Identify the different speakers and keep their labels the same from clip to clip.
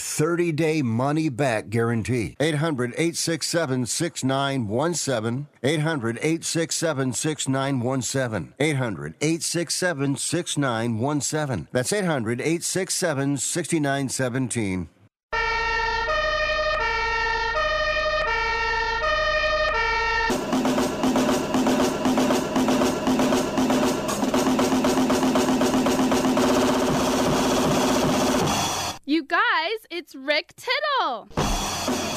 Speaker 1: 30 day money back guarantee. 800 867 6917. 800 867 6917. 800 867 6917. That's 800 867 6917.
Speaker 2: It's Rick Tittle.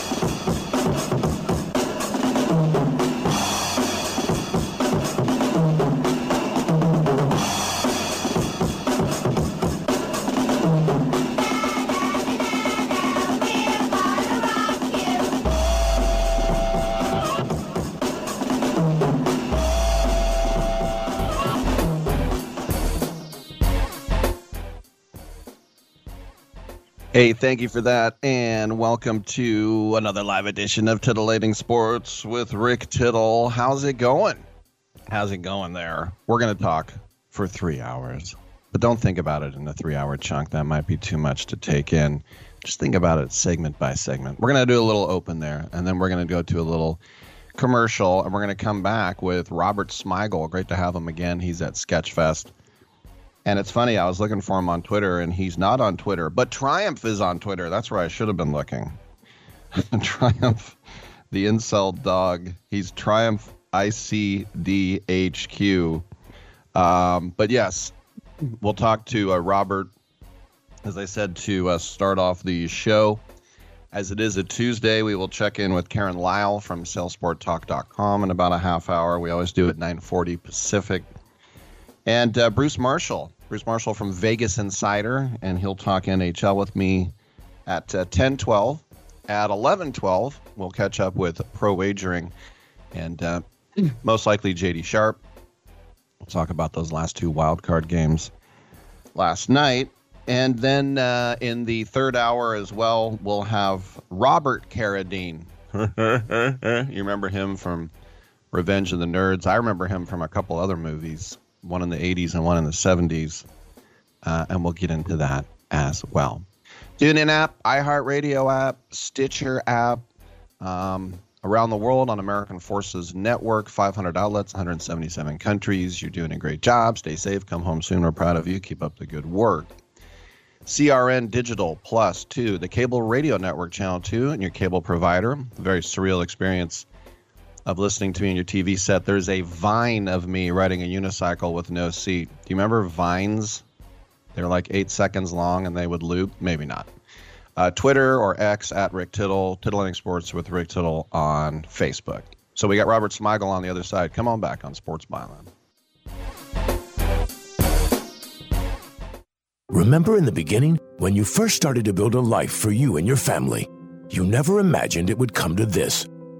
Speaker 3: Hey, thank you for that, and welcome to another live edition of Titillating Sports with Rick Tittle. How's it going? How's it going there? We're going to talk for three hours, but don't think about it in a three hour chunk. That might be too much to take in. Just think about it segment by segment. We're going to do a little open there, and then we're going to go to a little commercial, and we're going to come back with Robert Smigel. Great to have him again. He's at Sketchfest. And it's funny, I was looking for him on Twitter, and he's not on Twitter, but Triumph is on Twitter. That's where I should have been looking. Triumph, the incel dog. He's Triumph ICDHQ. Um, but yes, we'll talk to uh, Robert, as I said, to uh, start off the show. As it is a Tuesday, we will check in with Karen Lyle from SalesportTalk.com in about a half hour. We always do at 9:40 Pacific. And uh, Bruce Marshall, Bruce Marshall from Vegas Insider, and he'll talk NHL with me at uh, 10 12. At 11 12, we'll catch up with Pro Wagering and uh, most likely JD Sharp. We'll talk about those last two wild card games last night. And then uh, in the third hour as well, we'll have Robert Carradine. you remember him from Revenge of the Nerds? I remember him from a couple other movies one in the 80s and one in the 70s. Uh, and we'll get into that as well. TuneIn app, iHeartRadio app, Stitcher app, um, around the world on American Forces Network, 500 outlets, 177 countries. You're doing a great job. Stay safe. Come home soon. We're proud of you. Keep up the good work. CRN Digital Plus 2, the cable radio network channel 2, and your cable provider. Very surreal experience of listening to me in your TV set. There's a vine of me riding a unicycle with no seat. Do you remember vines? They're like eight seconds long and they would loop. Maybe not. Uh, Twitter or X at Rick Tittle, Titillating Sports with Rick Tittle on Facebook. So we got Robert Smigel on the other side. Come on back on Sports Byline.
Speaker 4: Remember in the beginning when you first started to build a life for you and your family? You never imagined it would come to this.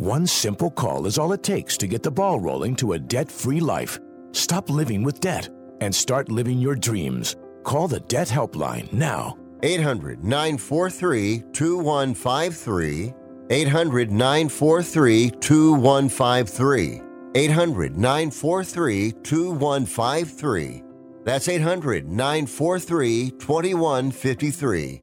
Speaker 4: One simple call is all it takes to get the ball rolling to a debt free life. Stop living with debt and start living your dreams. Call the Debt Helpline now.
Speaker 1: 800 943 2153. 800 943 2153. 800 943 2153. That's 800 943 2153.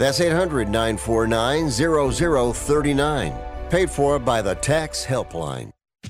Speaker 1: That's 800 949 0039. Paid for by the Tax Helpline.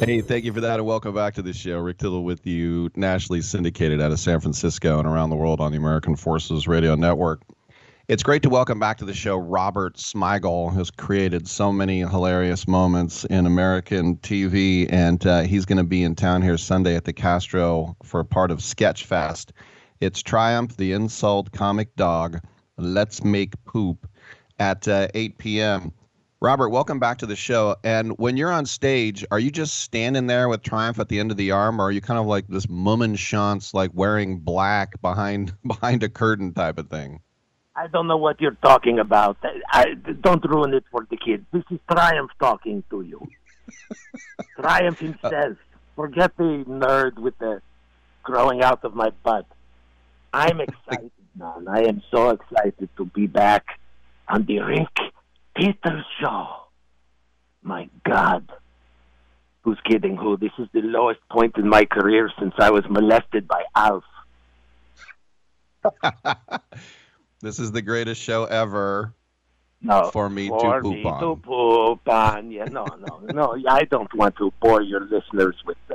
Speaker 3: Hey, thank you for that, and welcome back to the show. Rick Tittle with you, nationally syndicated out of San Francisco and around the world on the American Forces Radio Network. It's great to welcome back to the show Robert Smigel, who's created so many hilarious moments in American TV, and uh, he's going to be in town here Sunday at the Castro for part of Sketchfest. It's Triumph, the Insult Comic Dog, Let's Make Poop at uh, 8 p.m. Robert, welcome back to the show. And when you're on stage, are you just standing there with Triumph at the end of the arm, or are you kind of like this mummenschanz, like wearing black behind behind a curtain type of thing?
Speaker 5: I don't know what you're talking about. I, don't ruin it for the kids. This is Triumph talking to you. Triumph himself. Forget the nerd with the growing out of my butt. I'm excited, man. I am so excited to be back on the rink Peter Shaw. My God. Who's kidding who? This is the lowest point in my career since I was molested by Alf.
Speaker 3: this is the greatest show ever.
Speaker 5: No,
Speaker 3: for me
Speaker 5: for
Speaker 3: to poop
Speaker 5: me
Speaker 3: on.
Speaker 5: To poop on. Yeah, no, no, no. I don't want to bore your listeners with uh,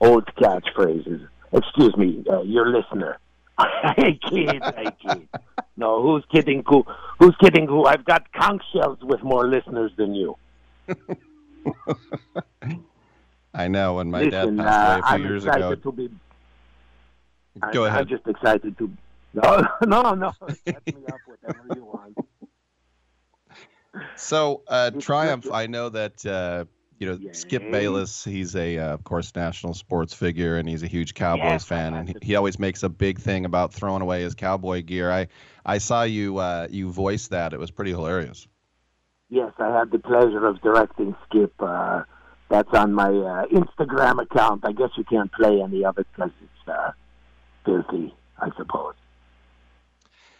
Speaker 5: old catchphrases. Excuse me, uh, your listener. I kid, I kid. No, who's kidding who? Who's kidding who? I've got conch shells with more listeners than you.
Speaker 3: I know. When my
Speaker 5: Listen,
Speaker 3: dad passed away a
Speaker 5: uh,
Speaker 3: few
Speaker 5: I'm
Speaker 3: years
Speaker 5: excited
Speaker 3: ago.
Speaker 5: To be,
Speaker 3: Go
Speaker 5: I,
Speaker 3: ahead.
Speaker 5: I'm just excited to. No, no, no. Set me up whatever you want.
Speaker 3: So, uh, Triumph, I know that uh, you know Skip Bayless. He's a, uh, of course, national sports figure, and he's a huge Cowboys fan, and he, he always makes a big thing about throwing away his cowboy gear. I I saw you uh, you voice that. It was pretty hilarious.
Speaker 5: Yes, I had the pleasure of directing Skip. Uh, that's on my uh, Instagram account. I guess you can't play any of it because it's uh, filthy, I suppose.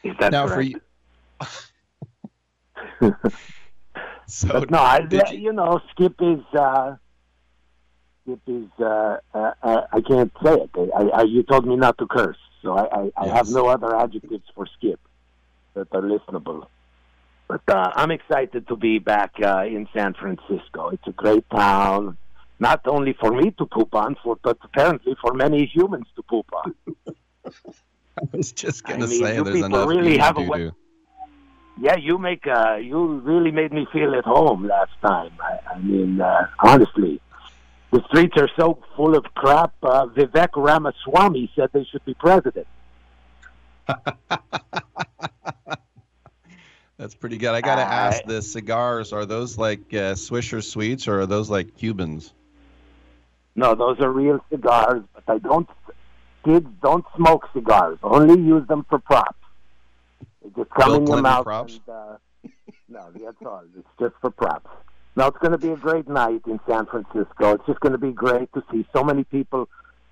Speaker 5: Is that
Speaker 3: now for you. so
Speaker 5: But no, I, you...
Speaker 3: you-
Speaker 5: know, Skip is uh, Skip is. Uh, uh, uh, I can't say it. I, I, you told me not to curse, so I, I, I have no other adjectives for Skip that are listenable. But uh, I'm excited to be back uh, in San Francisco. It's a great town, not only for me to poop on, for, but apparently for many humans to poop on.
Speaker 3: I was just gonna
Speaker 5: mean,
Speaker 3: say there's enough
Speaker 5: really have a way- Yeah, you make uh, you really made me feel at home last time. I, I mean, uh, honestly, the streets are so full of crap. Uh, Vivek Ramaswamy said they should be president.
Speaker 3: That's pretty good. I gotta
Speaker 5: Uh,
Speaker 3: ask: the cigars are those like uh, Swisher Sweets or are those like Cubans?
Speaker 5: No, those are real cigars, but I don't. Kids don't smoke cigars. Only use them for props. Just come
Speaker 3: Bill
Speaker 5: in your mouth.
Speaker 3: props?
Speaker 5: And, uh, no, that's all. It's just for props. No, it's going to be a great night in San Francisco. It's just going to be great to see so many people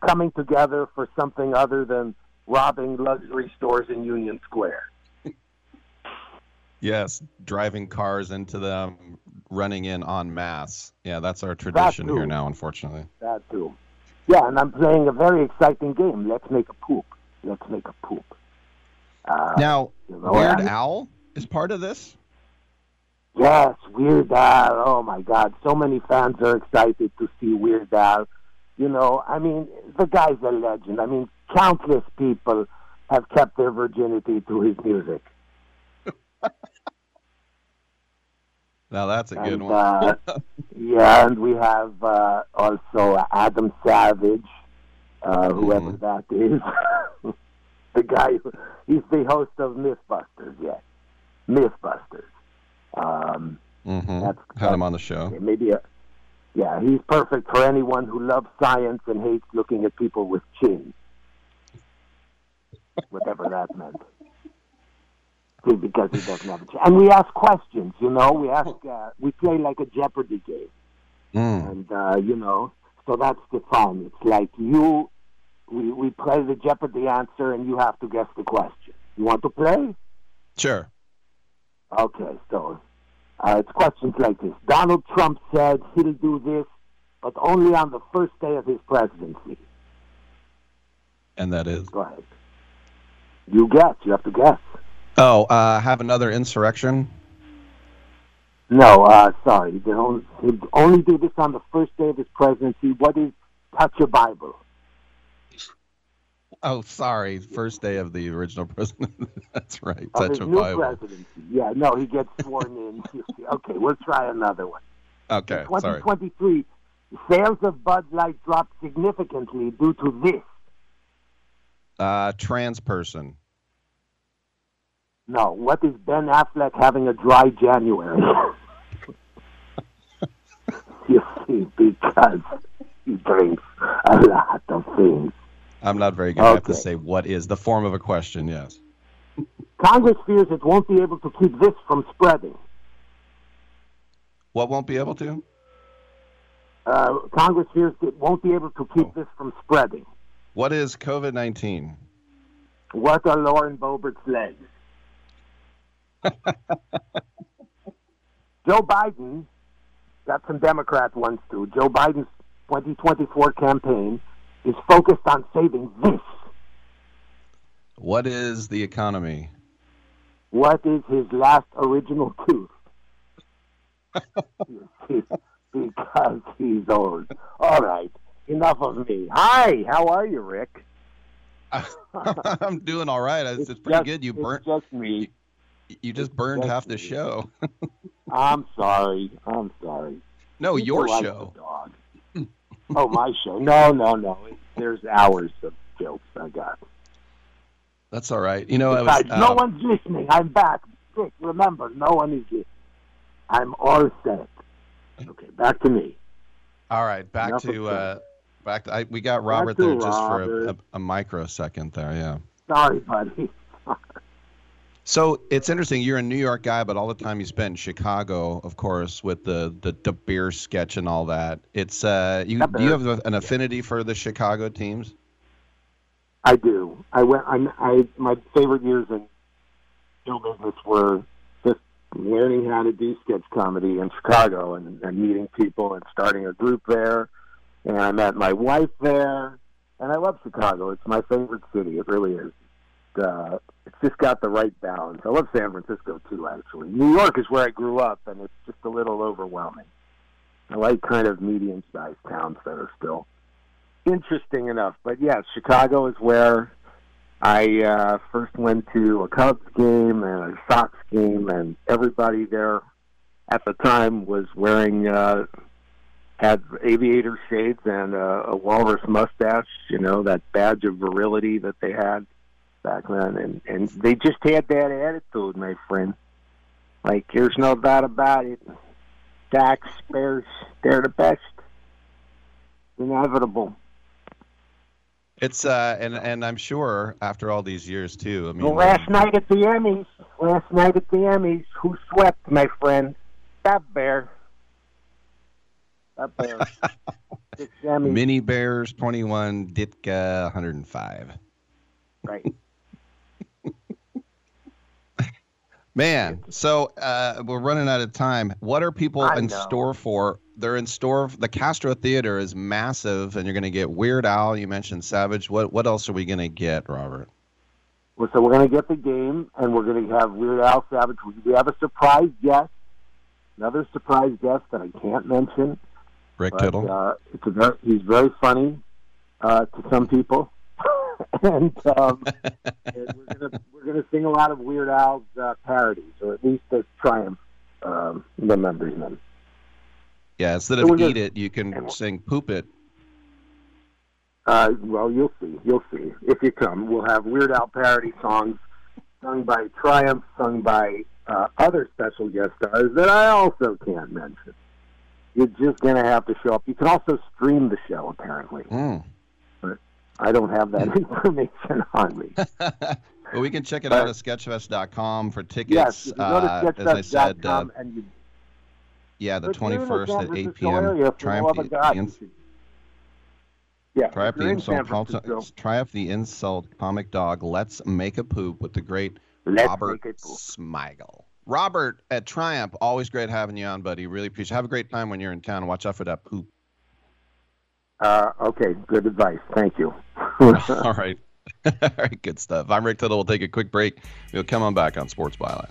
Speaker 5: coming together for something other than robbing luxury stores in Union Square.
Speaker 3: Yes, driving cars into them, running in en masse. Yeah, that's our tradition
Speaker 5: too.
Speaker 3: here now, unfortunately.
Speaker 5: That too. Yeah, and I'm playing a very exciting game. Let's make a poop. Let's make a poop. Uh,
Speaker 3: Now, Weird
Speaker 5: and-
Speaker 3: Owl is part of this.
Speaker 5: Yes, Weird Al. Oh my God, so many fans are excited to see Weird Al. You know, I mean, the guy's a legend. I mean, countless people have kept their virginity to his music.
Speaker 3: Now that's a good one.
Speaker 5: uh, yeah, and we have uh, also Adam Savage, uh, whoever
Speaker 3: Mhm.
Speaker 5: that is. the guy, who, he's the host of Mythbusters. Yes, Mythbusters. Um,
Speaker 3: hmm
Speaker 5: that's-
Speaker 3: Had him on the show.
Speaker 5: maybe a yeah he's perfect for anyone who loves science and hates looking at people with chins whatever that meant See, because he doesn't have a chin and we ask questions you know we ask uh, we play like a jeopardy game
Speaker 3: Mm.
Speaker 5: and uh, you know so that's the fun it's like you we, we play the jeopardy answer and you have to guess the question you want to play
Speaker 3: Sure.
Speaker 5: Okay, so uh, it's questions like this. Donald Trump said he'll do this, but only on the first day of his presidency.
Speaker 3: And that is.
Speaker 5: Go ahead. You guess. You have to guess.
Speaker 3: Oh, uh, have another insurrection.
Speaker 5: No, uh, sorry. He'll only do this on the first day of his presidency. What is touch a Bible?
Speaker 3: Oh, sorry. First day of the original president. That's right.
Speaker 5: Of
Speaker 3: Touch
Speaker 5: his new
Speaker 3: Bible.
Speaker 5: presidency. Yeah, no, he gets sworn in. okay, we'll try another one.
Speaker 3: Okay,
Speaker 5: In
Speaker 3: sorry.
Speaker 5: 2023, sales of Bud Light dropped significantly due to this.
Speaker 3: Uh, trans person.
Speaker 5: No, what is Ben Affleck having a dry January? you see, because he drinks a lot of things.
Speaker 3: I'm not very good. I have to say what is the form of a question. Yes.
Speaker 5: Congress fears it won't be able to keep this from spreading.
Speaker 3: What won't be able to?
Speaker 5: Uh, Congress fears it won't be able to keep
Speaker 3: Oh.
Speaker 5: this from spreading.
Speaker 3: What is COVID 19?
Speaker 5: What are Lauren Boebert's legs? Joe Biden got some Democrat ones too. Joe Biden's 2024 campaign is focused on saving this.
Speaker 3: What is the economy?
Speaker 5: What is his last original tooth? because he's old. All right, enough of me. Hi, how are you, Rick?
Speaker 3: I'm doing all right. It's, it's pretty
Speaker 5: just-
Speaker 3: good. You
Speaker 5: it's
Speaker 3: burnt.
Speaker 5: just me.
Speaker 3: You just burned
Speaker 5: just
Speaker 3: half the
Speaker 5: me.
Speaker 3: show.
Speaker 5: I'm sorry. I'm sorry.
Speaker 3: No,
Speaker 5: People
Speaker 3: your
Speaker 5: like
Speaker 3: show.
Speaker 5: Oh, my show. No, no, no. There's hours of jokes I got.
Speaker 3: That's all right. You know, I was.
Speaker 5: Besides, no
Speaker 3: uh,
Speaker 5: one's listening. I'm back. Remember, no one is listening. I'm all set. Okay, back to me.
Speaker 3: All right, back
Speaker 5: Enough
Speaker 3: to uh, back to. I, we got Robert there just for a,
Speaker 5: Robert.
Speaker 3: a, a microsecond there. Yeah.
Speaker 5: Sorry, buddy.
Speaker 3: So it's interesting. You're a New York guy, but all the time you spent in Chicago, of course, with the the, the beer sketch and all that. It's uh, you do you have an affinity for the Chicago teams?
Speaker 5: I do. I went. I, I my favorite years in show business were just learning how to do sketch comedy in Chicago and, and meeting people and starting a group there. And I met my wife there. And I love Chicago. It's my favorite city. It really is. Uh, it's just got the right balance. I love San Francisco too, actually. New York is where I grew up, and it's just a little overwhelming. I like kind of medium-sized towns that are still interesting enough. But yeah, Chicago is where I uh, first went to a Cubs game and a Sox game, and everybody there at the time was wearing uh, had aviator shades and uh, a walrus mustache. You know that badge of virility that they had back then, and and they just had that attitude, my friend. Like there's no doubt about it. Dax, Bears, they're the best. Inevitable.
Speaker 3: It's uh, and and I'm sure after all these years too. I mean,
Speaker 5: Well, last night at the Emmys, last night at the Emmys, who swept, my friend? That bear. That bear.
Speaker 3: Mini Bears 21, Ditka 105.
Speaker 5: right.
Speaker 3: Man, so uh, we're running out of time. What are people
Speaker 5: I
Speaker 3: in
Speaker 5: know.
Speaker 3: store for? They're in store. The Castro Theater is massive, and you're going to get Weird Al. You mentioned Savage. What what else are we going to get, Robert?
Speaker 5: Well, so we're going to get the game, and we're going to have Weird Al Savage. We have a surprise guest, another surprise guest that I can't mention.
Speaker 3: Rick
Speaker 5: But,
Speaker 3: Tittle.
Speaker 5: uh, it's a very, he's very funny uh, to some people, and, um, and we're gonna we're gonna sing a lot of Weird Al's uh, parodies, or at least the Triumph um, remembers them.
Speaker 3: yeah, instead of
Speaker 5: we're
Speaker 3: Eat
Speaker 5: gonna-
Speaker 3: It, you can sing Poop It.
Speaker 5: Uh, well, you'll see. You'll see if you come. We'll have Weird Al parody songs sung by Triumph, sung by uh, other special guest stars that I also can't mention. You're just gonna have to show up. You can also stream the show, apparently.
Speaker 3: Mm.
Speaker 5: I don't have that information on me.
Speaker 3: Well, we can check it
Speaker 5: But-
Speaker 3: out at sketchfest.com for tickets.
Speaker 5: yes, you go to
Speaker 3: uh, as I said, uh,
Speaker 5: and you
Speaker 3: yeah, the
Speaker 5: If you're in the
Speaker 3: 21st at 8 p.m. Triumph the,
Speaker 5: God,
Speaker 3: the ins-
Speaker 5: yeah,
Speaker 3: Triumph the
Speaker 5: you're in San
Speaker 3: insult, Triumph the insult comic dog. Let's make a poop with the great
Speaker 5: let's
Speaker 3: Robert
Speaker 5: make it cool.
Speaker 3: Smigel. Robert at Triumph, always great having you on, buddy. Really appreciate. It. Have a great time when you're in town. Watch out for that poop.
Speaker 5: Uh, okay, good advice. Thank you.
Speaker 3: All right. All right, good stuff. I'm Rick Tittle. We'll take a quick break. We'll come on back on Sports Byline.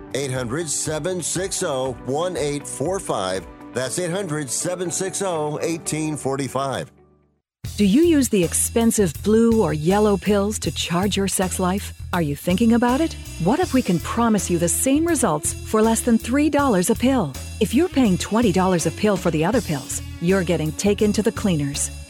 Speaker 1: 800 760 1845.
Speaker 6: That's 800 760 1845.
Speaker 7: Do you use the expensive blue or yellow pills to charge your sex life? Are you thinking about it? What if we can promise you the same results for less than $3 a pill? If you're paying $20 a pill for the other pills, you're getting taken to the cleaners.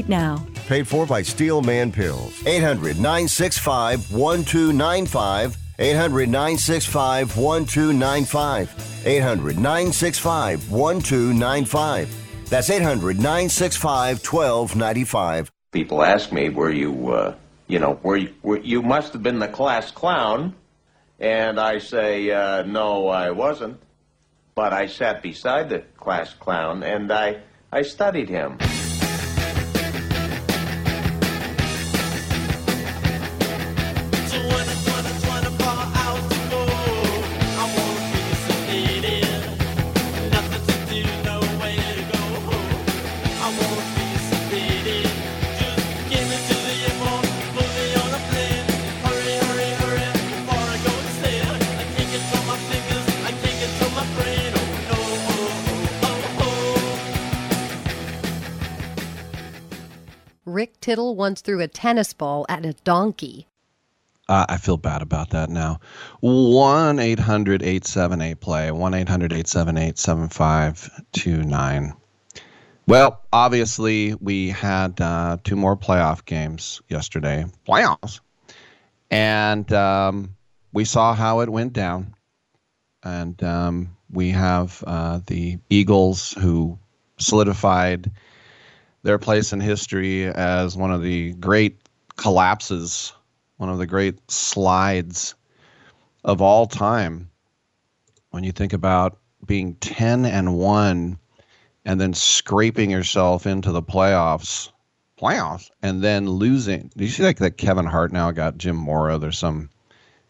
Speaker 7: now.
Speaker 6: Paid for by Steelman Pills. 800 965 1295. 800 965 1295. 800 965 1295. That's 800 965 1295.
Speaker 8: People ask me, were you, uh, you know, were you, were, you must have been the class clown. And I say, uh, no, I wasn't. But I sat beside the class clown and I, I studied him.
Speaker 9: Tittle once threw a tennis ball at a donkey.
Speaker 3: Uh, I feel bad about that now. 1 800 878 play, 1 800 878 7529. Well, obviously, we had uh, two more playoff games yesterday. Playoffs. And um, we saw how it went down. And um, we have uh, the Eagles who solidified their place in history as one of the great collapses, one of the great slides of all time. When you think about being 10 and 1 and then scraping yourself into the playoffs, playoffs, and then losing. Do you see like that Kevin Hart now got Jim Mora? There's some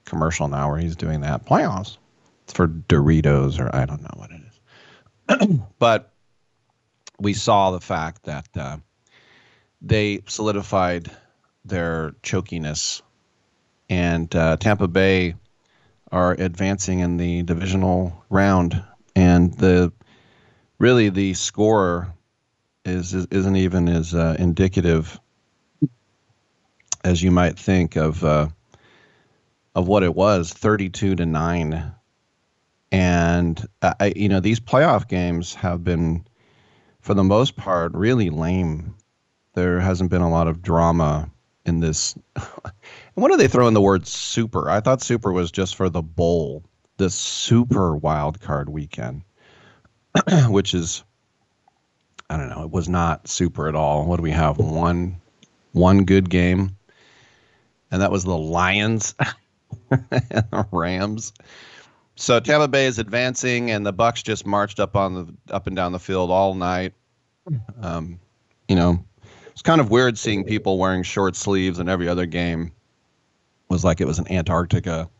Speaker 3: commercial now where he's doing that. Playoffs. It's for Doritos or I don't know what it is. but we saw the fact that uh, they solidified their chokiness, and uh, Tampa Bay are advancing in the divisional round, and the really the score is, is isn't even as uh, indicative as you might think of uh, of what it was, thirty-two to nine, and I, you know these playoff games have been for the most part, really lame. There hasn't been a lot of drama in this. And when do they throw in the word super? I thought super was just for the bowl, the super wild card weekend, which is, I don't know, it was not super at all. What do we have? One, one good game, and that was the Lions and the Rams. So Tampa Bay is advancing, and the Bucks just marched up on the up and down the field all night. Um, you know, it's kind of weird seeing people wearing short sleeves in every other game. Was like it was an Antarctica,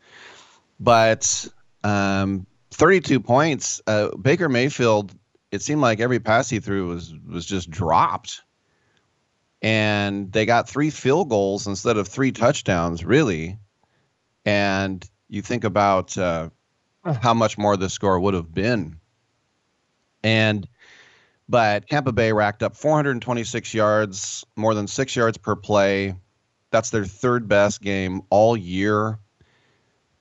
Speaker 3: but um, 32 points. Uh, Baker Mayfield. It seemed like every pass he threw was was just dropped, and they got three field goals instead of three touchdowns, really. And you think about uh, how much more the score would have been. And but Tampa Bay racked up 426 yards, more than six yards per play. That's their third best game all year.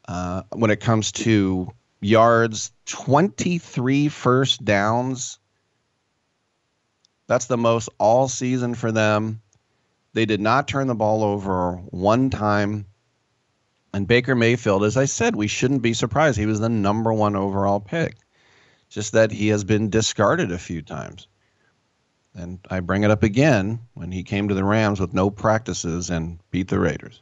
Speaker 3: Uh, when it comes to yards, 23 first downs. That's the most all season for them. They did not turn the ball over one time. And Baker Mayfield, as I said, we shouldn't be surprised. He was the number one overall pick. Just that he has been discarded a few times. And I bring it up again when he came to the Rams with no practices and beat the Raiders.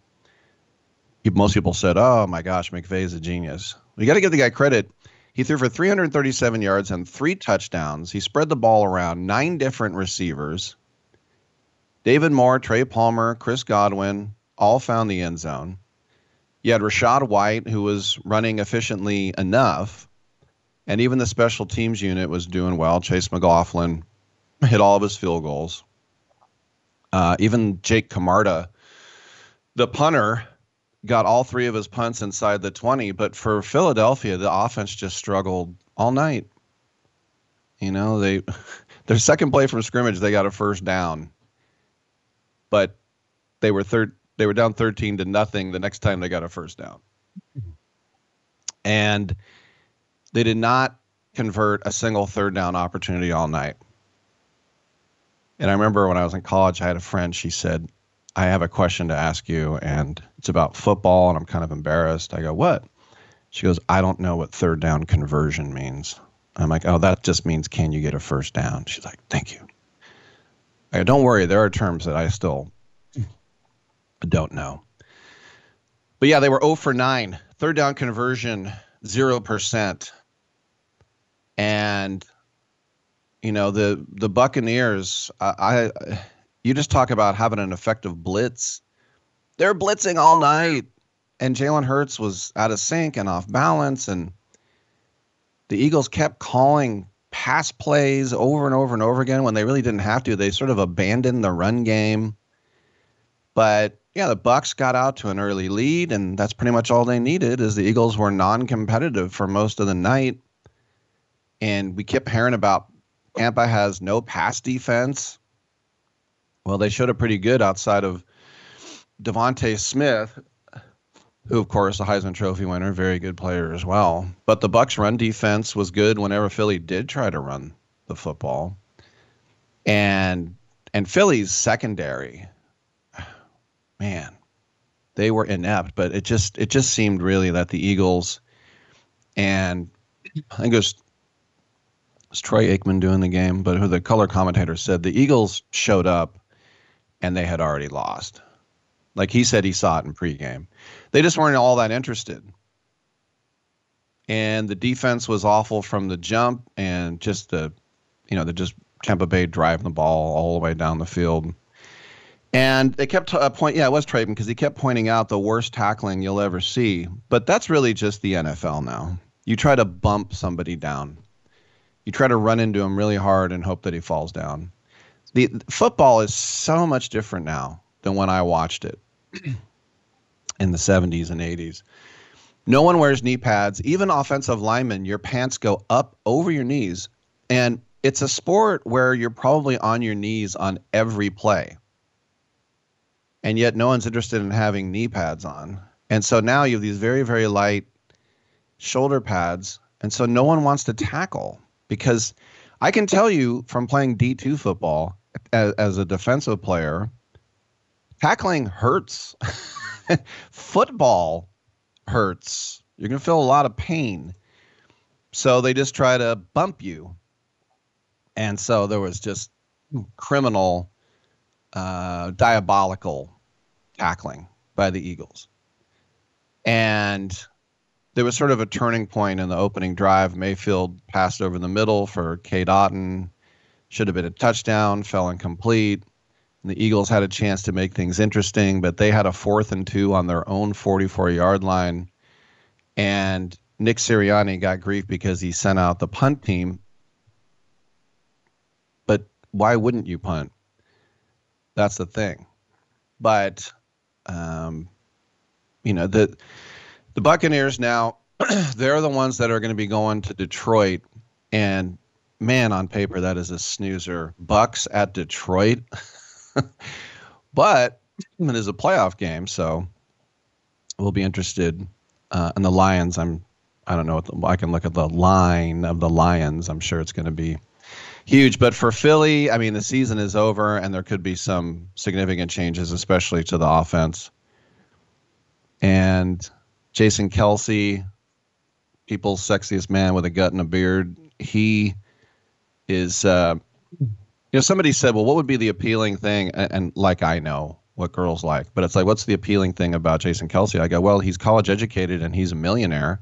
Speaker 3: Most people said, "Oh my gosh, McVay's a genius." We got to give the guy credit. He threw for 337 yards and three touchdowns. He spread the ball around nine different receivers. David Moore, Trey Palmer, Chris Godwin all found the end zone. You had Rachaad White, who was running efficiently enough, and even the special teams unit was doing well. Chase McLaughlin hit all of his field goals. Uh, even Jake Camarda, the punter, got all three of his punts inside the 20. But for Philadelphia, the offense just struggled all night. You know, they their second play from scrimmage, they got a first down. But they were third they were down 13 to nothing the next time they got a first down. And they did not convert a single third down opportunity all night. And I remember when I was in college, I had a friend, she said, I have a question to ask you, and it's about football, and I'm kind of embarrassed. I go, What? She goes, I don't know what third down conversion means. I'm like, Oh, that just means can you get a first down? She's like, Thank you. I go, Don't worry, there are terms that I still don't know. But yeah, they were 0 for 9. Third down conversion, 0%. And you know, the the Buccaneers, I, I you just talk about having an effective blitz. They're blitzing all night. And Jalen Hurts was out of sync and off balance. And the Eagles kept calling pass plays over and over and over again when they really didn't have to. They sort of abandoned the run game. But yeah, the Bucks got out to an early lead, and that's pretty much all they needed. Is the Eagles were non-competitive for most of the night, and we kept hearing about Tampa has no pass defense. Well, they showed it pretty good outside of DeVonta Smith, who of course a Heisman Trophy winner, very good player as well. But the Bucks run defense was good whenever Philly did try to run the football. And and Philly's secondary man, they were inept, but it just it just seemed really that the Eagles and I think it was, it was Troy Aikman doing the game, but who the color commentator said the Eagles showed up and they had already lost. Like he said he saw it in pregame. They just weren't all that interested. And the defense was awful from the jump and just the you know, the just Tampa Bay driving the ball all the way down the field. And they kept uh, point. Yeah, it was Traven because he kept pointing out the worst tackling you'll ever see. But that's really just the NFL now. You try to bump somebody down. You try to run into him really hard and hope that he falls down. The football is so much different now than when I watched it in the 70s and 80s. No one wears knee pads. Even offensive linemen, your pants go up over your knees. And it's a sport where you're probably on your knees on every play and yet no one's interested in having knee pads on. And so now you have these very, very light shoulder pads. And so no one wants to tackle because I can tell you from playing D2 football as, as a defensive player, tackling hurts. football hurts. You're going to feel a lot of pain. So they just try to bump you. And so there was just criminal uh, diabolical tackling by the Eagles. And there was sort of a turning point in the opening drive. Mayfield passed over the middle for Cade Otton, should have been a touchdown, fell incomplete. And the Eagles had a chance to make things interesting, but they had a fourth and two on their own 44 yard line. And Nick Sirianni got grief because he sent out the punt team. But why wouldn't you punt? That's the thing. But um, you know the the Buccaneers now they're the ones that are going to be going to Detroit, and man, on paper that is a snoozer. Bucks at Detroit, but it is a playoff game, so we'll be interested. Uh, and the Lions, I'm I don't know. The, I can look at the line of the Lions. I'm sure it's going to be huge. But for Philly, I mean, the season is over, and there could be some significant changes, especially to the offense. And Jason Kelce, people's sexiest man with a gut and a beard, he is. Uh, you know, somebody said, "Well, what would be the appealing thing?" And, and like I know what girls like, but it's like, what's the appealing thing about Jason Kelce? I go, well, he's college educated and he's a millionaire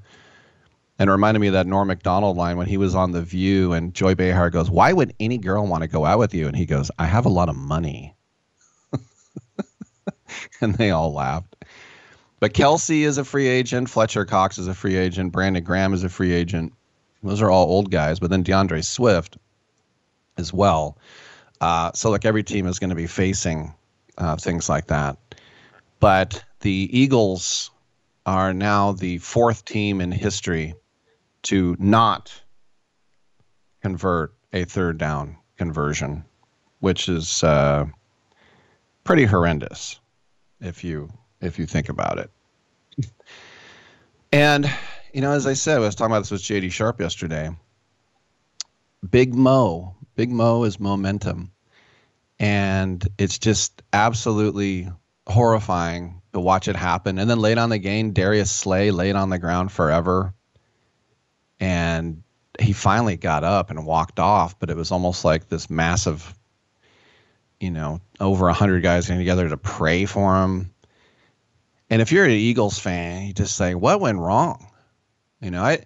Speaker 3: And it reminded me of that Norm Macdonald line when he was on The View and Joy Behar goes, Why would any girl want to go out with you? And he goes, I have a lot of money. and they all laughed. But Kelce is a free agent. Fletcher Cox is a free agent. Brandon Graham is a free agent. Those are all old guys. But then D'Andre Swift as well. Uh, so, like, every team is going to be facing uh, things like that. But the Eagles are now the fourth team in history to not convert a third down conversion, which is uh, pretty horrendous if you if you think about it. and you know, as I said, I was talking about this with JD Sharp yesterday. Big Mo, Big Mo is momentum, and it's just absolutely horrifying to watch it happen. And then late on the game, Darius Slay laid on the ground forever, and he finally got up and walked off. But it was almost like this massive, you know, over a hundred guys getting together to pray for him. And if you're an Eagles fan, you just say, "What went wrong?" You know, I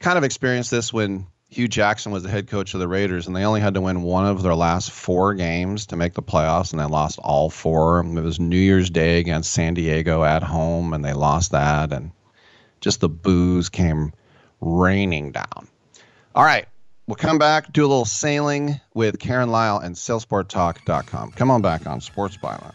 Speaker 3: kind of experienced this when Hue Jackson was the head coach of the Raiders, and they only had to win one of their last four games to make the playoffs, and they lost all four. It was New Year's Day against San Diego at home, and they lost that, and just the booze came raining down. All right, we'll come back, do a little sailing with Karen Lyle and SailSportTalk.com. Come on back on Sports Byline.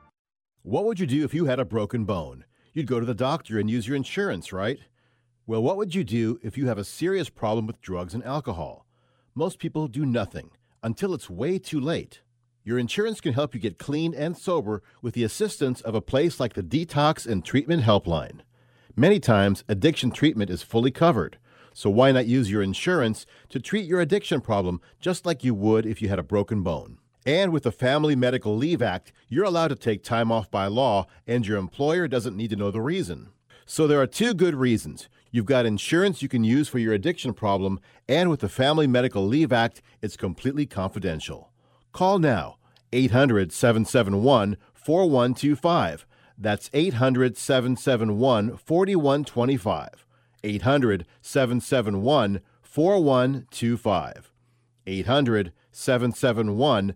Speaker 10: What would you do if you had a broken bone? You'd go to the doctor and use your insurance, right? Well, what would you do if you have a serious problem with drugs and alcohol? Most people do nothing until it's way too late. Your insurance can help you get clean and sober with the assistance of a place like the Detox and Treatment Helpline. Many times, addiction treatment is fully covered, so why not use your insurance to treat your addiction problem just like you would if you had a broken bone? And with the Family Medical Leave Act, you're allowed to take time off by law, and your employer doesn't need to know the reason. So there are two good reasons. You've got insurance you can use for your addiction problem, and with the Family Medical Leave Act, it's completely confidential. Call now 800 771 4125. That's 800 771 4125. 800 771 4125. 800 771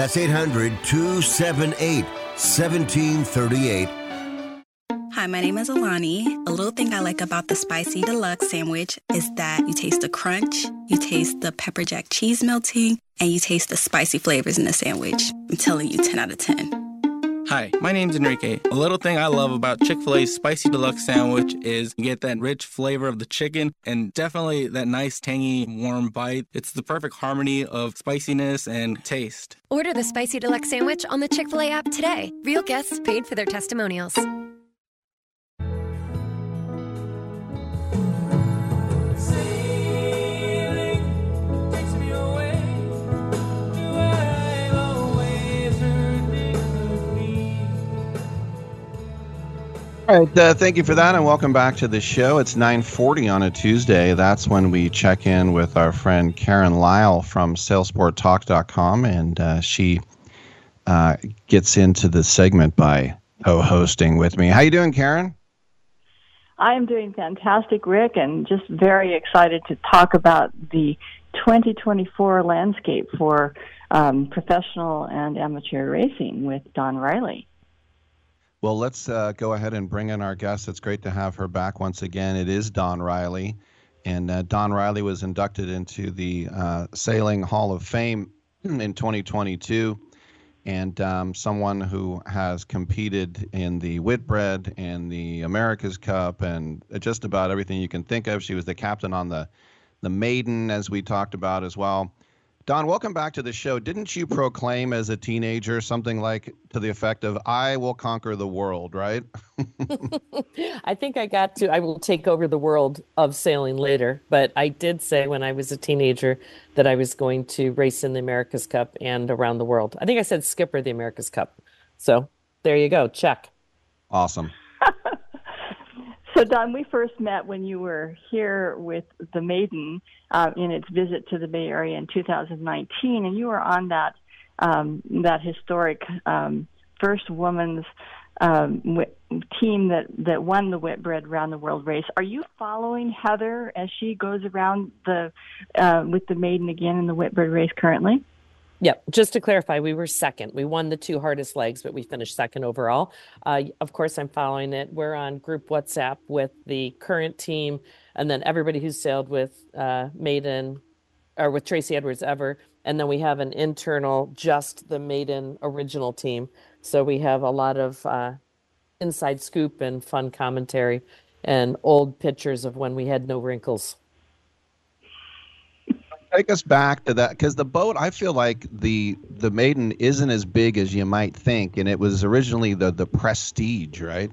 Speaker 1: That's 800 278 1738.
Speaker 11: Hi, my name is Alani. A little thing I like about the Spicy Deluxe sandwich is that you taste the crunch, you taste the pepper jack cheese melting, and you taste the spicy flavors in the sandwich. I'm telling you, 10 out of 10.
Speaker 12: Hi, my name's Enrique. A little thing I love about Chick fil A's Spicy Deluxe Sandwich is you get that rich flavor of the chicken and definitely that nice, tangy, warm bite. It's the perfect harmony of spiciness and taste.
Speaker 13: Order the Spicy Deluxe Sandwich on the Chick fil A app today. Real guests paid for their testimonials.
Speaker 3: All right, uh, thank you for that, and welcome back to the show. It's 9:40 on a Tuesday. That's when we check in with our friend Karen Lyle from SailSportTalk.com, and uh, she uh, gets into the segment by co-hosting with me. How you doing, Karen?
Speaker 14: I am doing fantastic, Rick, and just very excited to talk about the 2024 landscape for um, professional and amateur racing with Dawn Riley.
Speaker 3: Well, let's uh, go ahead and bring in our guest. It's great to have her back once again. It is Dawn Riley. And uh, Dawn Riley was inducted into the uh, Sailing Hall of Fame in 2022. And um, someone who has competed in the Whitbread and the America's Cup and just about everything you can think of. She was the captain on the, the Maiden, as we talked about as well. Dawn, welcome back to the show. Didn't you proclaim as a teenager something like to the effect of "I will conquer the world"? Right?
Speaker 15: I think I got to. I will take over the world of sailing later, but I did say when I was a teenager that I was going to race in the America's Cup and around the world. I think I said skipper the America's Cup. So there you go. Check.
Speaker 3: Awesome.
Speaker 14: So, Dawn, we first met when you were here with the Maiden uh, in its visit to the Bay Area in 2019, and you were on that um, that historic um, first woman's um, team that that won the Whitbread Round the World race. Are you following Heather as she goes around the uh, with the Maiden again in the Whitbread race currently?
Speaker 15: Yep. Just to clarify, we were second. We won the two hardest legs, but we finished second overall. Uh, of course, I'm following it. We're on group WhatsApp with the current team, and then everybody who's sailed with uh, Maiden or with Tracy Edwards ever. And then we have an internal, just the Maiden original team. So we have a lot of uh, inside scoop and fun commentary and old pictures of when we had no wrinkles
Speaker 3: take us back to that because the boat i feel like the the maiden isn't as big as you might think and it was originally the the prestige right?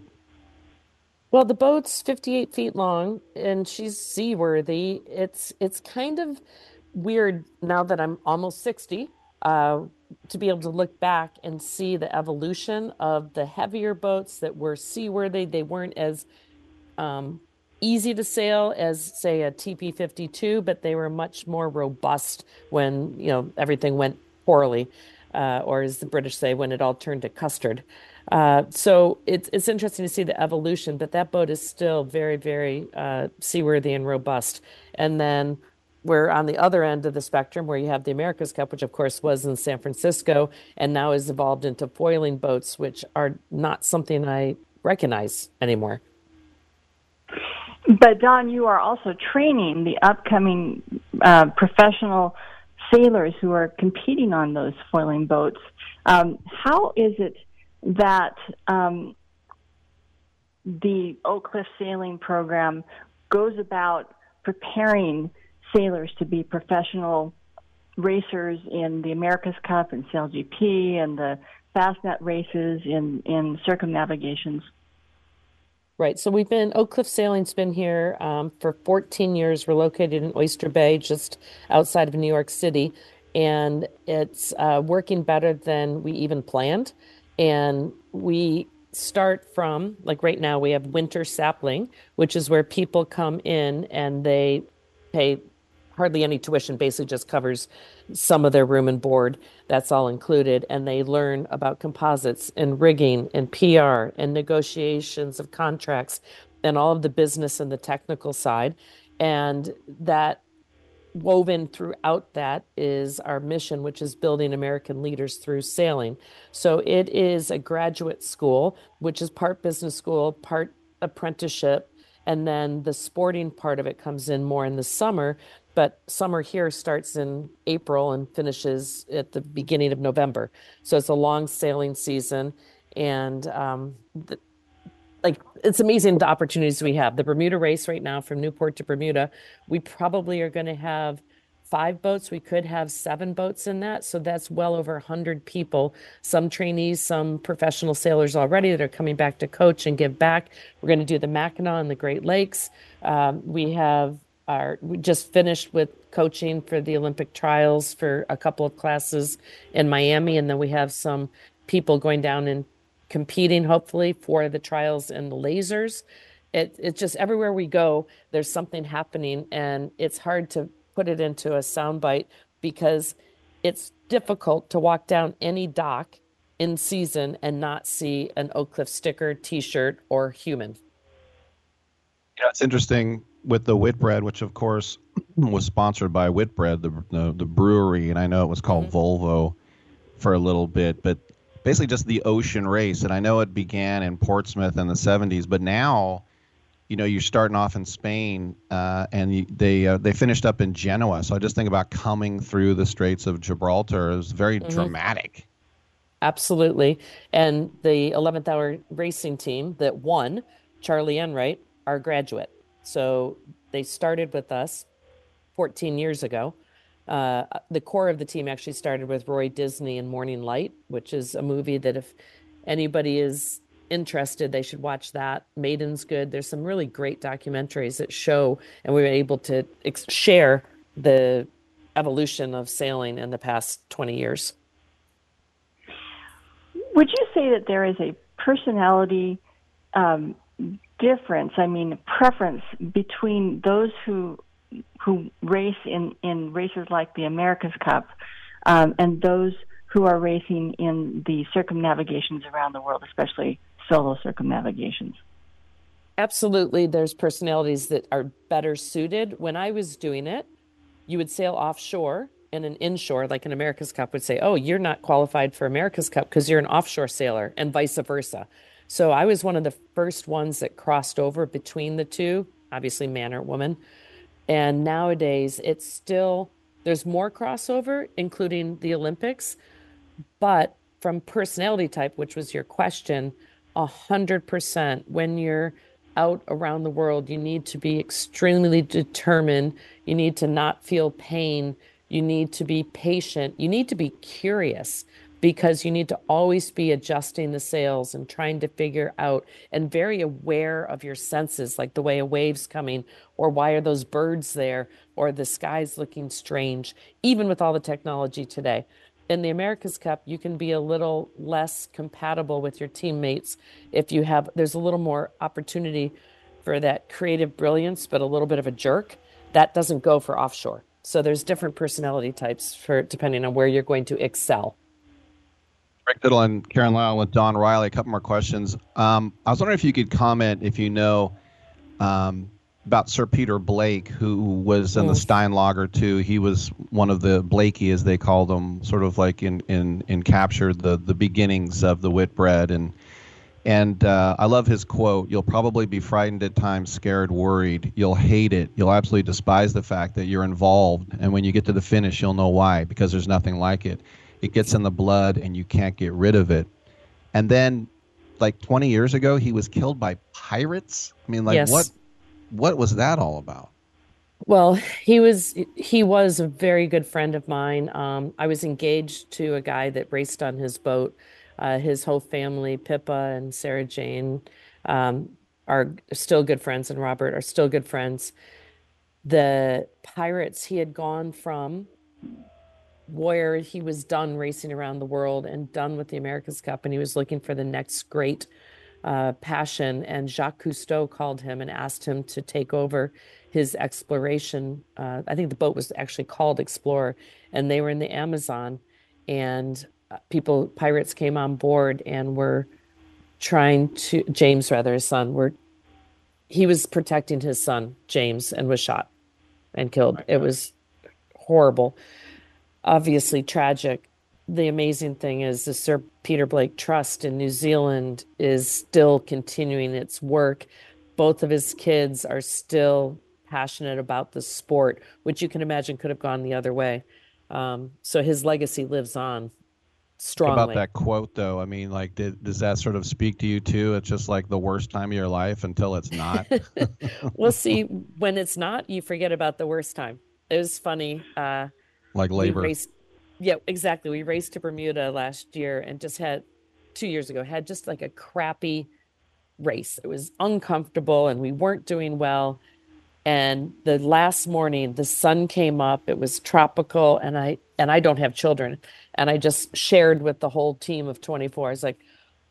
Speaker 15: Well the boat's 58 feet long and she's seaworthy. It's it's kind of weird now that i'm almost 60 uh, to be able to look back and see the evolution of the heavier boats that were seaworthy. They weren't as um, easy to sail as say a TP52, but they were much more robust when you know everything went poorly, uh, or as the British say, when it all turned to custard. Uh, so it's it's interesting to see the evolution, but that boat is still very very uh, seaworthy and robust. And then we're on the other end of the spectrum where you have the America's Cup, which of course was in San Francisco and now is evolved into foiling boats, which are not something I recognize anymore.
Speaker 14: But Dawn, you are also training the upcoming uh, professional sailors who are competing on those foiling boats. Um, how is it that um, the Oak Cliff Sailing Program goes about preparing sailors to be professional racers in the America's Cup and SailGP and the Fastnet races in in circumnavigations?
Speaker 15: Right. So we've been Oak Cliff Sailing's been here um, for 14 years. We're located in Oyster Bay, just outside of New York City, and it's uh, working better than we even planned. And we start from like right now we have winter sapling, which is where people come in and they pay hardly any tuition, basically just covers some of their room and board. That's all included. And they learn about composites and rigging and PR and negotiations of contracts and all of the business and the technical side. And that woven throughout that is our mission, which is building American leaders through sailing. So it is a graduate school, which is part business school, part apprenticeship. And then the sporting part of it comes in more in the summer but summer here starts in April and finishes at the beginning of November. So it's a long sailing season. and um, the, like it's amazing the opportunities we have. The Bermuda race right now from Newport to Bermuda, we probably are going to have five boats. We could have seven boats in that. So that's well over 100 people, some trainees, some professional sailors already that are coming back to coach and give back. We're going to do the Mackinac and the Great Lakes. Um, we have our, we just finished with coaching for the Olympic trials for a couple of classes in Miami. And then we have some people going down and competing, hopefully, for the trials and the lasers. It, it's just everywhere we go, there's something happening, and it's hard to put it into a soundbite because it's difficult to walk down any dock in season and not see an Oak Cliff sticker, T-shirt, or human.
Speaker 3: Yeah, it's interesting with the Whitbread, which of course was sponsored by Whitbread, the the, the brewery, and I know it was called mm-hmm. Volvo for a little bit, but basically just the ocean race. And I know it began in Portsmouth in the 70s, but now you know you're starting off in Spain, uh, and you, they uh, they finished up in Genoa. So I just think about coming through the Straits of Gibraltar. It was very mm-hmm. dramatic.
Speaker 15: Absolutely, and the 11th hour racing team that won, Charlie Enright, our graduate. So they started with us 14 years ago. Uh, the core of the team actually started with Roy Disney and Morning Light, which is a movie that if anybody is interested, they should watch that. Maiden's good. There's some really great documentaries that show, and we were able to ex- share the evolution of sailing in the past 20 years.
Speaker 14: Would you say that there is a personality um, difference? I mean, preference between those who who race in in races like the America's Cup um, and those who are racing in the circumnavigations around the world, especially solo circumnavigations.
Speaker 15: Absolutely, there's personalities that are better suited. When I was doing it, you would sail offshore and an inshore, like an America's Cup, would say, Oh, you're not qualified for America's Cup because you're an offshore sailor, and vice versa. So I was one of the first ones that crossed over between the two, obviously, man or woman. And nowadays, it's still, there's more crossover, including the Olympics. But from personality type, which was your question, 100%. When you're out around the world, you need to be extremely determined. You need to not feel pain. You need to be patient. You need to be curious because you need to always be adjusting the sails and trying to figure out and very aware of your senses, like the way a wave's coming, or why are those birds there, or the sky's looking strange, even with all the technology today in the America's Cup, you can be a little less compatible with your teammates if you have, there's a little more opportunity for that creative brilliance, but a little bit of a jerk. That doesn't go for offshore. So there's different personality types for depending on where you're going to excel.
Speaker 3: Rick Tittle and Karen Lyle with Dawn Riley. A couple more questions. Um, I was wondering if you could comment if you know um, about Sir Peter Blake, who was in the Steinlager 2. He was one of the Blakey, as they called him, sort of like in in in captured the the beginnings of the Whitbread and. And uh, I love his quote. You'll probably be frightened at times, scared, worried. You'll hate it. You'll absolutely despise the fact that you're involved. And when you get to the finish, you'll know why, because there's nothing like it. It gets in the blood and you can't get rid of it. And then, like 20 years ago, he was killed by pirates. I mean, like,
Speaker 15: yes.
Speaker 3: what what was that all about?
Speaker 15: Well, he was he was a very good friend of mine. Um, I was engaged to a guy that raced on his boat. Uh, his whole family, Pippa and Sarah Jane, um, are still good friends, and Robert are still good friends. The pirates he had gone from where he was done racing around the world and done with the America's Cup, and he was looking for the next great uh, passion. And Jacques Cousteau called him and asked him to take over his exploration. Uh, I think the boat was actually called Explorer, and they were in the Amazon. And uh, people, pirates came on board and were trying to, James, rather, his son, were, he was protecting his son, James, and was shot and killed. It was horrible, obviously tragic the amazing thing is the Sir Peter Blake Trust in New Zealand is still continuing its work. Both of his kids are still passionate about the sport, which you can imagine could have gone the other way. Um, so his legacy lives on. strongly.
Speaker 3: About that quote, though, I mean, like, did, does that sort of speak to you too? It's just like the worst time of your life until it's not.
Speaker 15: we'll see. When it's not, you forget about the worst time. It was funny. Uh,
Speaker 3: like labor.
Speaker 15: Raced, yeah, exactly. We raced to Bermuda last year and just had two years ago had just like a crappy race. It was uncomfortable and we weren't doing well. And the last morning, the sun came up. It was tropical, and I and I don't have children, and I just shared with the whole team of 24. I was like,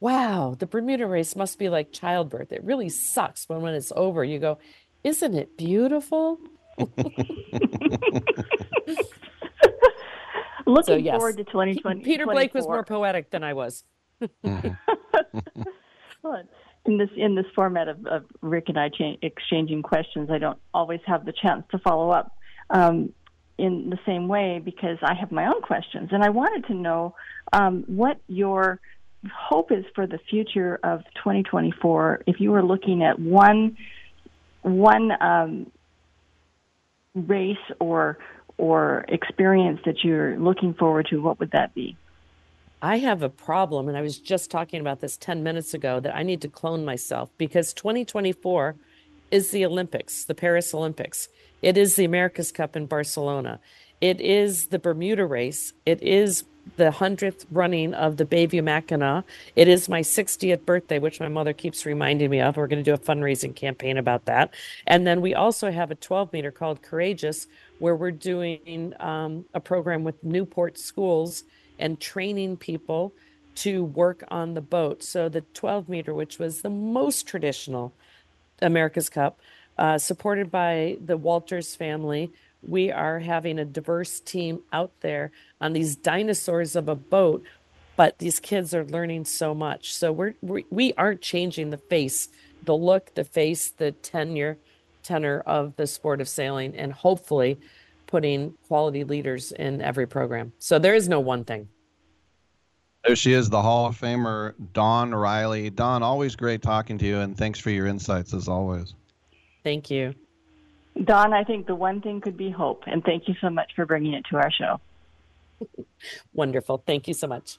Speaker 15: "Wow, the Bermuda race must be like childbirth. It really sucks when when it's over. You go, isn't it beautiful?"
Speaker 14: Looking
Speaker 15: So, yes.
Speaker 14: forward to 2020.
Speaker 15: Peter Blake was more poetic than I was.
Speaker 14: Well, in this in this format of, of Rick and I cha- exchanging questions, I don't always have the chance to follow up um, in the same way because I have my own questions, and I wanted to know um, what your hope is for the future of 2024. If you were looking at one one um, race or or experience that you're looking forward to, what would that be?
Speaker 15: I have a problem, and I was just talking about this 10 minutes ago that I need to clone myself because 2024 is the Olympics, the Paris Olympics. It is the America's Cup in Barcelona. It is the Bermuda race. It is the 100th running of the Bayview Mackinac. It is my 60th birthday, which my mother keeps reminding me of. We're going to do a fundraising campaign about that. And then we also have a 12 meter called Courageous, where we're doing um, a program with Newport schools and training people to work on the boat. So the 12 meter, which was the most traditional America's Cup, uh, supported by the Walters family, we are having a diverse team out there on these dinosaurs of a boat. But these kids are learning so much. So we're, we we aren't changing the face, the look, the face, the tenure, tenor of the sport of sailing, and hopefully putting quality leaders in every program. So there is no one thing.
Speaker 3: There she is, the Hall of Famer, Dawn Riley. Dawn, always great talking to you, and thanks for your insights as always.
Speaker 15: Thank you.
Speaker 14: Dawn, I think the one thing could be hope, and thank you so much for bringing it to our show.
Speaker 15: Wonderful. Thank you so much.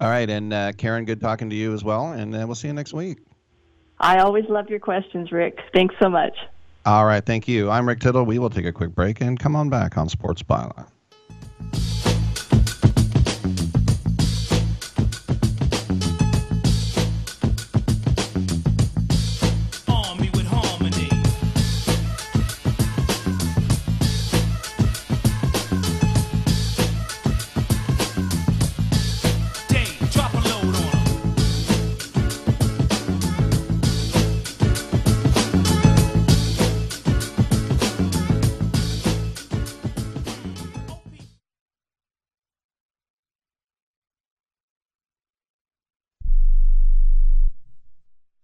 Speaker 3: All right, and uh, Karen, good talking to you as well, and uh, we'll see you next week.
Speaker 14: I always love your questions, Rick. Thanks so much.
Speaker 3: All right, thank you. I'm Rick Tittle. We will take a quick break and come on back on Sports Byline.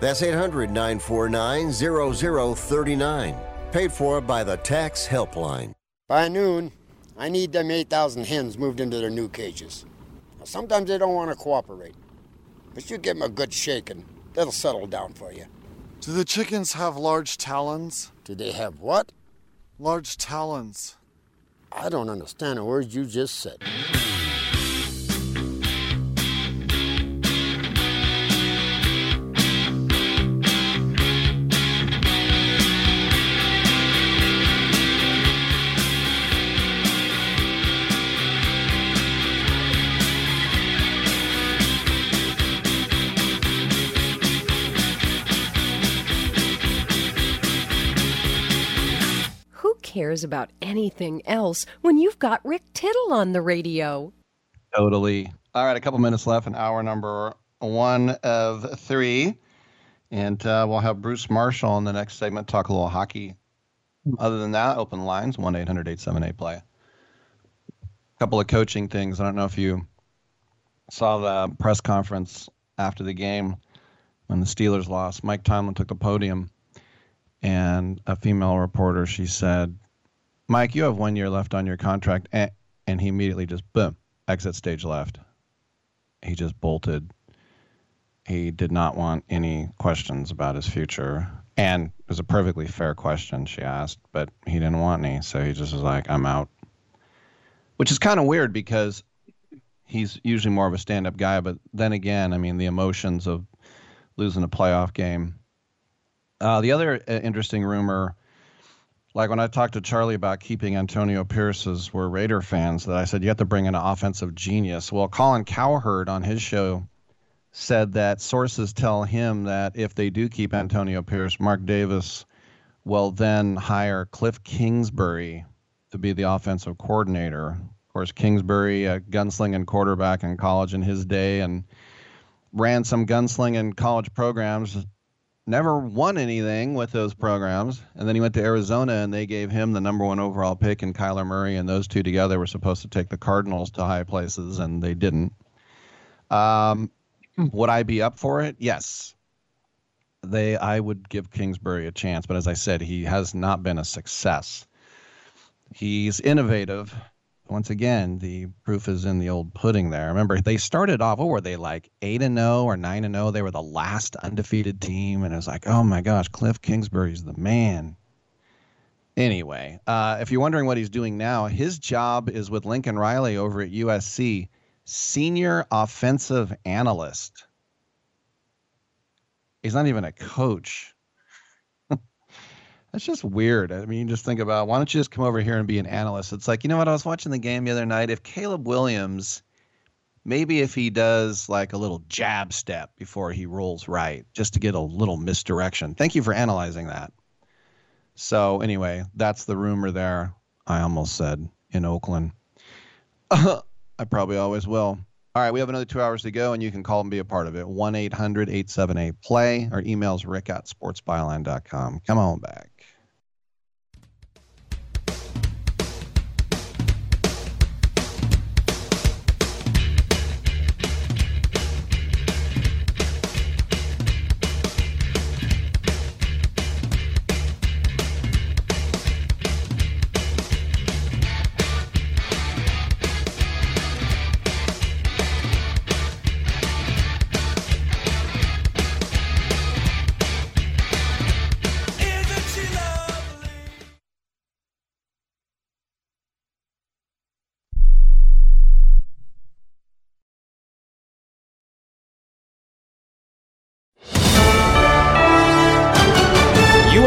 Speaker 1: That's 800 949 0039. Paid for by the Tax Helpline.
Speaker 16: By noon, I need them 8,000 hens moved into their new cages. Now, sometimes they don't want to cooperate, but you give them a good shaking, they'll settle down for you.
Speaker 17: Do the chickens have large talons?
Speaker 16: Do they have what?
Speaker 17: Large talons.
Speaker 16: I don't understand a word you just said.
Speaker 18: Cares about anything else when you've got Rick Tittle on the radio?
Speaker 3: Totally. All right, a couple minutes left in hour number one of three. And uh, we'll have Bruce Marshall in the next segment talk a little hockey. Other than that, open lines 1 800 878 play. A couple of coaching things. I don't know if you saw the press conference after the game when the Steelers lost. Mike Tomlin took the podium, and a female reporter, she said, Mike, you have one year left on your contract. And, and he immediately just, boom, exit stage left. He just bolted. He did not want any questions about his future. And it was a perfectly fair question she asked, but he didn't want any. So he just was like, I'm out. Which is kind of weird because he's usually more of a stand up guy. But then again, I mean, the emotions of losing a playoff game. Uh, the other uh, interesting rumor, like when I talked to Charlie about keeping Antonio Pierce's, we're Raider fans, that I said you have to bring in an offensive genius. Well, Colin Cowherd on his show said that sources tell him that if they do keep Antonio Pierce, Mark Davis will then hire Kliff Kingsbury to be the offensive coordinator. Of course, Kingsbury, a gunslinging quarterback in college in his day, and ran some gunslinging college programs. Never won anything with those programs. And then he went to Arizona and they gave him the number one overall pick and Kyler Murray. And those two together were supposed to take the Cardinals to high places and they didn't. Um, would I be up for it? Yes. They I would give Kingsbury a chance, but as I said, he has not been a success. He's innovative. Once again, the proof is in the old pudding there. Remember, they started off, what were they like 8 and 0 or 9 and 0? They were the last undefeated team and it was like, "Oh my gosh, Kliff Kingsbury's the man." Anyway, uh, if you're wondering what he's doing now, his job is with Lincoln Riley over at USC senior offensive analyst. He's not even a coach. That's just weird. I mean, just think about why don't you just come over here and be an analyst? It's like, you know what? I was watching the game the other night. If Caleb Williams, maybe if he does like a little jab step before he rolls right, just to get a little misdirection. Thank you for analyzing that. So, anyway, that's the rumor there. I almost said in Oakland. I probably always will. All right, we have another two hours to go, and you can call and be a part of it. 1 800 878 play. Our email's rick at sportsbyline.com. Come on back.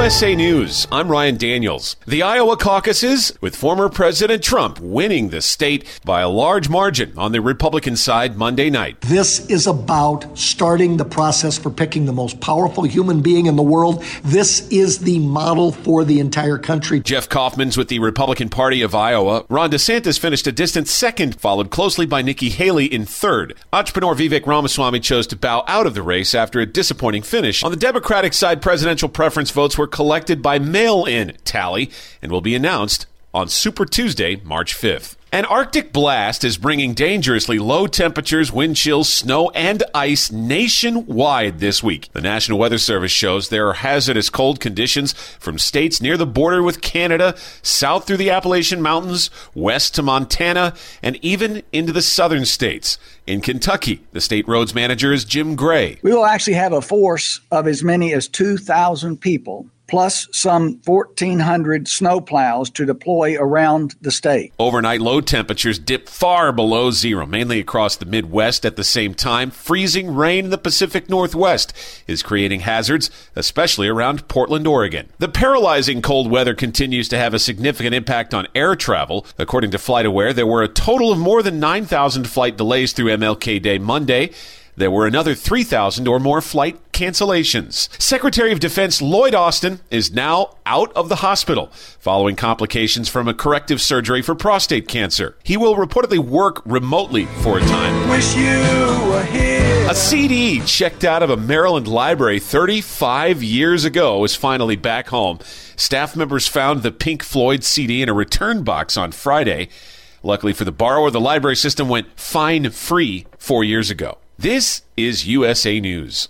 Speaker 19: USA News, I'm Ryan Daniels. The Iowa caucuses, with former President Trump winning the state by a large margin on the Republican side Monday night.
Speaker 20: This is about starting the process for picking the most powerful human being in the world. This is the model for the entire country.
Speaker 19: Jeff Kaufman's with the Republican Party of Iowa. Ron DeSantis finished a distant second, followed closely by Nikki Haley in third. Entrepreneur Vivek Ramaswamy chose to bow out of the race after a disappointing finish. On the Democratic side, presidential preference votes votes were collected by mail in tally and will be announced on Super Tuesday, March 5th. An Arctic blast is bringing dangerously low temperatures, wind chills, snow, and ice nationwide this week. The National Weather Service shows there are hazardous cold conditions from states near the border with Canada, south through the Appalachian Mountains, west to Montana, and even into the southern states. In Kentucky, the state roads manager is Jim Gray.
Speaker 16: We will actually have a force of as many as 2,000 people plus some 1,400 snowplows to deploy around the state.
Speaker 19: Overnight low temperatures dip far below zero, mainly across the Midwest at the same time. Freezing rain in the Pacific Northwest is creating hazards, especially around Portland, Oregon. The paralyzing cold weather continues to have a significant impact on air travel. According to FlightAware, there were a total of more than 9,000 flight delays through MLK Day Monday there were another 3,000 or more flight cancellations. Secretary of Defense Lloyd Austin is now out of the hospital following complications from a corrective surgery for prostate cancer. He will reportedly work remotely for a time.
Speaker 16: Wish you were here.
Speaker 19: A CD checked out of a Maryland library 35 years ago is finally back home. Staff members found the Pink Floyd CD in a return box on Friday. Luckily for the borrower, the library system went fine free four years ago. This is USA News.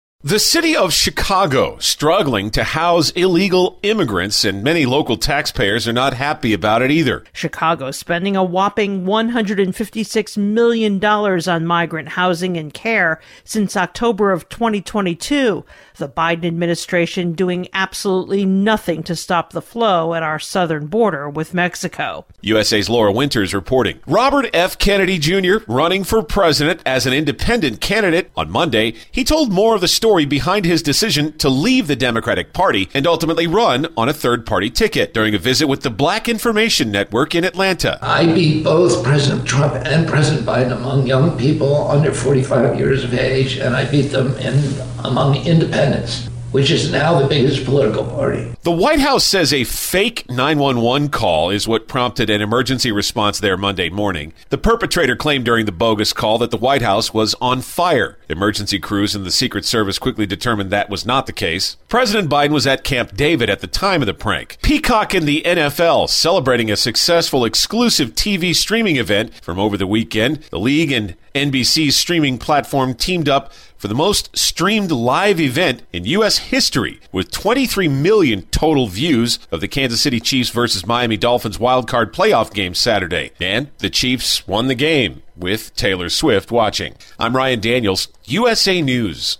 Speaker 19: The city of Chicago struggling to house illegal immigrants, and many local taxpayers are not happy about it either.
Speaker 21: Chicago spending a whopping $156 million on migrant housing and care since October of 2022. The Biden administration doing absolutely nothing to stop the flow at our southern border with Mexico.
Speaker 19: USA's Laura Winters reporting. Robert F. Kennedy Jr. running for president as an independent candidate on Monday. He told more of the story behind his decision to leave the Democratic Party and ultimately run on a third party ticket during a visit with the Black Information Network in Atlanta.
Speaker 22: I beat both President Trump and President Biden among young people under 45 years of age, and I beat them in among independents, which is now the biggest political party.
Speaker 19: The White House says a fake 911 call is what prompted an emergency response there Monday morning. The perpetrator claimed during the bogus call that the White House was on fire. Emergency crews and the Secret Service quickly determined that was not the case. President Biden was at Camp David at the time of the prank. Peacock and the NFL celebrating a successful exclusive TV streaming event from over the weekend. The league and NBC's streaming platform teamed up for the most streamed live event in U.S. history, with 23 million total views of the Kansas City Chiefs versus Miami Dolphins wildcard playoff game Saturday. And the Chiefs won the game with Taylor Swift watching. I'm Ryan Daniels, USA News.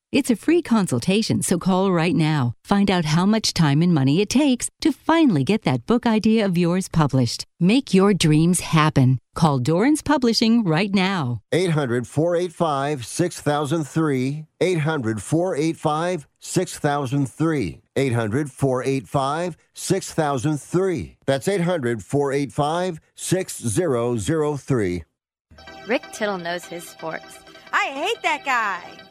Speaker 23: It's a free consultation, so call right now. Find out how much time and money it takes to finally get that book idea of yours published. Make your dreams happen. Call Dorrance Publishing right now.
Speaker 1: 800 485 6003. 800 485 6003. 800 485 6003. That's 800 485 6003.
Speaker 2: Rick Tittle knows his sports.
Speaker 24: I hate that guy.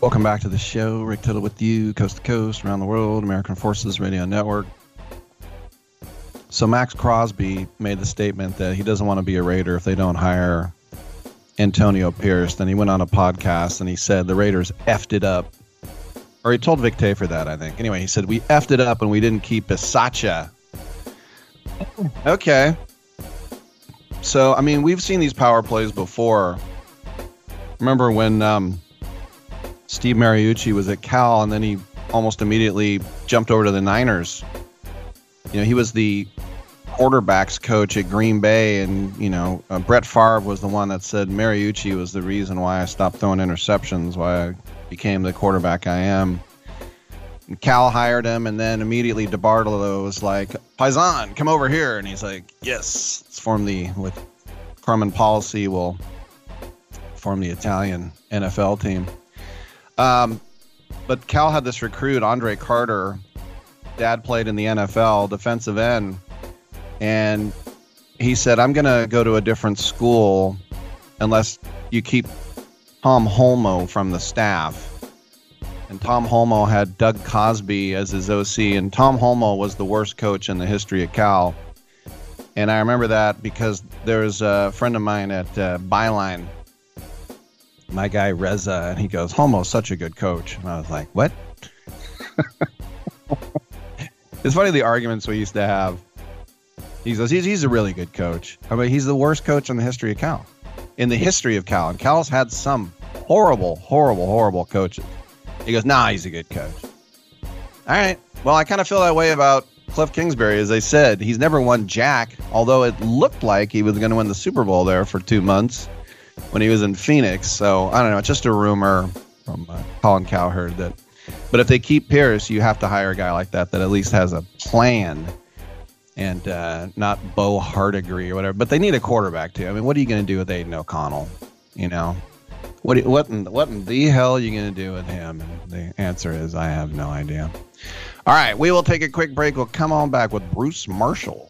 Speaker 3: Welcome back to the show. Rick Tittle with you, coast to coast, around the world, American Forces Radio Network. So Maxx Crosby made the statement that he doesn't want to be a Raider if they don't hire Antonio Pierce. Then he went on a podcast and he said the Raiders effed it up. Or he told Vic for that, I think. Anyway, he said we effed it up and we didn't keep Bisaccia. Okay. So I mean, we've seen these power plays before. Remember when um, Steve Mariucci was at Cal, and then he almost immediately jumped over to the Niners. You know, he was the quarterbacks coach at Green Bay, and you know, uh, Brett Favre was the one that said Mariucci was the reason why I stopped throwing interceptions, why I became the quarterback I am. And Cal hired him, and then immediately DeBartolo was like, "Paisan, come over here," and he's like, "Yes, let's form the with Carmen Policy will form the Italian NFL team." Um, but Cal had this recruit, Andre Carter. Dad played in the NFL, defensive end, and he said, "I'm going to go to a different school unless you keep Tom Holmoe from the staff." And Tom Holmoe had Doug Cosby as his OC, and Tom Holmoe was the worst coach in the history of Cal. And I remember that because there's a friend of mine at uh, Byline my guy Reza, and he goes, Holmoe's such a good coach. And I was like, what? it's funny the arguments we used to have. He goes, he's, he's a really good coach. I mean, he's the worst coach in the history of Cal. In the history of Cal. And Cal's had some horrible, horrible, horrible coaches. He goes, nah, he's a good coach. All right. Well, I kind of feel that way about Kliff Kingsbury. As I said, he's never won Jack, although it looked like he was going to win the Super Bowl there for two months when he was in Phoenix. So I don't know. It's just a rumor from uh, Colin Cowherd that. But if they keep Pierce, you have to hire a guy like that that at least has a plan and uh, not Bo Hardegree or whatever. But they need a quarterback too. I mean, what are you going to do with Aidan O'Connell? You know, what what in, what in the hell are you going to do with him? And the answer is I have no idea. All right, we will take a quick break. We'll come on back with Bruce Marshall.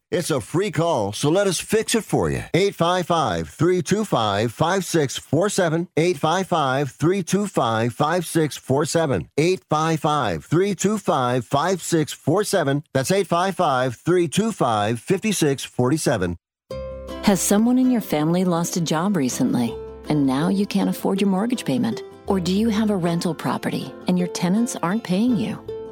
Speaker 1: It's a free call, so let us fix it for you. 855 325 5647. 855 325 5647. 855 325 5647. That's 855 325 5647.
Speaker 25: Has someone in your family lost a job recently and now you can't afford your mortgage payment? Or do you have a rental property and your tenants aren't paying you?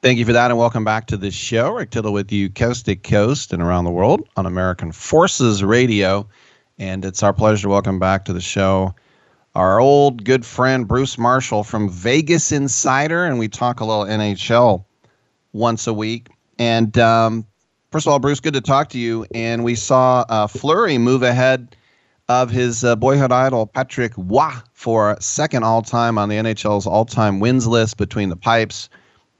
Speaker 3: Thank you for that, and welcome back to the show. Rick Tittle with you, coast to coast and around the world on American Forces Radio. And it's our pleasure to welcome back to the show our old good friend Bruce Marshall from Vegas Insider, and we talk a little NHL once a week. And um, first of all, Bruce, good to talk to you. And we saw uh, Fleury move ahead of his uh, boyhood idol Patrick Roy for second all time on the NHL's all time wins list between the pipes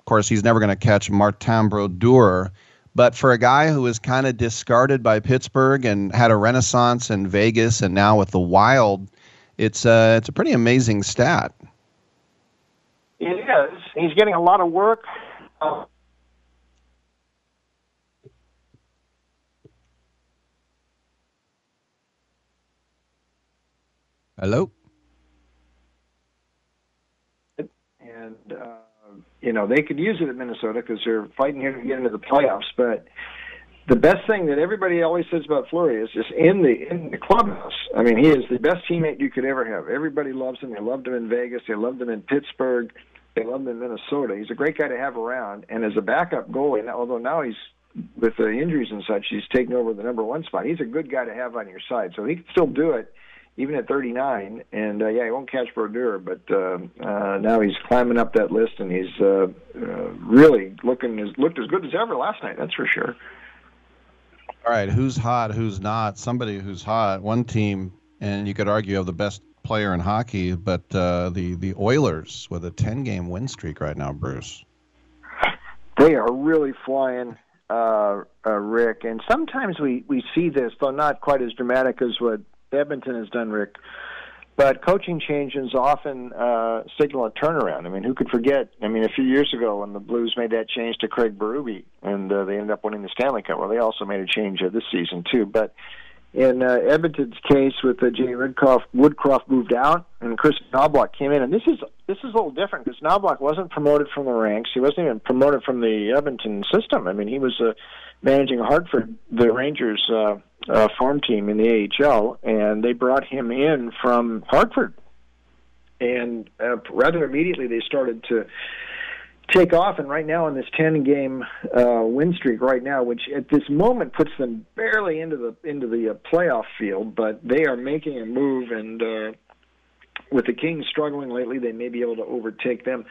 Speaker 3: course, he's never going to catch Martin Brodeur. But for a guy who was kind of discarded by Pittsburgh and had a renaissance in Vegas and now with the Wild, it's uh, it's a pretty amazing stat.
Speaker 26: It is. He's getting a lot of work. Uh,
Speaker 3: Hello.
Speaker 26: And. Uh, you know they could use it at Minnesota because they're fighting here to get into the playoffs. But the best thing that everybody always says about Fleury is just in the in the clubhouse. I mean, he is the best teammate you could ever have. Everybody loves him. They loved him in Vegas. They loved him in Pittsburgh. They loved him in Minnesota. He's a great guy to have around. And as a backup goalie, although now he's with the injuries and such, he's taken over the number one spot. He's a good guy to have on your side, so he can still do it even at 39. And uh, yeah, he won't catch Brodeur, but uh, uh, now he's climbing up that list, and he's uh, uh, really looking as looked as good as ever last night. That's for sure.
Speaker 3: All right, who's hot? Who's not? Somebody who's hot. One team, and you could argue of the best player in hockey, but uh, the the Oilers with a 10 game win streak right now, Bruce.
Speaker 26: They are really flying. Uh, uh, Rick, and sometimes we we see this, though not quite as dramatic as what Edmonton has done, Rick. But coaching changes often uh, signal a turnaround. I mean, who could forget? I mean, a few years ago when the Blues made that change to Craig Berube and uh, they ended up winning the Stanley Cup. Well, they also made a change uh, this season too. But in uh, Edmonton's case, with uh, Jay Woodcroft, Woodcroft moved out and Kris Knoblauch came in, and this is this is a little different because Knoblauch wasn't promoted from the ranks. He wasn't even promoted from the Edmonton system. I mean, he was uh, managing Hartford, the Rangers. Uh, uh, farm team in the AHL, and they brought him in from Hartford. And uh, rather immediately, they started to take off. And right now, on this 10 game uh, win streak, right now, which at this moment puts them barely into the into the uh, playoff field, but they are making a move. And uh, with the Kings struggling lately, they may be able to overtake them.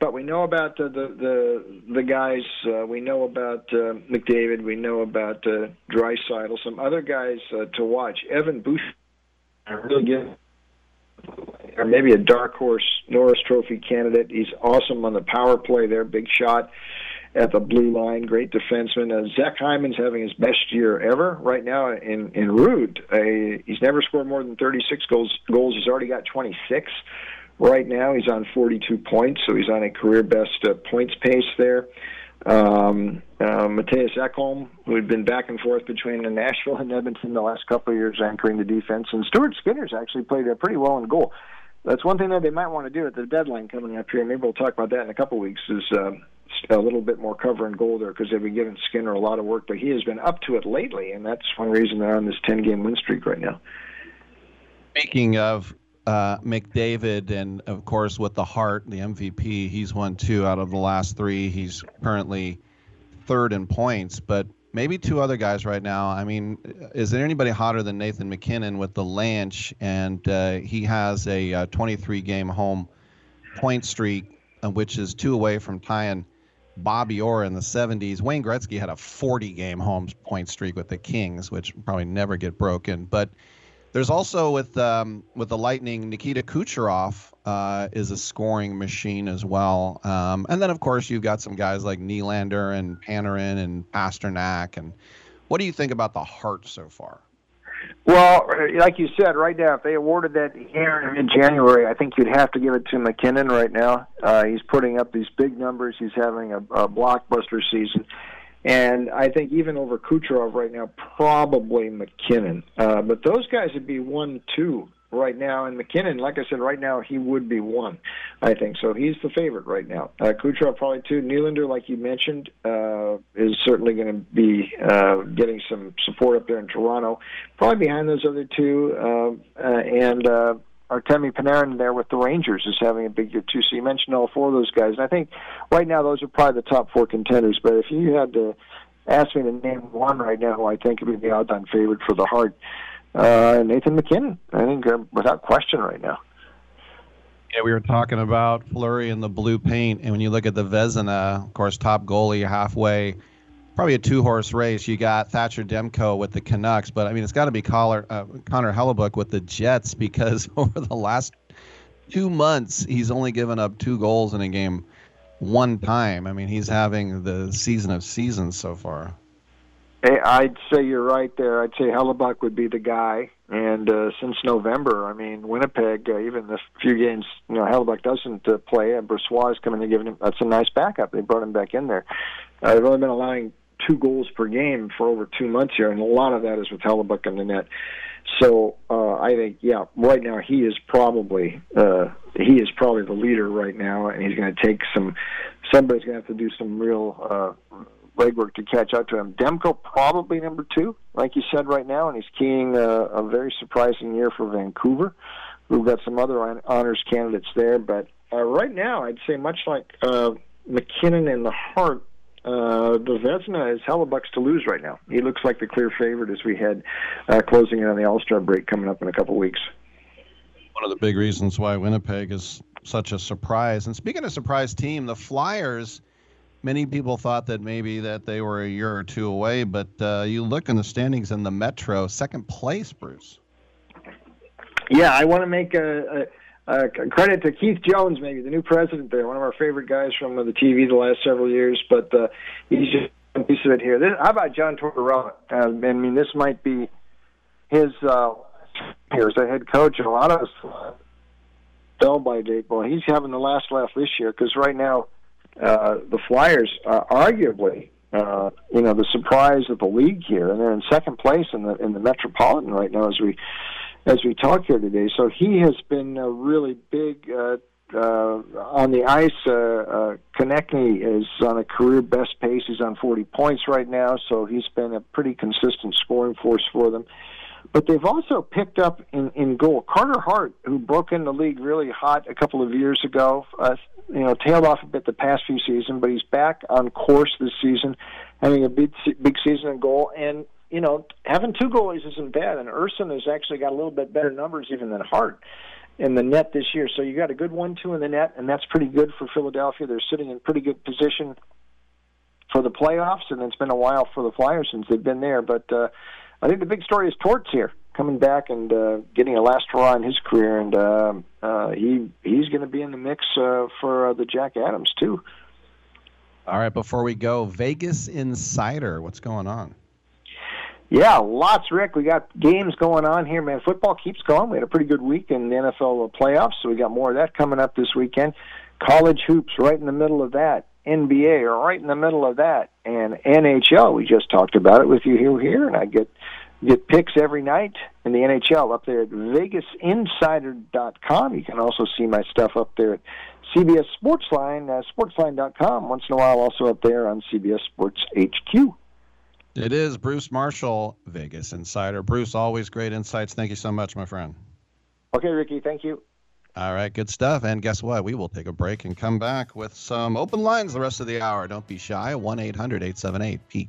Speaker 26: But we know about uh, the the the guys. Uh, we know about uh, McDavid. We know about uh, Draisaitl. Some other guys uh, to watch. Evan Bouchard, really good or maybe a dark horse Norris Trophy candidate. He's awesome on the power play there, big shot at the blue line, great defenseman. Uh, Zach Hyman's having his best year ever right now in in Rude. Uh, he's never scored more than 36 goals. Goals. He's already got 26 right now. He's on 42 points, so he's on a career best uh, points pace there. Um, uh, Mattias Ekholm, who had been back and forth between Nashville and Edmonton the last couple of years, anchoring the defense, and Stuart Skinner's actually played uh, pretty well in goal. That's one thing that they might want to do at the deadline coming up here. Maybe we'll talk about that in a couple of weeks. Is uh, a little bit more cover and goal there because they've been giving Skinner a lot of work, but he has been up to it lately, and that's one reason they're on this 10 game win streak right now.
Speaker 3: Speaking of uh, McDavid, and of course with the Hart, the MVP, he's won two out of the last three. He's currently third in points, but maybe two other guys right now. I mean, is there anybody hotter than Nathan MacKinnon with the Lanch? And uh, he has a uh, 23 game home point streak, uh, which is two away from tying Bobby Orr in the 70s. Wayne Gretzky had a 40 game home point streak with the Kings, which probably never get broken. But there's also with um, with the Lightning, Nikita Kucherov uh, is a scoring machine as well. Um, and then of course you've got some guys like Nylander and Panarin and Pastrnak. And what do you think about the Hart so far?
Speaker 26: Well, like you said, right now, if they awarded that here in January, I think you'd have to give it to MacKinnon right now. Uh, he's putting up these big numbers. He's having a, a blockbuster season. And I think even over Kucherov right now, probably MacKinnon. Uh, but those guys would be one, two right now. And MacKinnon, like I said, right now he would be one, I think. So he's the favorite right now. Uh, Kucherov probably two. Nylander, like you mentioned, uh, is certainly going to be uh, getting some support up there in Toronto. Probably behind those other two. Uh, uh, and uh, Artemi Panarin there with the Rangers is having a big year too. So you mentioned all four of those guys, and I think right now those are probably the top four contenders. But if you had to ask me to name one right now, who I think it would be the odds-on favorite for the Hart, uh, Nathan MacKinnon. I think uh, without question right now.
Speaker 3: Yeah, we were talking about Fleury and the blue paint, and when you look at the Vezina, of course, top goalie halfway probably a two horse race. You got Thatcher Demko with the Canucks, but I mean, it's got to be Collar, uh, Connor Hellebuyck with the Jets because over the last two months, he's only given up two goals in a game one time. I mean, he's having the season of seasons so far.
Speaker 26: I'd say you're right there. I'd say Hellebuyck would be the guy. And uh, since November, I mean, Winnipeg, uh, even the few games, you know, Hellebuyck doesn't uh, play, and Brossoit is coming and giving him, that's a nice backup. They brought him back in there. Uh, they've only been allowing two goals per game for over two months here, and a lot of that is with Hellebuyck in the net. So uh, I think, yeah, right now he is probably uh, he is probably the leader right now, and he's going to take some. Somebody's going to have to do some real uh, legwork to catch up to him. Demko probably number two, like you said right now, and he's keying a, a very surprising year for Vancouver. We've got some other honors candidates there, but uh, right now I'd say much like uh, MacKinnon and the Hart, uh, the Vezina is Hellebuyck's to lose right now. He looks like the clear favorite as we head uh, closing in on the All Star break coming up in a couple weeks.
Speaker 3: One of the big reasons why Winnipeg is such a surprise. And speaking of surprise team, the Flyers. Many people thought that maybe that they were a year or two away, but uh, you look in the standings in the Metro, second place, Bruce.
Speaker 26: Yeah, I want to make a, a uh, credit to Keith Jones, maybe the new president there, one of our favorite guys from the TV the last several years. But uh, he's just a piece of it here. This, how about John Tortorella? Uh, I mean, this might be his uh, here as a head coach, a lot of us fell by date. Well, he's having the last laugh this year because right now uh, the Flyers are arguably. Uh, you know the surprise of the league here, and they're in second place in the in the Metropolitan right now as we as we talk here today. So he has been a really big uh, uh, on the ice. Uh, uh, Konecny is on a career best pace. He's on 40 points right now, so he's been a pretty consistent scoring force for them. But they've also picked up in, in goal Carter Hart, who broke in the league really hot a couple of years ago. Uh, you know, tailed off a bit the past few seasons, but he's back on course this season, having a big big season in goal. And you know, having two goalies isn't bad. And Ersson has actually got a little bit better numbers even than Hart in the net this year. So you got a good one-two in the net, and that's pretty good for Philadelphia. They're sitting in pretty good position for the playoffs, and it's been a while for the Flyers since they've been there. But uh, I think the big story is Torts here coming back and uh, getting a last hurrah in his career, and uh, uh, he he's going to be in the mix uh, for uh, the Jack Adams too.
Speaker 3: All right, before we go, Vegas Insider, what's going on?
Speaker 26: Yeah, lots, Rick. We got games going on here, man. Football keeps going. We had a pretty good week in the NFL playoffs, so we got more of that coming up this weekend. College hoops right in the middle of that. NBA right in the middle of that, and NHL. We just talked about it with you here, and I get get picks every night in the NHL up there at VegasInsider.com. You can also see my stuff up there at CBS Sportsline, uh, Sportsline.com. Once in a while, also up there on CBS Sports HQ.
Speaker 3: It is Bruce Marshall, Vegas Insider. Bruce, always great insights. Thank you so much, my friend.
Speaker 26: Okay, Ricky. Thank you.
Speaker 3: All right, good stuff. And guess what? We will take a break and come back with some open lines the rest of the hour. Don't be shy. 1 800 878 P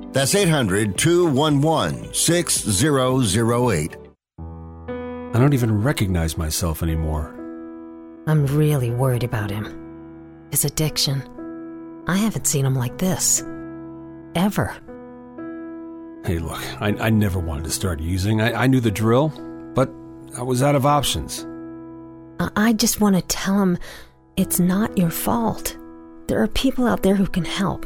Speaker 1: That's 800 211 6008.
Speaker 27: I don't even recognize myself anymore.
Speaker 28: I'm really worried about him. His addiction. I haven't seen him like this. Ever.
Speaker 27: Hey, look, I, I never wanted to start using. I, I knew the drill, but I was out of options.
Speaker 28: I, I just want to tell him it's not your fault. There are people out there who can help.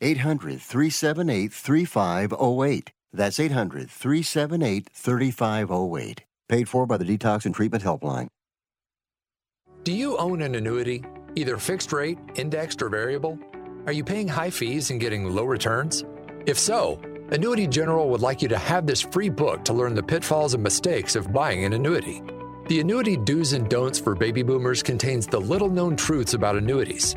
Speaker 1: 800 378 3508. That's 800 378 3508. Paid for by the Detox and Treatment Helpline.
Speaker 29: Do you own an annuity, either fixed rate, indexed, or variable? Are you paying high fees and getting low returns? If so, Annuity General would like you to have this free book to learn the pitfalls and mistakes of buying an annuity. The Annuity Do's and Don'ts for Baby Boomers contains the little known truths about annuities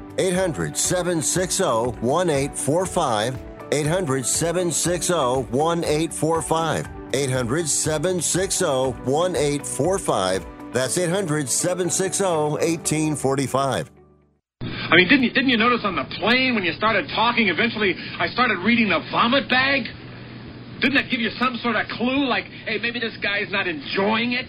Speaker 1: 800 760 1845. 800 760 1845. 800 760 1845. That's 800 760 1845.
Speaker 30: I mean, didn't you, didn't you notice on the plane when you started talking, eventually I started reading the vomit bag?
Speaker 31: Didn't that give you some sort of clue? Like, hey, maybe this guy's not enjoying it?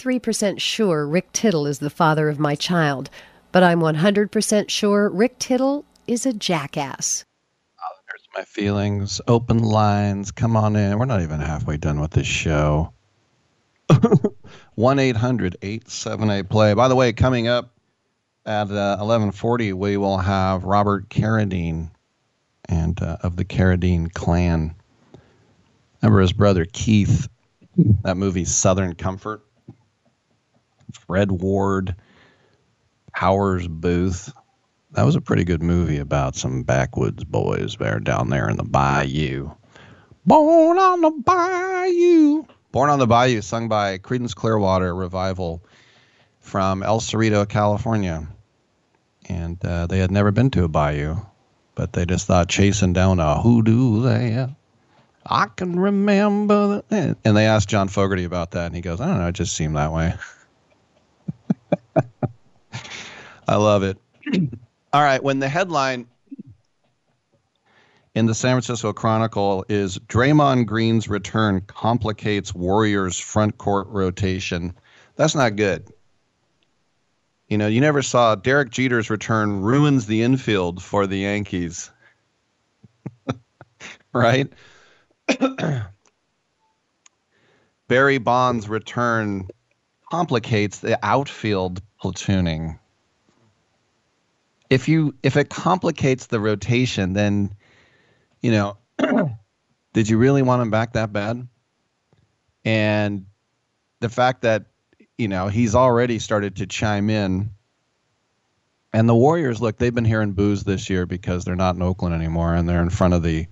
Speaker 18: I'm 33% sure Rick Tittle is the father of my child, but I'm 100% sure Rick Tittle is a jackass.
Speaker 3: There's my feelings. Open lines. Come on in. We're not even halfway done with this show. 1 800 878 play. By the way, coming up at uh, 1140, we will have Robert Carradine and uh, of the Carradine clan. Remember his brother Keith that movie Southern Comfort. Fred Ward, Powers Boothe. That was a pretty good movie about some backwoods boys there down there in the bayou. Born on the Bayou. Born on the Bayou, sung by Creedence Clearwater Revival from El Cerrito, California. And uh, they had never been to a bayou, but they just thought chasing down a hoodoo there I can remember. The, and they asked John Fogerty about that, and he goes, I don't know, it just seemed that way. I love it. All right, when the headline in the San Francisco Chronicle is Draymond Green's return complicates Warriors front court rotation. That's not good. You know, you never saw Derek Jeter's return ruins the infield for the Yankees. right? Barry Bonds' return complicates the outfield platooning. If you if it complicates the rotation, then you know, did you really want him back that bad? And the fact that you know he's already started to chime in. And the Warriors, look, they've been hearing boos this year because they're not in Oakland anymore, and they're in front of the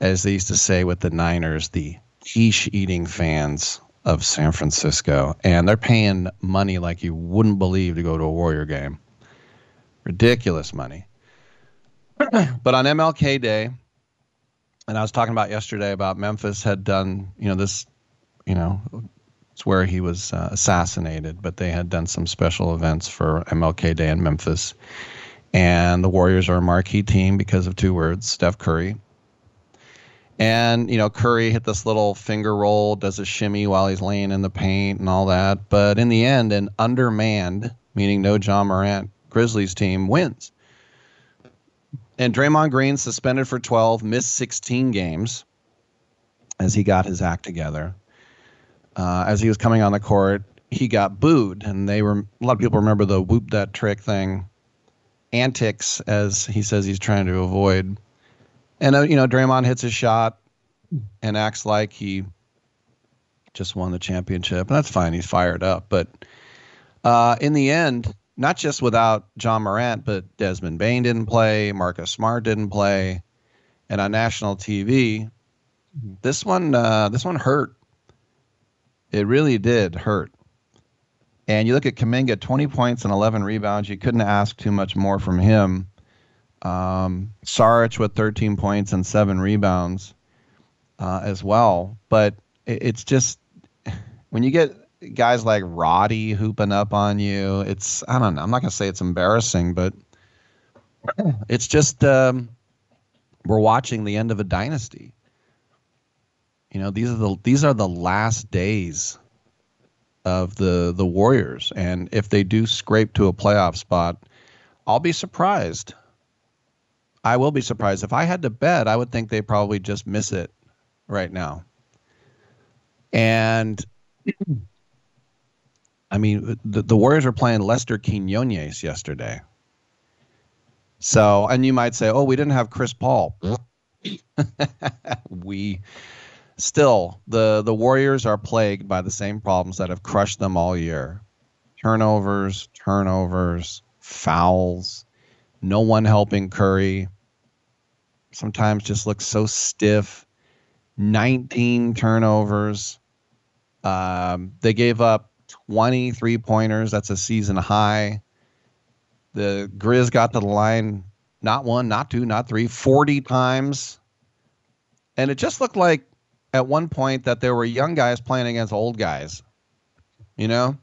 Speaker 3: as they used to say with the Niners, the quiche eating fans of San Francisco. And they're paying money like you wouldn't believe to go to a Warrior game. Ridiculous money. but on MLK Day, and I was talking about yesterday about Memphis had done, you know, this, you know, it's where he was uh, assassinated, but they had done some special events for MLK Day in Memphis. And the Warriors are a marquee team because of two words Steph Curry and, you know, Curry hit this little finger roll, does a shimmy while he's laying in the paint and all that. But in the end, an undermanned, meaning no Ja Morant, Grizzlies team wins. And Draymond Green suspended for 12, missed 16 games as he got his act together. Uh, as he was coming on the court, he got booed, and they were a lot of people remember the whoop that trick thing, antics as he says he's trying to avoid. And uh, you know, Draymond hits his shot and acts like he just won the championship, and that's fine. He's fired up, but uh, in the end, not just without Ja Morant, but Desmond Bane didn't play, Marcus Smart didn't play, and on national TV, this one uh, this one hurt. It really did hurt. And you look at Kuminga, 20 points and 11 rebounds. You couldn't ask too much more from him. Um, Saric with 13 points and seven rebounds uh, as well. But it, it's just when you get guys like Roddy hooping up on you, it's I don't know. I'm not gonna say it's embarrassing, but it's just um, we're watching the end of a dynasty. You know, these are the these are the last days of the the Warriors, and if they do scrape to a playoff spot, I'll be surprised. I will be surprised. If I had to bet, I would think they probably just miss it right now. And I mean, the, the Warriors were playing Lester Quinones yesterday. So, and you might say, oh, we didn't have Chris Paul. we still, the, the Warriors are plagued by the same problems that have crushed them all year turnovers, turnovers, fouls, no one helping Curry. Sometimes just looks so stiff. 19 turnovers. Um, they gave up 23 pointers. That's a season high. The Grizz got to the line not one, not two, not three, 40 times. And it just looked like at one point that there were young guys playing against old guys. You know?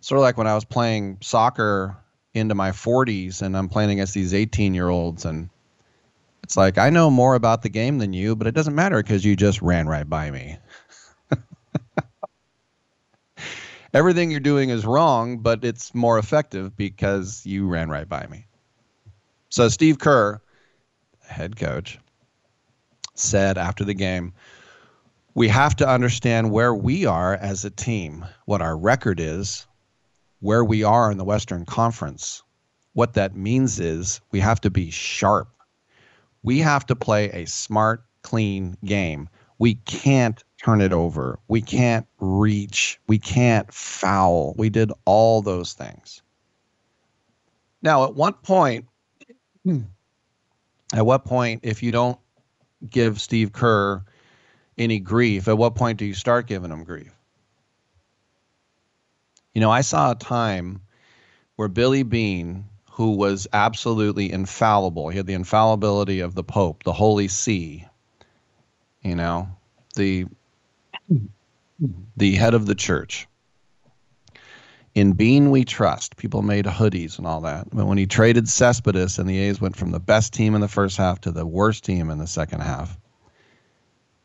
Speaker 3: Sort of like when I was playing soccer into my 40s and I'm playing against these 18 year olds. And it's like, I know more about the game than you, but it doesn't matter because you just ran right by me. Everything you're doing is wrong, but it's more effective because you ran right by me. So Steve Kerr, head coach, said after the game, we have to understand where we are as a team, what our record is, where we are in the Western Conference. What that means is we have to be sharp. We have to play a smart, clean game. We can't turn it over. We can't reach. We can't foul. We did all those things. Now, at what point, at what point, if you don't give Steve Kerr any grief, at what point do you start giving him grief? You know, I saw a time where Billy Beane, who was absolutely infallible, he had the infallibility of the Pope, the Holy See, you know, the the head of the church. In Beane we trust. People made hoodies and all that. But when he traded Cespedes and the A's went from the best team in the first half to the worst team in the second half,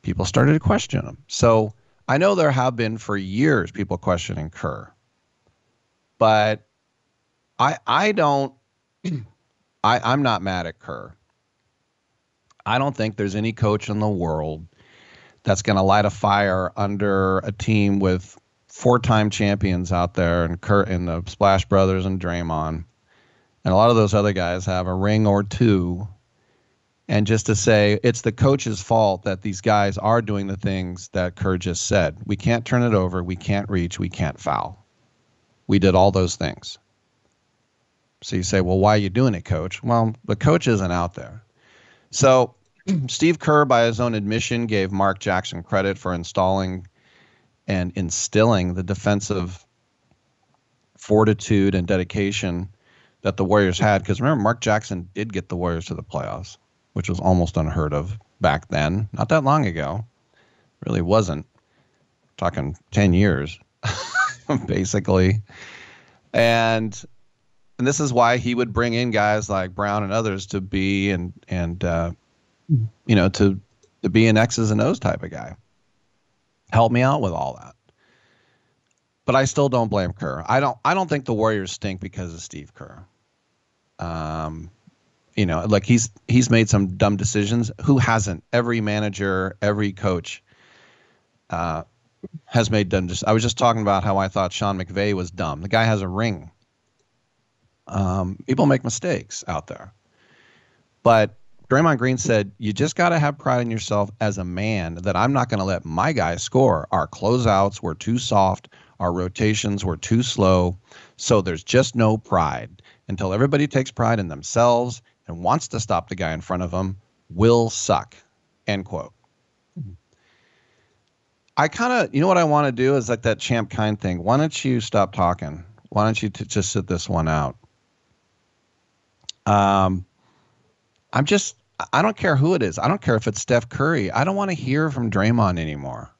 Speaker 3: people started to question him. So I know there have been for years people questioning Kerr. But I I don't I, I'm not mad at Kerr. I don't think there's any coach in the world that's going to light a fire under a team with four-time champions out there and Kurt and the Splash Brothers and Draymond, and a lot of those other guys have a ring or two. And just to say it's the coach's fault that these guys are doing the things that Kerr just said. We can't turn it over. We can't reach. We can't foul. We did all those things. So you say, well, why are you doing it, coach? Well, the coach isn't out there. So Steve Kerr, by his own admission, gave Mark Jackson credit for installing and instilling the defensive fortitude and dedication that the Warriors had. Because remember, Mark Jackson did get the Warriors to the playoffs, which was almost unheard of back then. Not that long ago. Really wasn't. talking 10 years, basically. And and this is why he would bring in guys like Brown and others to be and and uh, you know, to to be an X's and O's type of guy. Help me out with all that. But I still don't blame Kerr. I don't I don't think the Warriors stink because of Steve Kerr. Um, you know, like he's he's made some dumb decisions. Who hasn't? Every manager, every coach uh, has made dumb. Decisions. I was just talking about how I thought Sean McVay was dumb. The guy has a ring. Um, people make mistakes out there, but Draymond Green said, You just got to have pride in yourself as a man that I'm not going to let my guys score. Our closeouts were too soft, our rotations were too slow. So there's just no pride. Until everybody takes pride in themselves and wants to stop the guy in front of them, will suck. End quote. I kind of, you know what I want to do is like that Champ Kind thing. Why don't you stop talking? Why don't you t- just sit this one out? Um, I'm just I don't care who it is. I don't care if it's Steph Curry. I don't want to hear from Draymond anymore.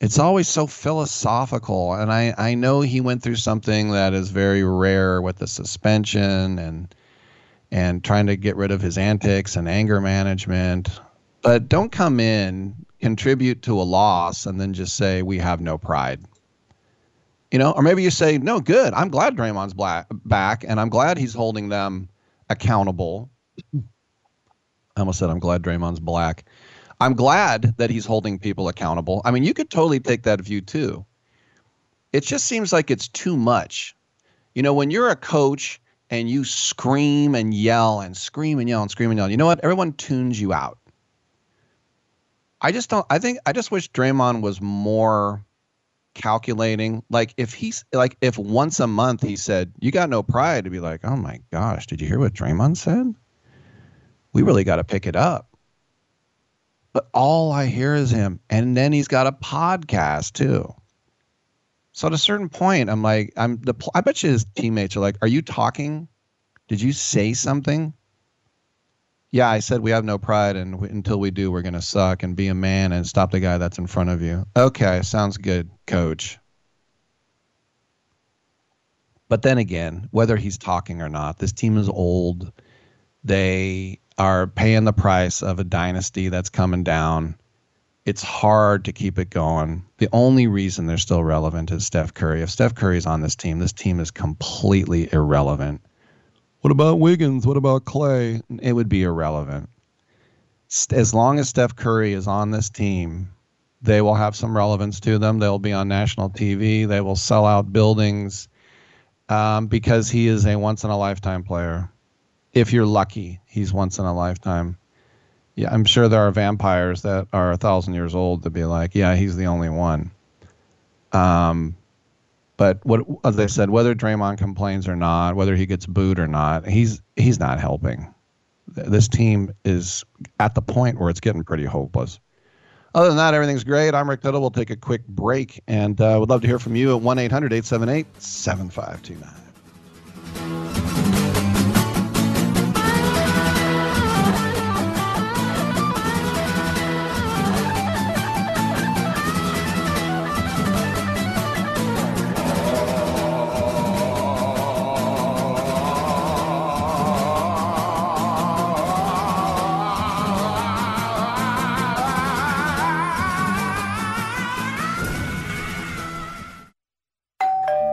Speaker 3: It's always so philosophical, and I I know he went through something that is very rare with the suspension and and trying to get rid of his antics and anger management. But don't come in, contribute to a loss, and then just say we have no pride. You know, or maybe you say, no, good. I'm glad Draymond's black, back, and I'm glad he's holding them accountable I almost said I'm glad Draymond's black. I'm glad that he's holding people accountable. I mean, you could totally take that view too. It just seems like it's too much. You know, when you're a coach and you scream and yell and scream and yell and scream and yell, you know what? Everyone tunes you out. I just don't. I think I just wish Draymond was more calculating. Like if he's like if once a month he said, "You got no pride," to be like, "Oh my gosh, did you hear what Draymond said? We really got to pick it up." But all I hear is him, and then he's got a podcast too. So at a certain point, I'm like, I'm the. I bet you his teammates are like, "Are you talking? Did you say something?" Yeah, I said we have no pride, and we, until we do, we're gonna suck and be a man and stop the guy that's in front of you. Okay, sounds good, coach. But then again, whether he's talking or not, this team is old. They are paying the price of a dynasty that's coming down. It's hard to keep it going. The only reason they're still relevant is Steph Curry. If Steph Curry's on this team, this team is completely irrelevant. What about Wiggins? What about Clay? It would be irrelevant. As long as Steph Curry is on this team, they will have some relevance to them. They'll be on national TV. They will sell out buildings um, because he is a once in a lifetime player. If you're lucky, he's once in a lifetime. Yeah, I'm sure there are vampires that are a thousand years old to be like, yeah, he's the only one. Um, but what, as I said, whether Draymond complains or not, whether he gets booed or not, he's he's not helping. This team is at the point where it's getting pretty hopeless. Other than that, everything's great. I'm Rick Tittle. We'll take a quick break and uh, would love to hear from you at 1 800 878 7529.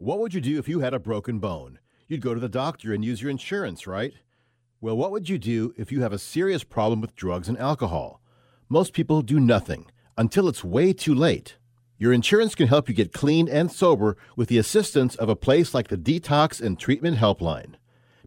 Speaker 10: What would you do if you had a broken bone? You'd go to the doctor and use your insurance, right? Well, what would you do if you have a serious problem with drugs and alcohol? Most people do nothing until it's way too late. Your insurance can help you get clean and sober with the assistance of a place like the Detox and Treatment Helpline.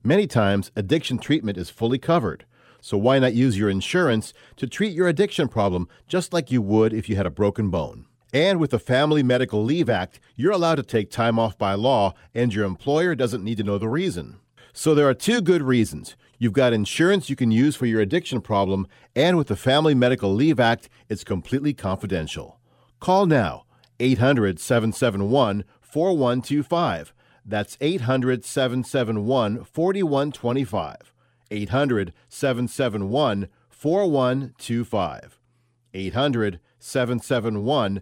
Speaker 10: Many times, addiction treatment is fully covered, so why not use your insurance to treat your addiction problem just like you would if you had a broken bone? And with the Family Medical Leave Act, you're allowed to take time off by law, and your employer doesn't need to know the reason. So there are two good reasons. You've got insurance you can use for your addiction problem, and with the Family Medical Leave Act, it's completely confidential. Call now 800 771 4125. That's 800 771 4125. 800 771 4125. 800 771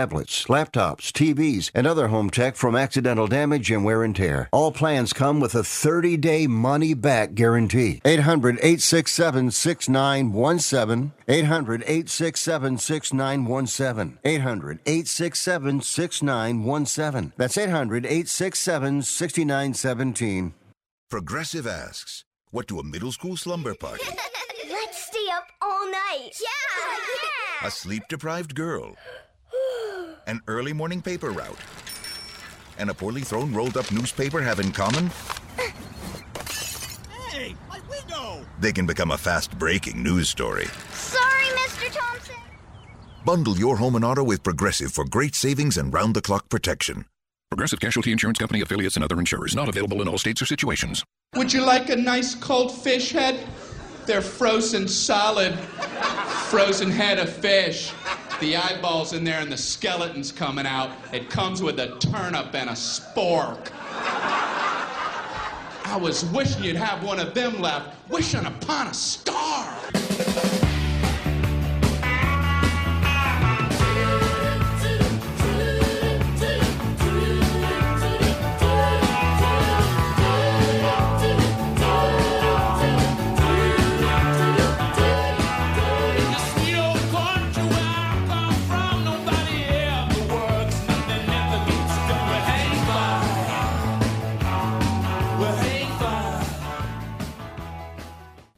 Speaker 1: tablets, laptops, TVs, and other home tech from accidental damage and wear and tear. All plans come with a 30 day money back guarantee. 800 867 6917. 800 867 6917. 800 867 6917. That's 800 867 6917.
Speaker 32: Progressive asks, what do a middle school slumber party,
Speaker 33: Let's stay up all night. Yeah! Yeah!
Speaker 32: a sleep deprived girl, an early morning paper route, and a poorly thrown rolled up newspaper have in common?
Speaker 34: Hey, my window!
Speaker 32: They can become a fast breaking news story.
Speaker 33: Sorry, Mr. Thompson.
Speaker 32: Bundle your home and auto with Progressive for great savings and round the clock protection.
Speaker 35: Progressive Casualty Insurance Company affiliates and other insurers. Not available in all states or situations.
Speaker 36: Would you like a nice cold fish head? They're frozen solid. Frozen head of fish. The eyeballs in there and the skeleton's coming out. It comes with a turnip and a spork. I was wishing you'd have one of them left, wishing upon a star.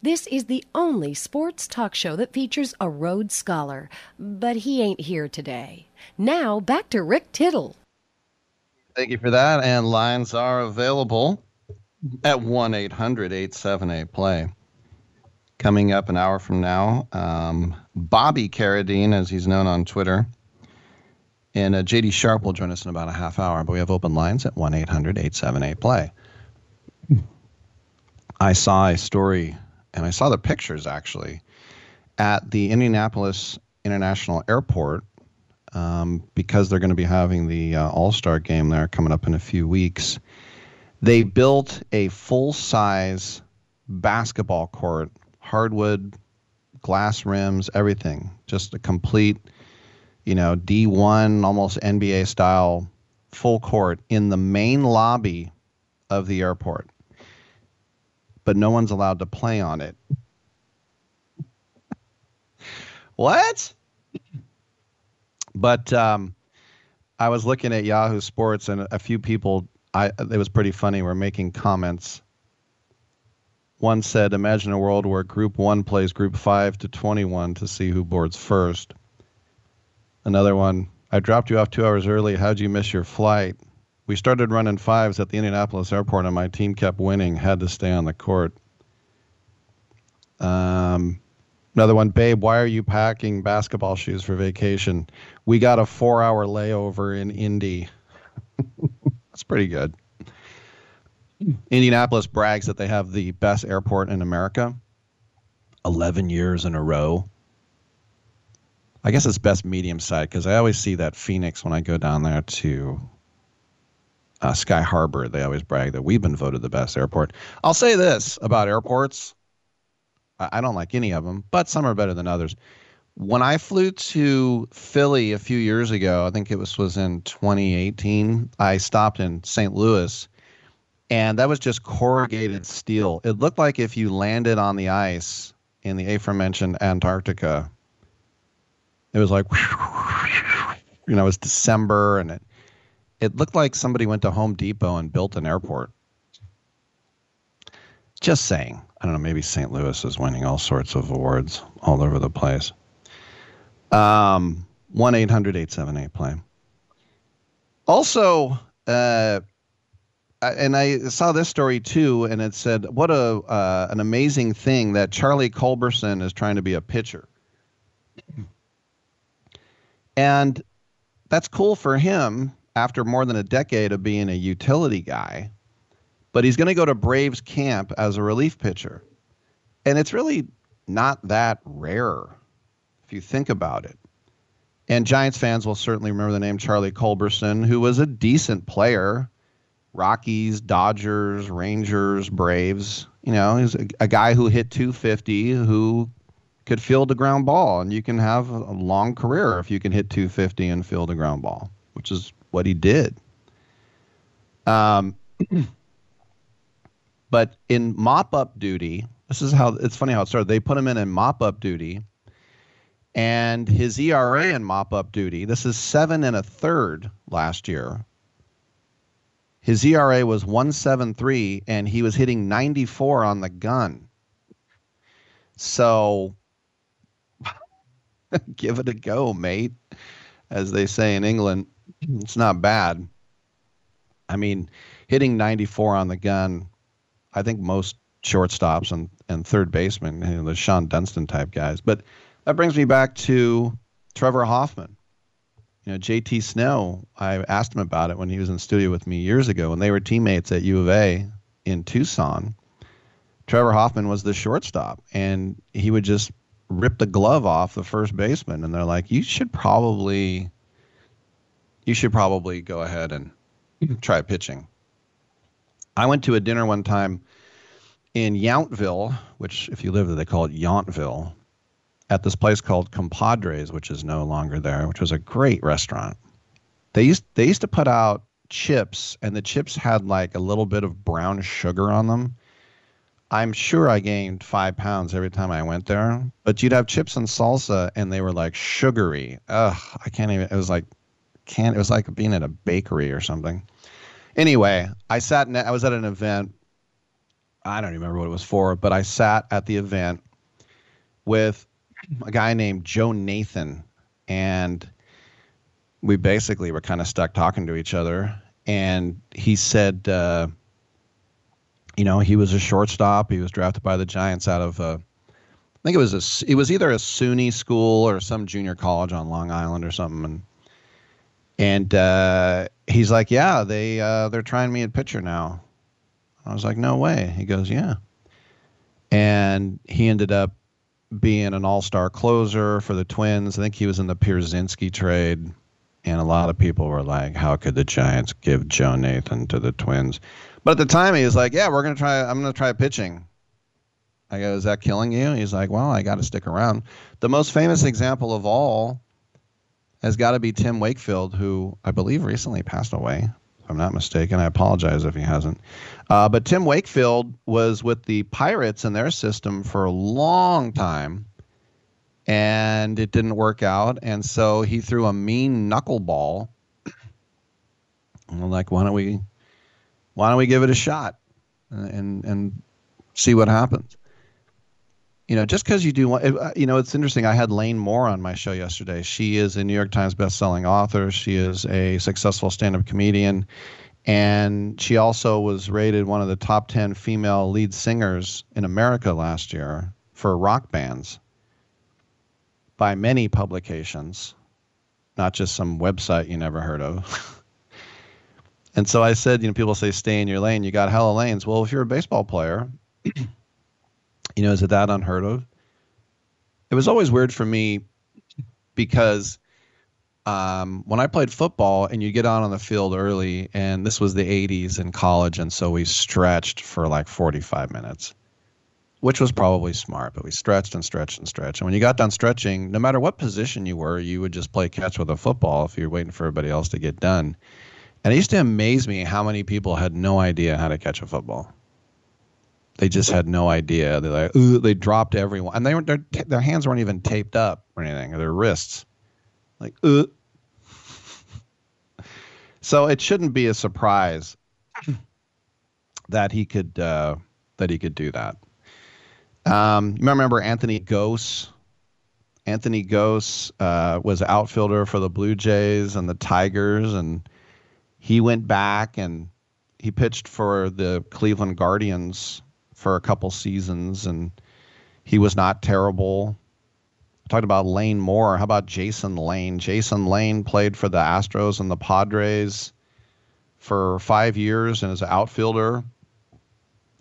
Speaker 18: This is the only sports talk show that features a Rhodes Scholar, but he ain't here today. Now, back to Rick Tittle.
Speaker 3: Thank you for that. And lines are available at 1 800 878 play. Coming up an hour from now, um, Bobby Carradine, as he's known on Twitter, and uh, JD Sharp will join us in about a half hour. But we have open lines at 1 800 878 play. I saw a story, and I saw the pictures actually, at the Indianapolis International Airport um, because they're going to be having the uh, All Star game there coming up in a few weeks. They built a full size basketball court, hardwood, glass rims, everything. Just a complete, you know, D1, almost NBA style full court in the main lobby of the airport. But no one's allowed to play on it. what? But um, I was looking at Yahoo Sports, and a few people, I it was pretty funny, were making comments. One said, "Imagine a world where Group One plays Group Five to 21 to see who boards first. Another one, "I dropped you off two hours early. How'd you miss your flight?" We started running fives at the Indianapolis airport, and my team kept winning. Had to stay on the court. Um, Another one, babe, why are you packing basketball shoes for vacation? We got a four hour layover in Indy. That's pretty good. Indianapolis brags that they have the best airport in America 11 years in a row. I guess it's best medium side because I always see that Phoenix when I go down there to uh, Sky Harbor. They always brag that we've been voted the best airport. I'll say this about airports I don't like any of them, but some are better than others. When I flew to Philly a few years ago, I think it was was in 2018. I stopped in St. Louis, and that was just corrugated steel. It looked like if you landed on the ice in the aforementioned Antarctica. It was like, you know, it was December, and it it looked like somebody went to Home Depot and built an airport. Just saying. I don't know, maybe St. Louis is winning all sorts of awards all over the place. Um, 1 800 878 play. Also, uh, and I saw this story too, and it said, "What a uh, an amazing thing that Charlie Culberson is trying to be a pitcher." And that's cool for him after more than a decade of being a utility guy but he's going to go to Braves camp as a relief pitcher. And it's really not that rare if you think about it. And Giants fans will certainly remember the name Charlie Culberson, who was a decent player. Rockies, Dodgers, Rangers, Braves. You know, he's a, a guy who hit 250, who could field a ground ball. And you can have a long career if you can hit 250 and field a ground ball, which is what he did. Um, But in mop up duty, this is how it's funny how it started. They put him in in mop up duty, and his ERA in mop up duty, this is seven and a third last year. His ERA was 173, and he was hitting 94 on the gun. So give it a go, mate, as they say in England. It's not bad. I mean, hitting 94 on the gun I think most shortstops and, and third basemen, you know, the Shawon Dunston type guys. But that brings me back to Trevor Hoffman. You know, JT Snow, I asked him about it when he was in the studio with me years ago when they were teammates at U of A in Tucson. Trevor Hoffman was the shortstop, and he would just rip the glove off the first baseman. And they're like, you should probably, you should probably go ahead and try pitching. I went to a dinner one time in Yountville, which, if you live there, they call it Yountville, at this place called Compadres, which is no longer there, which was a great restaurant. They used they used to put out chips, and the chips had like a little bit of brown sugar on them. I'm sure I gained five pounds every time I went there. But you'd have chips and salsa, and they were like sugary. Ugh, I can't even. It was like can't. It was like being at a bakery or something. Anyway, I sat. In, I was at an event. I don't remember what it was for, but I sat at the event with a guy named Joe Nathan, and we basically were kind of stuck talking to each other. And he said, uh, you know, he was a shortstop. He was drafted by the Giants out of, uh, I think it was a, it was either a SUNY school or some junior college on Long Island or something. And and uh, he's like, yeah, they uh, they're trying me at pitcher now. I was like, no way. He goes, yeah. And he ended up being an all-star closer for the Twins. I think he was in the Pierzynski trade, and a lot of people were like, "How could the Giants give Joe Nathan to the Twins?" But at the time, he was like, "Yeah, we're gonna try. I'm gonna try pitching." I go, "Is that killing you?" He's like, "Well, I got to stick around." The most famous example of all has got to be Tim Wakefield, who I believe recently passed away. If I'm not mistaken. I apologize if he hasn't. Uh, but Tim Wakefield was with the Pirates in their system for a long time, and it didn't work out. And so he threw a mean knuckleball. And I'm like, why don't we, why don't we give it a shot, and and see what happens? You know, just because you do, uh, you know, it's interesting. I had Lane Moore on my show yesterday. She is a New York Times bestselling author. She is a successful stand-up comedian, and she also was rated one of the top ten female lead singers in America last year for rock bands by many publications, not just some website you never heard of. and so I said, you know, people say stay in your lane. You got hella lanes. Well, if you're a baseball player. You know, is it that unheard of? It was always weird for me because um, when I played football and you get out on the field early, and this was the 80s in college, and so we stretched for like 45 minutes, which was probably smart, but we stretched and stretched and stretched. And when you got done stretching, no matter what position you were, you would just play catch with a football if you're waiting for everybody else to get done. And it used to amaze me how many people had no idea how to catch a football they just had no idea. They like they dropped everyone, and they were their their hands weren't even taped up or anything, or their wrists. Like, uh. so it shouldn't be a surprise that he could uh, that he could do that. Um, you remember Anthony Gose? Anthony Gose uh, was outfielder for the Blue Jays and the Tigers, and he went back and he pitched for the Cleveland Guardians for a couple seasons, and he was not terrible. talked about Lane Moore. How about Jason Lane? Jason Lane played for the Astros and the Padres for five years and as an outfielder.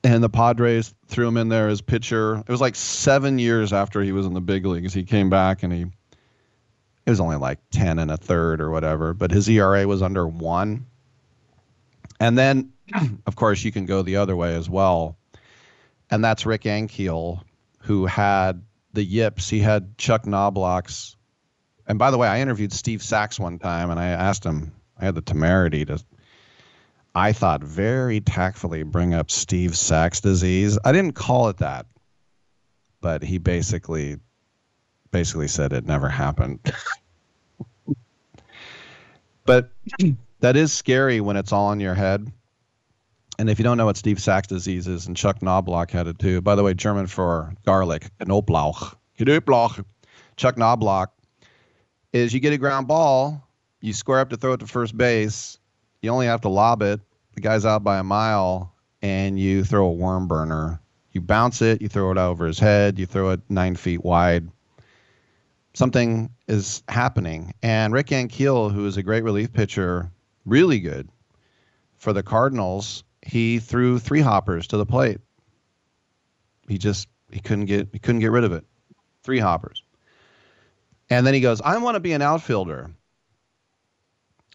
Speaker 3: And the Padres threw him in there as pitcher. It was like seven years after he was in the big leagues. He came back and he it was only like 10 and a third or whatever, but his ERA was under one. And then, of course, you can go the other way as well and that's Rick Ankiel, who had the yips. He had Chuck Knoblauch's. And by the way, I interviewed Steve Sax one time, and I asked him. I had the temerity to. I thought very tactfully bring up Steve Sax disease. I didn't call it that, but he basically, basically said it never happened. but that is scary when it's all in your head and if you don't know what Steve Sax disease is, and Chuck Knoblauch had it too. By the way, German for garlic, Knoblauch. Knoblauch. Chuck Knoblauch is you get a ground ball, you square up to throw it to first base. You only have to lob it. The guy's out by a mile, and you throw a worm burner. You bounce it, you throw it over his head, you throw it nine feet wide. something is happening. And Rick Ankiel, who is a great relief pitcher, really good for the Cardinals, he threw three hoppers to the plate. He just he couldn't get he couldn't get rid of it. Three hoppers. And then he goes, I want to be an outfielder.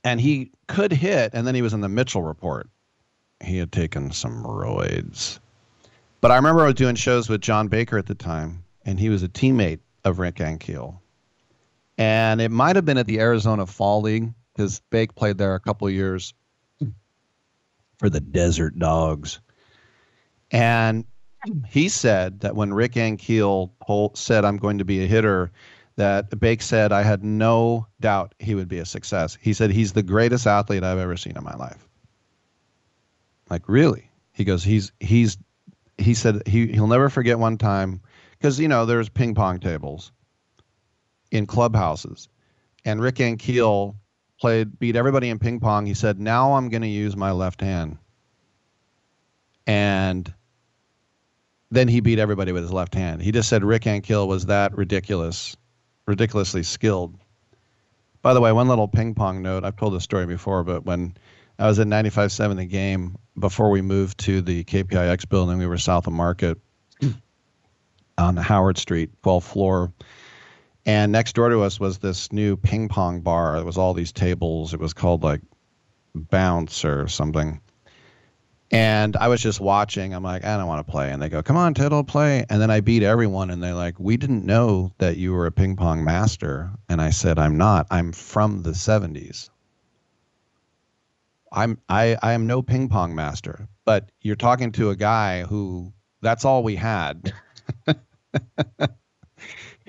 Speaker 3: And he could hit, and then he was in the Mitchell report. He had taken some roids. But I remember I was doing shows with John Baker at the time, and he was a teammate of Rick Ankiel. And it might have been at the Arizona Fall League, because Bake played there a couple years for the Desert Dogs. And he said that when Rick Ankiel said, I'm going to be a hitter, that Bake said, I had no doubt he would be a success. He said, he's the greatest athlete I've ever seen in my life. Like, really? He goes, he's, he's, he said, he, he'll never forget one time, because, you know, there's ping pong tables in clubhouses. And Rick Ankiel played, beat everybody in ping pong. He said, now I'm going to use my left hand. And then he beat everybody with his left hand. He just said Rick Ankiel was that ridiculous, ridiculously skilled. By the way, one little ping pong note. I've told this story before, but when I was at 95.7 the game, before we moved to the KPIX building, we were south of Market on Howard Street, 12th floor. And next door to us was this new ping pong bar. It was all these tables. It was called like Bounce or something. And I was just watching. I'm like, I don't want to play. And they go, come on, Tittle, play. And then I beat everyone. And they're like, we didn't know that you were a ping pong master. And I said, I'm not. I'm from the 70s. I'm I, I am no ping pong master. But you're talking to a guy who that's all we had.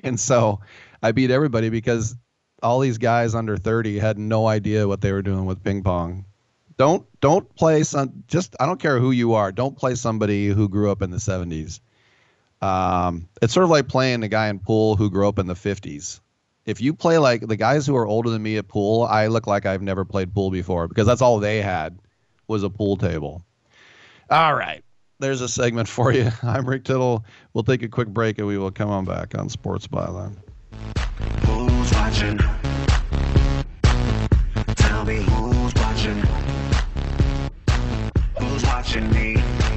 Speaker 3: and so I beat everybody because all these guys under 30 had no idea what they were doing with ping pong don't don't play some. Just I don't care who you are. Don't play somebody who grew up in the '70s. Um, it's sort of like playing a guy in pool who grew up in the '50s. If you play like the guys who are older than me at pool, I look like I've never played pool before because that's all they had was a pool table. All right, there's a segment for you. I'm Rick Tittle. We'll take a quick break and we will come on back on Sports Byline. Who's watching? Tell me who's watching Who's watching me.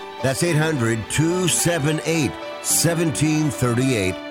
Speaker 1: That's 800 278 1738.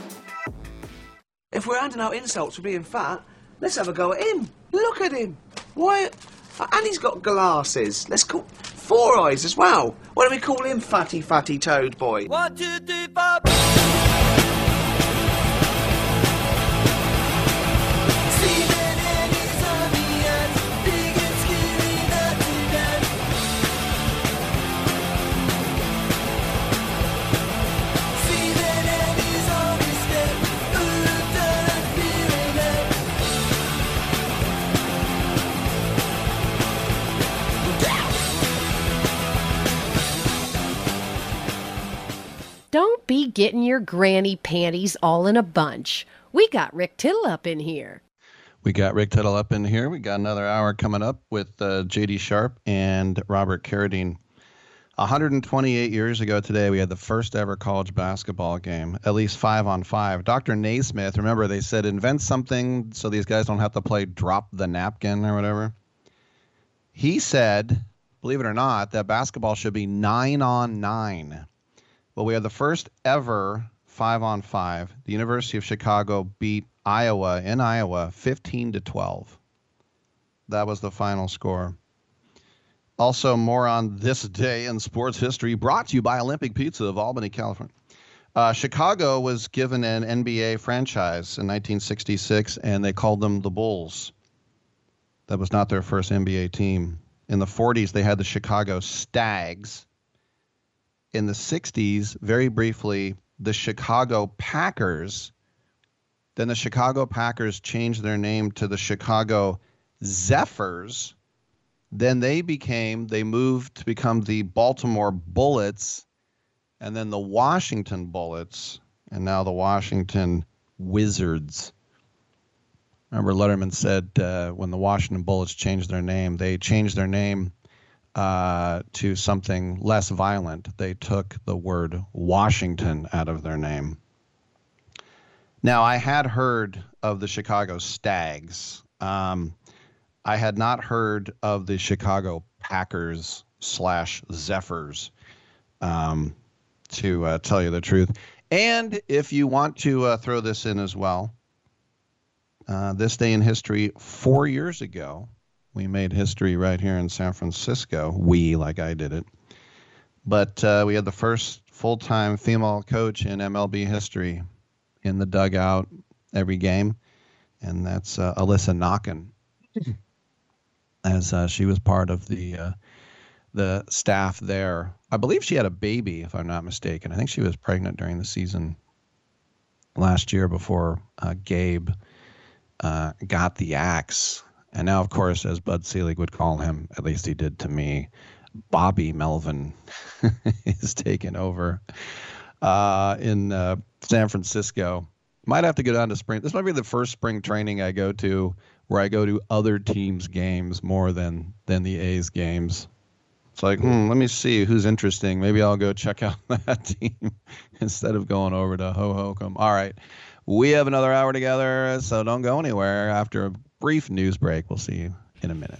Speaker 37: If we're handing out insults for being fat, let's have a go at him. Look at him. Why? And he's got glasses. Let's call four eyes as well. Why don't we call him Fatty Fatty Toad Boy?
Speaker 38: One, two, three, four.
Speaker 18: Don't be getting your granny panties all in a bunch. We got Rick Tittle up in here.
Speaker 3: We got Rick Tittle up in here. We got another hour coming up with uh, JD Sharp and Robert Carradine. 128 years ago today, we had the first ever college basketball game, at least five on five. Dr. Naismith, remember, they said invent something so these guys don't have to play drop the napkin or whatever. He said, believe it or not, that basketball should be nine on nine. We had the first ever five on five. The University of Chicago beat Iowa in Iowa 15 to 12. That was the final score. Also, more on this day in sports history, brought to you by Olympic Pizza of Albany, California. Uh, Chicago was given an NBA franchise in 1966, and they called them the Bulls. That was not their first NBA team. In the 40s, they had the Chicago Stags. In the 60s, very briefly, the Chicago Packers. Then the Chicago Packers changed their name to the Chicago Zephyrs. Then they became, they moved to become the Baltimore Bullets and then the Washington Bullets and now the Washington Wizards. Remember, Letterman said uh, when the Washington Bullets changed their name, they changed their name uh, to something less violent. They took the word Washington out of their name. Now, I had heard of the Chicago Stags. Um, I had not heard of the Chicago Packers slash Zephyrs, um, to uh, tell you the truth. And if you want to uh, throw this in as well, uh, this day in history, four years ago, we made history right here in San Francisco. We, like I did it. But uh, we had the first full time female coach in MLB history in the dugout every game, and that's uh, Alyssa Nakken, as uh, she was part of the uh, the staff there. I believe she had a baby, if I'm not mistaken. I think she was pregnant during the season last year before uh, Gabe uh, got the axe. And now, of course, as Bud Selig would call him, at least he did to me, Bobby Melvin is taking over uh, in uh, San Francisco. Might have to go down to spring. This might be the first spring training I go to where I go to other teams' games more than than the A's games. It's like, hmm, let me see who's interesting. Maybe I'll go check out that team instead of going over to Hohokam. All right. We have another hour together, so don't go anywhere. After a brief news break, we'll see you in a minute.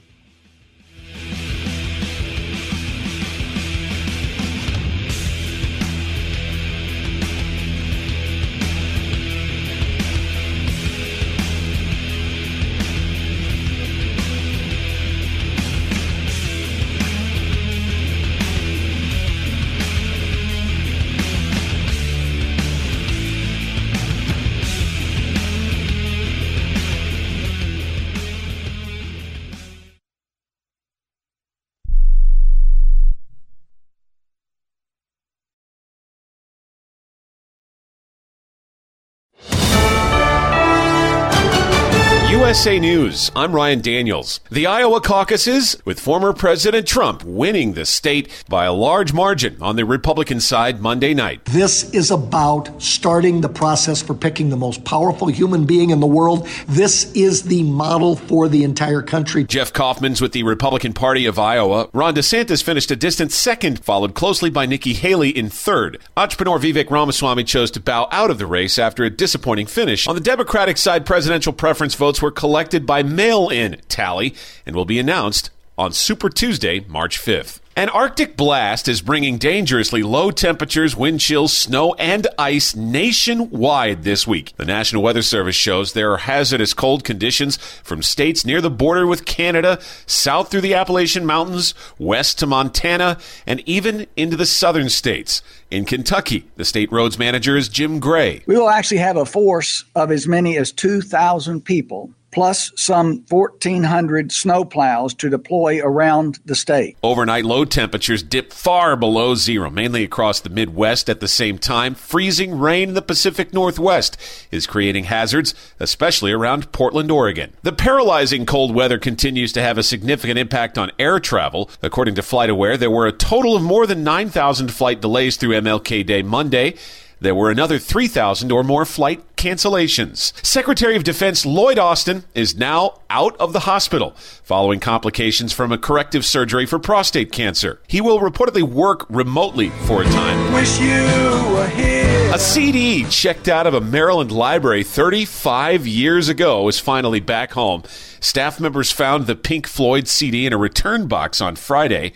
Speaker 19: USA News, I'm Ryan Daniels. The Iowa caucuses, with former President Trump winning the state by a large margin on the Republican side Monday night.
Speaker 20: This is about starting the process for picking the most powerful human being in the world. This is the model for the entire country.
Speaker 19: Jeff Kaufmann's with the Republican Party of Iowa. Ron DeSantis finished a distant second, followed closely by Nikki Haley in third. Entrepreneur Vivek Ramaswamy chose to bow out of the race after a disappointing finish. On the Democratic side, presidential preference votes votes were collected by mail in tally and will be announced on Super Tuesday, March 5th. An Arctic blast is bringing dangerously low temperatures, wind chills, snow, and ice nationwide this week. The National Weather Service shows there are hazardous cold conditions from states near the border with Canada, south through the Appalachian Mountains, west to Montana, and even into the southern states. In Kentucky, the state roads manager is Jim Gray.
Speaker 39: We will actually have a force of as many as 2,000 people plus some 1,400 snowplows to deploy around the state.
Speaker 19: Overnight low temperatures dip far below zero, mainly across the Midwest at the same time. Freezing rain in the Pacific Northwest is creating hazards, especially around Portland, Oregon. The paralyzing cold weather continues to have a significant impact on air travel. According to FlightAware, there were a total of more than 9,000 flight delays through MLK Day Monday there were another 3,000 or more flight cancellations. Secretary of Defense Lloyd Austin is now out of the hospital following complications from a corrective surgery for prostate cancer. He will reportedly work remotely for a time.
Speaker 39: Wish you were here.
Speaker 19: A CD checked out of a Maryland library 35 years ago is finally back home. Staff members found the Pink Floyd CD in a return box on Friday.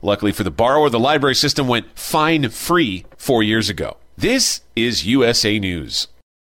Speaker 19: Luckily for the borrower, the library system went fine free four years ago. This is USA News.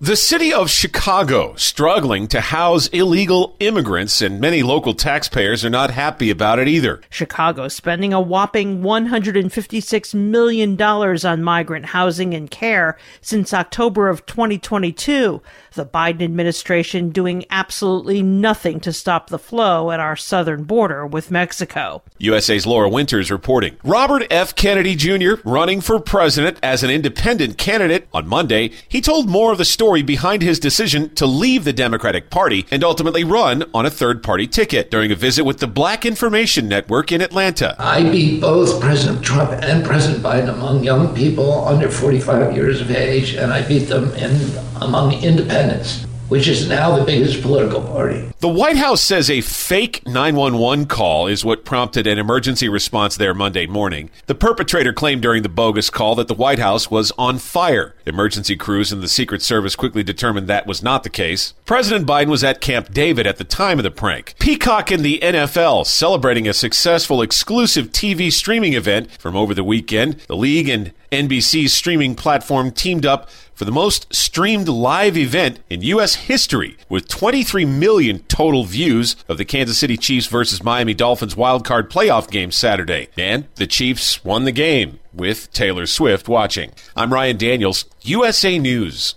Speaker 19: The city of Chicago struggling to house illegal immigrants, and many local taxpayers are not happy about it either.
Speaker 40: Chicago spending a whopping $156 million on migrant housing and care since October of 2022. The Biden administration doing absolutely nothing to stop the flow at our southern border with Mexico.
Speaker 19: USA's Laura Winters reporting. Robert F. Kennedy Jr. running for president as an independent candidate on Monday. He told more of the story behind his decision to leave the Democratic Party and ultimately run on a third party ticket during a visit with the Black Information Network in Atlanta.
Speaker 41: I beat both President Trump and President Biden among young people under 45 years of age, and I beat them in among independents, which is now the biggest political party.
Speaker 19: The White House says a fake 911 call is what prompted an emergency response there Monday morning. The perpetrator claimed during the bogus call that the White House was on fire. Emergency crews and the Secret Service quickly determined that was not the case. President Biden was at Camp David at the time of the prank. Peacock and the NFL celebrating a successful exclusive TV streaming event from over the weekend. The league and NBC's streaming platform teamed up for the most streamed live event in U.S. history, with 23 million total views of the Kansas City Chiefs versus Miami Dolphins wildcard playoff game Saturday. And the Chiefs won the game with Taylor Swift watching. I'm Ryan Daniels, USA News.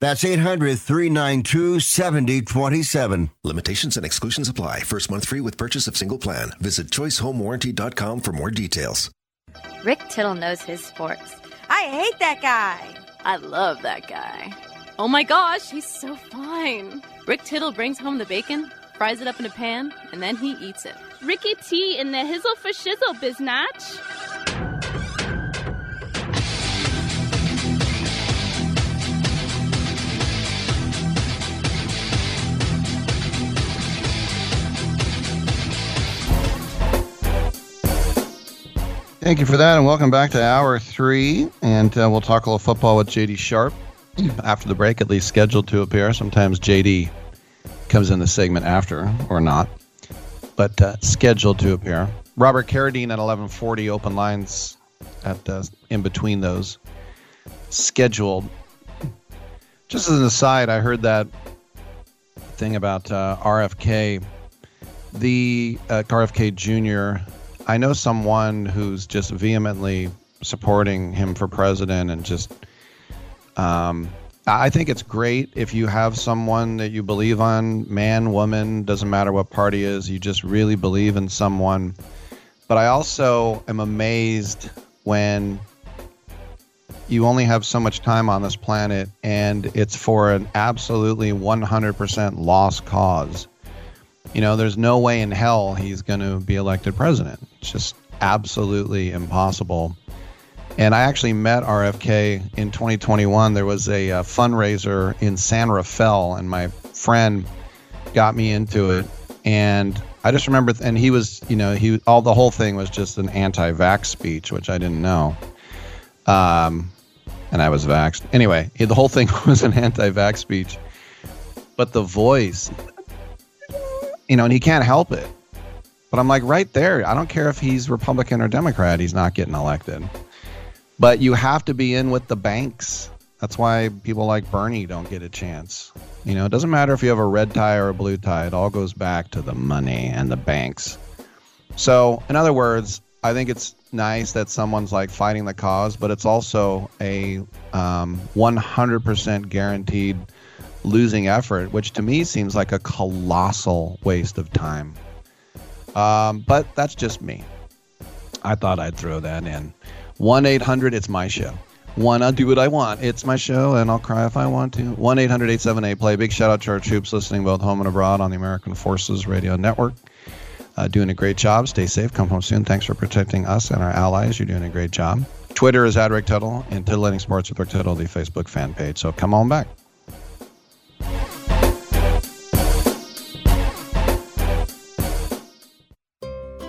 Speaker 1: That's 800 392 7027.
Speaker 32: Limitations and exclusions apply. First month free with purchase of single plan. Visit choicehomewarranty.com for more details.
Speaker 42: Rick Tittle knows his sports.
Speaker 43: I hate that guy.
Speaker 42: I love that guy. Oh my gosh, he's so fine. Rick Tittle brings home the bacon, fries it up in a pan, and then he eats it.
Speaker 40: Ricky T in the hizzle for shizzle, biznatch.
Speaker 3: Thank you for that, and welcome back to hour three. And uh, we'll talk a little football with JD Sharp after the break, at least scheduled to appear. Sometimes JD comes in the segment after, or not, but uh, scheduled to appear. Robert Carradine at 11:40, open lines at uh, in between those scheduled. Just as an aside, I heard that thing about uh, RFK, the uh, RFK Jr. I know someone who's just vehemently supporting him for president and just um, I think it's great if you have someone that you believe on, man, woman, doesn't matter what party is, you just really believe in someone. But I also am amazed when you only have so much time on this planet and it's for an absolutely 100% lost cause. You know, there's no way in hell he's going to be elected president. It's just absolutely impossible. And I actually met RFK in 2021. There was a, a, fundraiser in San Rafael, and my friend got me into it. And I just remember, and he was, you know, he all the whole thing was just an anti-vax speech, which I didn't know. Um, and I was vaxxed anyway. The whole thing was an anti-vax speech, but the voice, you know, and he can't help it. But I'm like, right there. I don't care if he's Republican or Democrat. He's not getting elected. But you have to be in with the banks. That's why people like Bernie don't get a chance. You know, it doesn't matter if you have a red tie or a blue tie, it all goes back to the money and the banks. So, in other words, I think it's nice that someone's like fighting the cause, but it's also a um, 100% guaranteed losing effort, which to me seems like a colossal waste of time. Um, but that's just me. I thought I'd throw that in. 1 800, it's my show. One, I'll do what I want. It's my show, and I'll cry if I want to. 1 800 878 play. Big shout out to our troops listening both home and abroad on the American Forces Radio Network. Uh, doing a great job. Stay safe. Come home soon. Thanks for protecting us and our allies. You're doing a great job. Twitter is at Rick Tittle and Titillating Sports with Rick Tittle, the Facebook fan page. So come on back.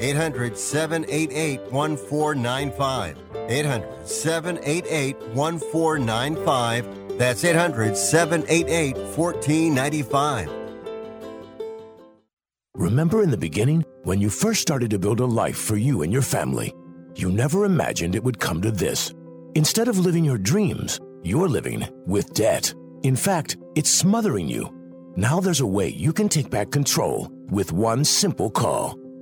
Speaker 1: 800 788 1495. 800 788 1495. That's 800 788 1495.
Speaker 4: Remember in the beginning, when you first started to build a life for you and your family, you never imagined it would come to this. Instead of living your dreams, you're living with debt. In fact, it's smothering you. Now there's a way you can take back control with one simple call.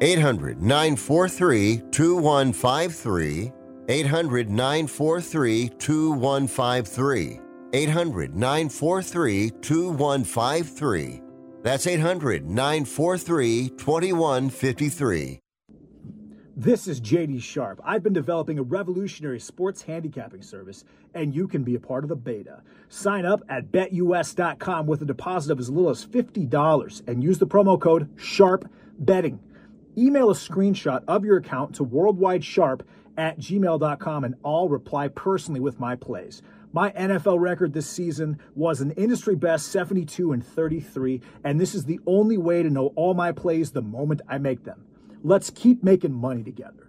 Speaker 1: 800 943 2153. 800 943 2153. 800 943 2153. That's 800 943 2153.
Speaker 44: This is JD Sharp. I've been developing a revolutionary sports handicapping service, and you can be a part of the beta. Sign up at betus.com with a deposit of as little as $50 and use the promo code SHARPBetting. Email a screenshot of your account to worldwidesharp at gmail.com and I'll reply personally with my plays. My NFL record this season was an industry best 72 and 33, and this is the only way to know all my plays the moment I make them. Let's keep making money together.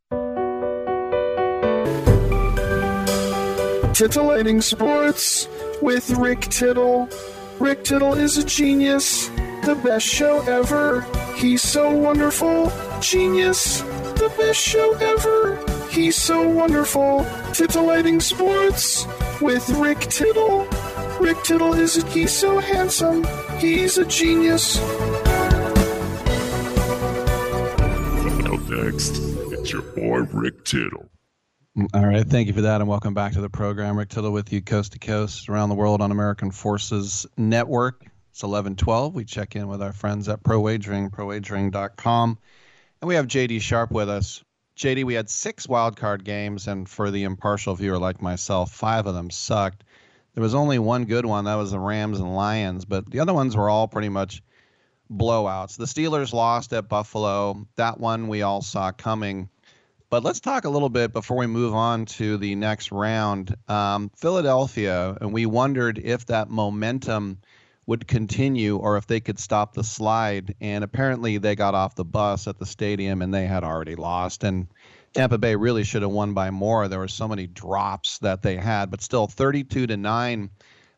Speaker 39: Titillating Sports with Rick Tittle. Rick Tittle is a genius, the best show ever. He's so wonderful, genius, the best show ever. He's so wonderful. Titillating Sports with Rick Tittle. Rick Tittle is a, he's so handsome. He's a genius.
Speaker 45: Next, it's your boy Rick Tittle.
Speaker 3: All right. Thank you for that. And welcome back to the program. Rick Tittle with you coast to coast around the world on American Forces Network. It's 1112. We check in with our friends at Pro Wagering, prowagering.com. And we have JD Sharp with us. JD, we had six wildcard games, and for the impartial viewer like myself, five of them sucked. There was only one good one. That was the Rams and Lions, but the other ones were all pretty much blowouts. The Steelers lost at Buffalo. That one we all saw coming. But let's talk a little bit before we move on to the next round. Um, Philadelphia, and we wondered if that momentum would continue or if they could stop the slide. And apparently they got off the bus at the stadium and they had already lost. And Tampa Bay really should have won by more. There were so many drops that they had, but still 32 to 9.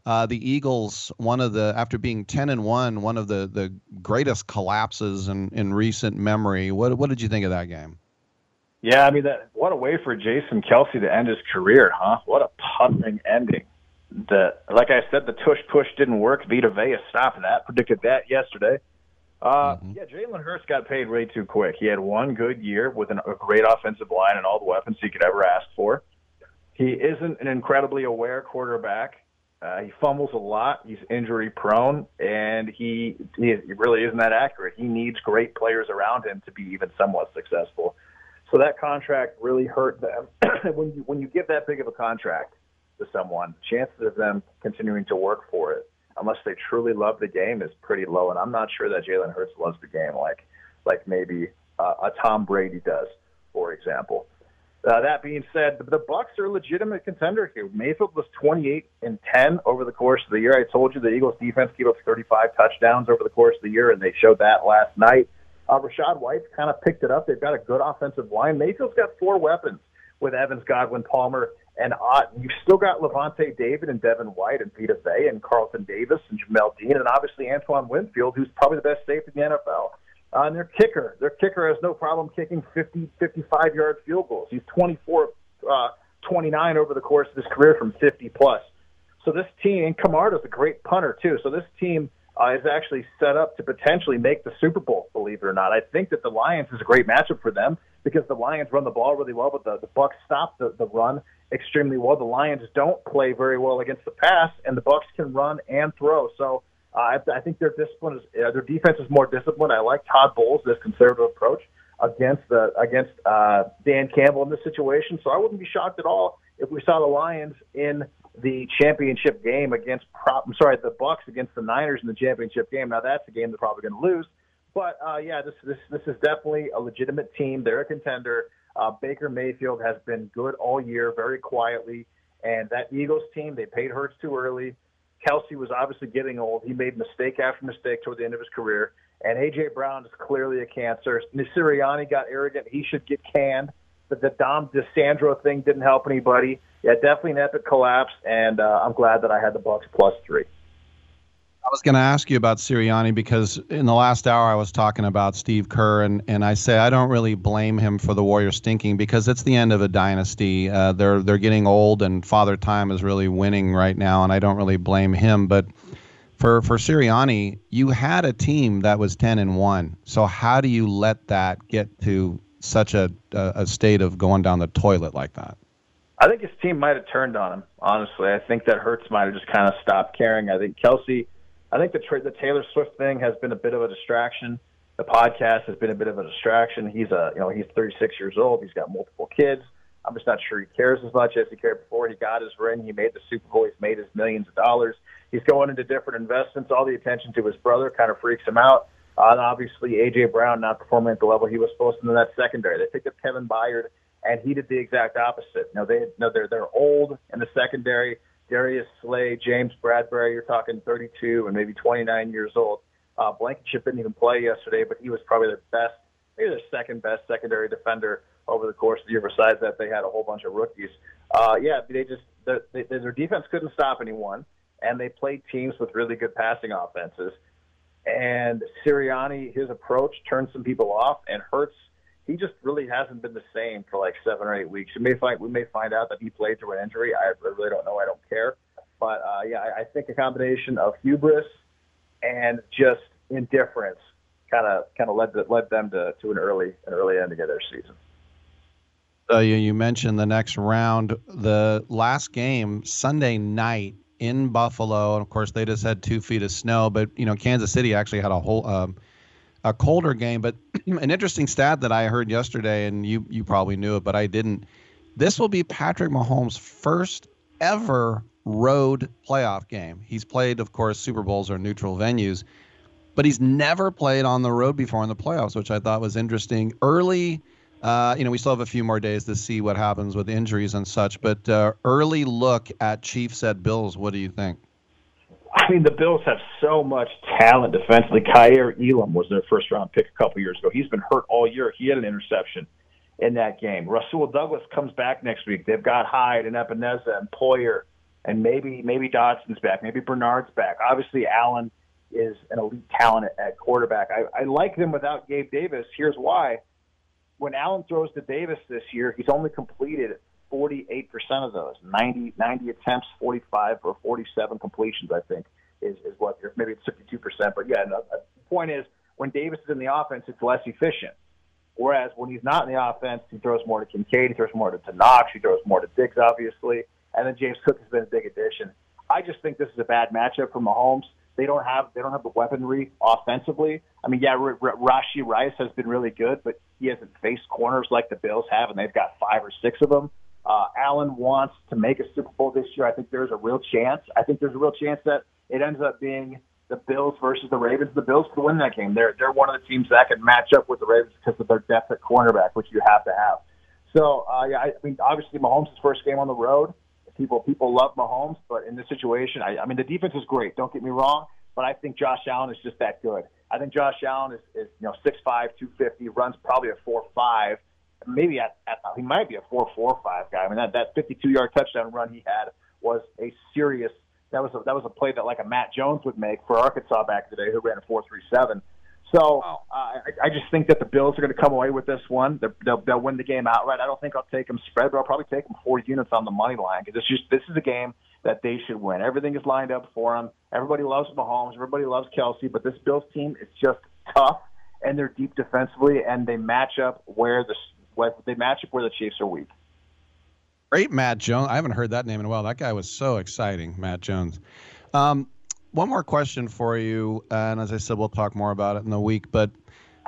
Speaker 3: Uh, the Eagles, one of the after being 10 and 1, one of the the greatest collapses in, in recent memory. What what did you think of that game?
Speaker 46: Yeah, I mean, that what a way for Jason Kelce to end his career, huh? What a puzzling ending. The like I said, the tush push didn't work. Vita Vea stopped that. Predicted that yesterday. Uh, mm-hmm. Yeah, Jalen Hurts got paid way too quick. He had one good year with an, a great offensive line and all the weapons he could ever ask for. He isn't an incredibly aware quarterback. Uh, he fumbles a lot. He's injury prone, and he he really isn't that accurate. He needs great players around him to be even somewhat successful. So that contract really hurt them. when you when you give that big of a contract to someone, chances of them continuing to work for it, unless they truly love the game, is pretty low. And I'm not sure that Jalen Hurts loves the game like like maybe uh, a Tom Brady does, for example. Uh, that being said, the, the Bucs are a legitimate contender here. Mayfield was 28 and 10 over the course of the year. I told you the Eagles defense gave up 35 touchdowns over the course of the year, and they showed that last night. Uh, Rachaad White's kind of picked it up. They've got a good offensive line. Mayfield's got four weapons with Evans, Godwin, Palmer, and Ott. You've still got Lavonte David and Devin White and Vita Vea and Carlton Davis and Jamel Dean and obviously Antoine Winfield, who's probably the best safety in the NFL. Uh, and their kicker, their kicker has no problem kicking 50, 55 yard field goals. He's 24, uh, 29 over the course of his career from 50 plus. So this team, and Camarda's a great punter too. So this team uh, is actually set up to potentially make the Super Bowl. Believe it or not, I think that the Lions is a great matchup for them because the Lions run the ball really well, but the the Bucs stop the, the run extremely well. The Lions don't play very well against the pass, and the Bucs can run and throw. So uh, I, I think their discipline is uh, their defense is more disciplined. I like Todd Bowles this conservative approach against the against uh, Dan Campbell in this situation. So I wouldn't be shocked at all if we saw the Lions in the championship game against prop. I'm sorry, the Bucs against the Niners in the championship game. Now that's a game they're probably going to lose. But uh, yeah, this this this is definitely a legitimate team. They're a contender. Uh, Baker Mayfield has been good all year, very quietly. And that Eagles team, they paid Hurts too early. Kelce was obviously getting old. He made mistake after mistake toward the end of his career. And AJ Brown is clearly a cancer. Sirianni got arrogant. He should get canned. But the Dom DiSandro thing didn't help anybody. Yeah, definitely an epic collapse. And uh, I'm glad that I had the Bucs plus three.
Speaker 3: I was going to ask you about Sirianni because in the last hour I was talking about Steve Kerr, and, and I say I don't really blame him for the Warriors stinking because it's the end of a dynasty. Uh, they're they're getting old, and Father Time is really winning right now, and I don't really blame him. But for for Sirianni, you had a team that was ten and one. So how do you let that get to such a a, state of going down the toilet like that?
Speaker 46: I think his team might have turned on him. Honestly, I think that Hurts might have just kind of stopped caring. I think Kelce, I think the the Taylor Swift thing has been a bit of a distraction. The podcast has been a bit of a distraction. He's a you know he's 36 years old. He's got multiple kids. I'm just not sure he cares as much as he cared before. He got his ring. He made the Super Bowl. He's made his millions of dollars. He's going into different investments. All the attention to his brother kind of freaks him out. Uh, obviously, AJ Brown not performing at the level he was supposed to in that secondary. They picked up Kevin Byard, and he did the exact opposite. Know, they no, they're they're old in the secondary. Darius Slay, James Bradberry, you're talking 32 and maybe 29 years old. Uh, Blankenship didn't even play yesterday, but he was probably their best, maybe their second best secondary defender over the course of the year. Besides that, they had a whole bunch of rookies. Uh, yeah, they just the, they, their defense couldn't stop anyone, and they played teams with really good passing offenses. And Sirianni, his approach turned some people off, and Hurts – he just really hasn't been the same for like seven or eight weeks. We may find we may find out that he played through an injury. I really don't know. I don't care. But uh, yeah, I, I think a combination of hubris and just indifference kind of kind of led the, led them to, to an early an early ending of their season.
Speaker 3: Uh, you, you mentioned the next round, the last game Sunday night in Buffalo, and of course they just had two feet of snow. But you know, Kansas City actually had a whole. Um, a colder game. But an interesting stat that I heard yesterday, and you you probably knew it, but I didn't. This will be Patrick Mahomes' first ever road playoff game. He's played, of course, Super Bowls or neutral venues, but he's never played on the road before in the playoffs, which I thought was interesting. Early, uh, you know, we still have a few more days to see what happens with injuries and such, but uh, early look at Chiefs at Bills. What do you think?
Speaker 46: I mean, the Bills have so much talent defensively. Kaiir Elam was their first round pick a couple years ago. He's been hurt all year. He had an interception in that game. Rasul Douglas comes back next week. They've got Hyde and Epenesa and Poyer, and maybe maybe Dodson's back. Maybe Bernard's back. Obviously, Allen is an elite talent at, at quarterback. I, I like them without Gabe Davis. Here's why. When Allen throws to Davis this year, he's only completed 48% of those, 90, 90 attempts, 45 or 47 completions, I think, is, is what, maybe it's 52%. But yeah, no, the point is, when Davis is in the offense, it's less efficient. Whereas when he's not in the offense, he throws more to Kincaid, he throws more to, to Knox, he throws more to Diggs, obviously. And then James Cook has been a big addition. I just think this is a bad matchup for Mahomes. They don't have they don't have the weaponry offensively. I mean, yeah, R- R- Rashee Rice has been really good, but he hasn't faced corners like the Bills have, and they've got five or six of them. Uh, Allen wants to make a Super Bowl this year. I think there's a real chance. I think there's a real chance that it ends up being the Bills versus the Ravens. The Bills could win that game. They're they're one of the teams that can match up with the Ravens because of their depth at cornerback, which you have to have. So uh, yeah, I mean, obviously Mahomes' first game on the road. People people love Mahomes, but in this situation, I, I mean, the defense is great. Don't get me wrong, but I think Josh Allen is just that good. I think Josh Allen is, is you know six five, two fifty, runs probably a four five maybe at, at he might be a four four five guy. I mean that that 52 yard touchdown run he had was a serious. That was a, that was a play that like a Matt Jones would make for Arkansas back today, who ran a four three seven. So uh, I, I just think that the Bills are going to come away with this one. They're, they'll, they'll win the game outright. I don't think I'll take them spread, but I'll probably take them four units on the money line because it's just this is a game that they should win. Everything is lined up for them. Everybody loves Mahomes. Everybody loves Kelce, but this Bills team is just tough and they're deep defensively and they match up where the where, they match up where the Chiefs are weak.
Speaker 3: Great, Matt Jones. I haven't heard that name in a while. That guy was so exciting, Matt Jones. Um, one more question for you, and as I said, we'll talk more about it in the week. But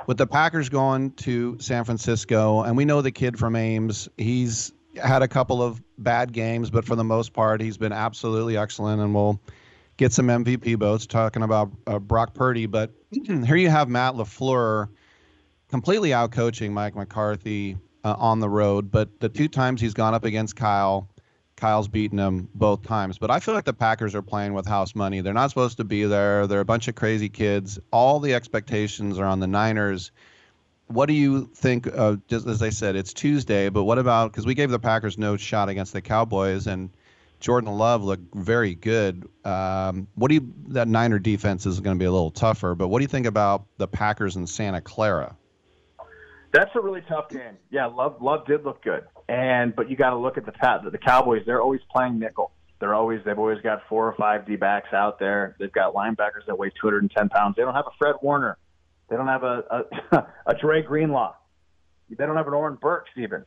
Speaker 3: with the Packers going to San Francisco, and we know the kid from Ames, he's had a couple of bad games, but for the most part, he's been absolutely excellent, and we'll get some MVP votes talking about uh, Brock Purdy. But here you have Matt LaFleur completely out coaching Mike McCarthy uh, on the road, but the two times he's gone up against Kyle Kyle's beaten them both times. But I feel like the Packers are playing with house money. They're not supposed to be there. They're a bunch of crazy kids. All the expectations are on the Niners. What do you think? Just as I said, it's Tuesday, but what about because we gave the Packers no shot against the Cowboys and Jordan Love looked very good. Um, what do you? That Niner defense is going to be a little tougher, but what do you think about the Packers and Santa Clara?
Speaker 46: That's a really tough game. Yeah, Love Love did look good, and but you got to look at the the Cowboys. They're always playing nickel. They're always they've always got four or five D backs out there. They've got linebackers that weigh 210 pounds. They don't have a Fred Warner. They don't have a a, a Dre Greenlaw. They don't have an Oren Burks even.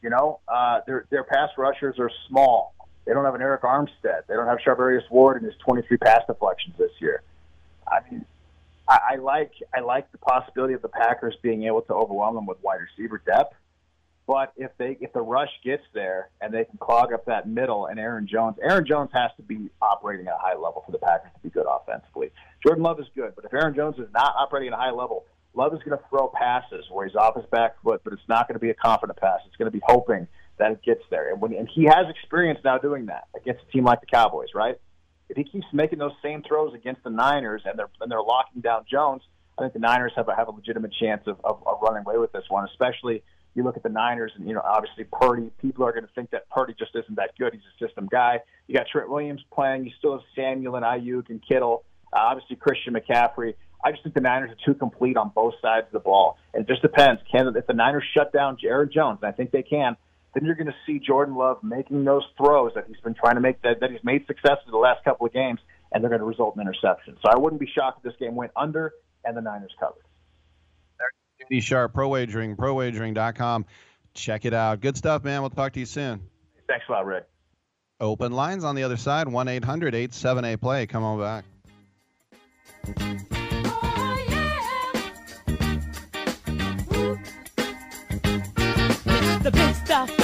Speaker 46: You know, uh, their their pass rushers are small. They don't have an Arik Armstead. They don't have Charvarius Ward in his 23 pass deflections this year. I mean, I, I like I like the possibility of the Packers being able to overwhelm them with wide receiver depth. But if they if the rush gets there and they can clog up that middle and Aaron Jones, Aaron Jones has to be operating at a high level for the Packers to be good offensively. Jordan Love is good, but if Aaron Jones is not operating at a high level, Love is going to throw passes where he's off his back foot, but it's not going to be a confident pass. It's going to be hoping that it gets there, and when and he has experience now doing that against a team like the Cowboys, right? If he keeps making those same throws against the Niners and they're and they're locking down Jones, I think the Niners have a have a legitimate chance of, of, of running away with this one. Especially you look at the Niners and you know obviously Purdy. People are going to think that Purdy just isn't that good. He's a system guy. You got Trent Williams playing. You still have Samuel and Aiyuk and Kittle. Uh, obviously Christian McCaffrey. I just think the Niners are too complete on both sides of the ball. And it just depends. Can if the Niners shut down Jared Jones, and I think they can, then you're going to see Jordan Love making those throws that he's been trying to make that, that he's made success in the last couple of games, and they're going to result in interception. So I wouldn't be shocked if this game went under and the Niners covered.
Speaker 3: JD Sharp, Pro Wagering, ProWagering.com. Check it out. Good stuff, man. We'll talk to you soon.
Speaker 46: Thanks a lot, Rick.
Speaker 3: Open lines on the other side 1 800 878 play. Come on back.
Speaker 47: Oh, the big stuff.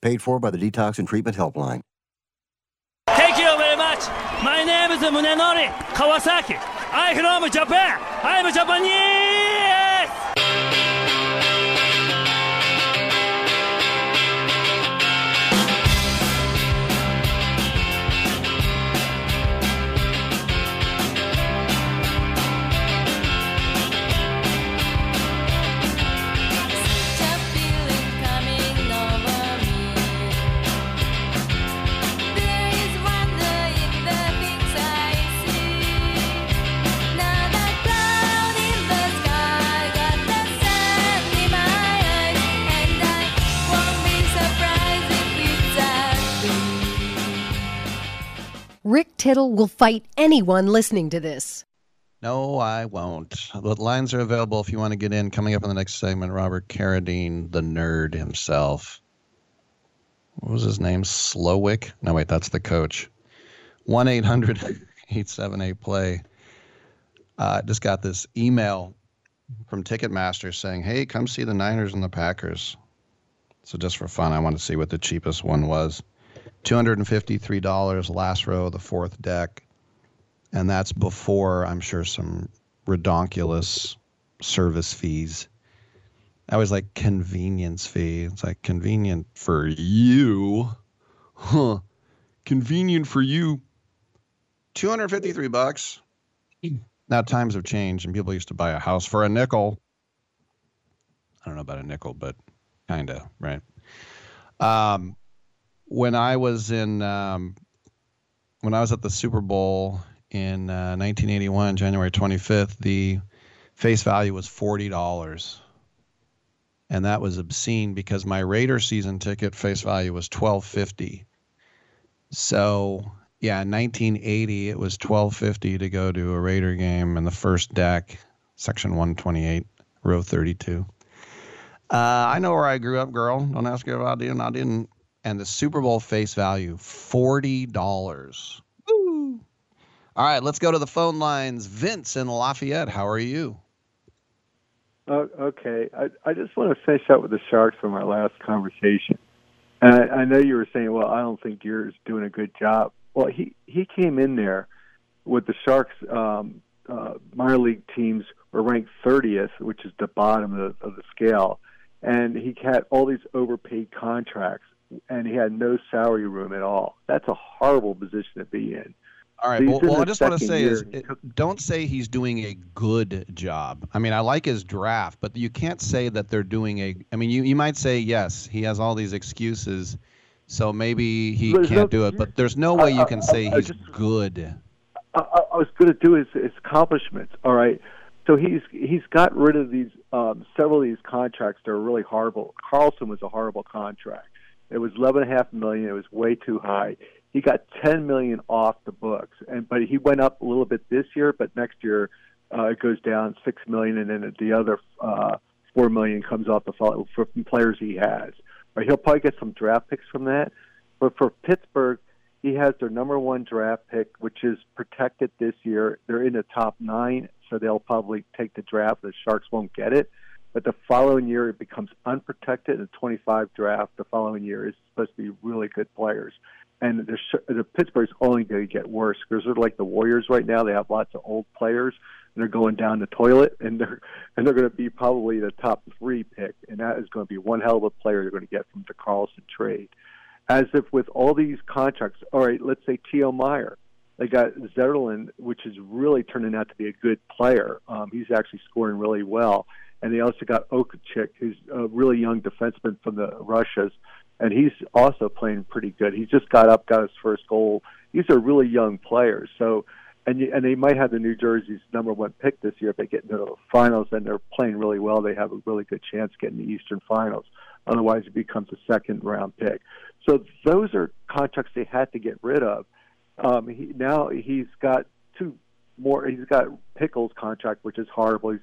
Speaker 1: Paid for by the Detox and Treatment Helpline.
Speaker 48: Thank you very much. My name is Munenori Kawasaki. I'm from Japan. I'm Japanese.
Speaker 49: Rick Tittle will fight anyone listening to this.
Speaker 3: No, I won't. The lines are available if you want to get in. Coming up in the next segment, Robert Carradine, the nerd himself. What was his name? Slowick? No, wait, that's the coach. 1 800 878 play. I just got this email from Ticketmaster saying, hey, come see the Niners and the Packers. So just for fun, I want to see what the cheapest one was. $253 last row, of the fourth deck. And that's before, I'm sure, some redonkulous service fees. I was like convenience fee. It's like convenient for you. Huh. Convenient for you. 253 bucks. Now times have changed and people used to buy a house for a nickel. I don't know about a nickel, but kind of, right? Um, when I was in um, when I was at the Super Bowl in uh, 1981, January 25th, the face value was forty dollars, and that was obscene because my Raider season ticket face value was 1250. So yeah, in 1980 it was 1250 to go to a Raider game in the first deck, section 128, row 32. Uh, I know where I grew up, girl. Don't ask me if I. I didn't and the Super Bowl face value forty dollars. All right, let's go to the phone lines. Vince in Lafayette, how are you?
Speaker 50: Oh, okay, I, I just want to finish up with the Sharks from our last conversation. And I, I know you were saying, well, I don't think you're doing a good job. Well, he he came in there with the Sharks um, uh, minor league teams were ranked 30th, which is the bottom of the, of the scale, and he had all these overpaid contracts and he had no salary room at all. That's a horrible position to be in.
Speaker 3: All right. Well, well I just want to say is it, don't say he's doing a good job. I mean, I like his draft, but you can't say that they're doing a. I mean, you, you might say yes, he has all these excuses, so maybe he can't no, do it. But there's no way you can say he's just, good.
Speaker 50: I, I was going to do his, his accomplishments. All right. So he's he's got rid of these um, several of these contracts that are really horrible. Karlsson was a horrible contract. It was eleven and a half million. It was way too high. He got ten million off the books, and but he went up a little bit this year. But next year uh, it goes down six million, and then the other uh, four million comes off the follow from players he has. Or he'll probably get some draft picks from that. But for Pittsburgh, He has their number one draft pick, which is protected this year. They're in the top nine, so they'll probably take the draft. The Sharks won't get it. But the following year, it becomes unprotected. The 25 draft the following year is supposed to be really good players. And the, the Pittsburgh's only going to get worse because they're like the Warriors right now. They have lots of old players, and they're going down the toilet, and they're and they're going to be probably the top three pick, and that is going to be one hell of a player they're going to get from the Karlsson trade. As if with all these contracts, all right, let's say Timo Meier, they got Zetterlund, which is really turning out to be a good player. Um, he's actually scoring really well and they also got Okhotiuk, who's a really young defenseman from the Russias, and he's also playing pretty good. He just got up, got his first goal. These are really young players, so and and they might have the New Jersey's number one pick this year if they get into the finals and they're playing really well. They have a really good chance getting the Eastern Finals. Otherwise, it becomes a second round pick. So those are contracts they had to get rid of. Um, he, now he's got two more. He's got Pickles contract, which is horrible. He's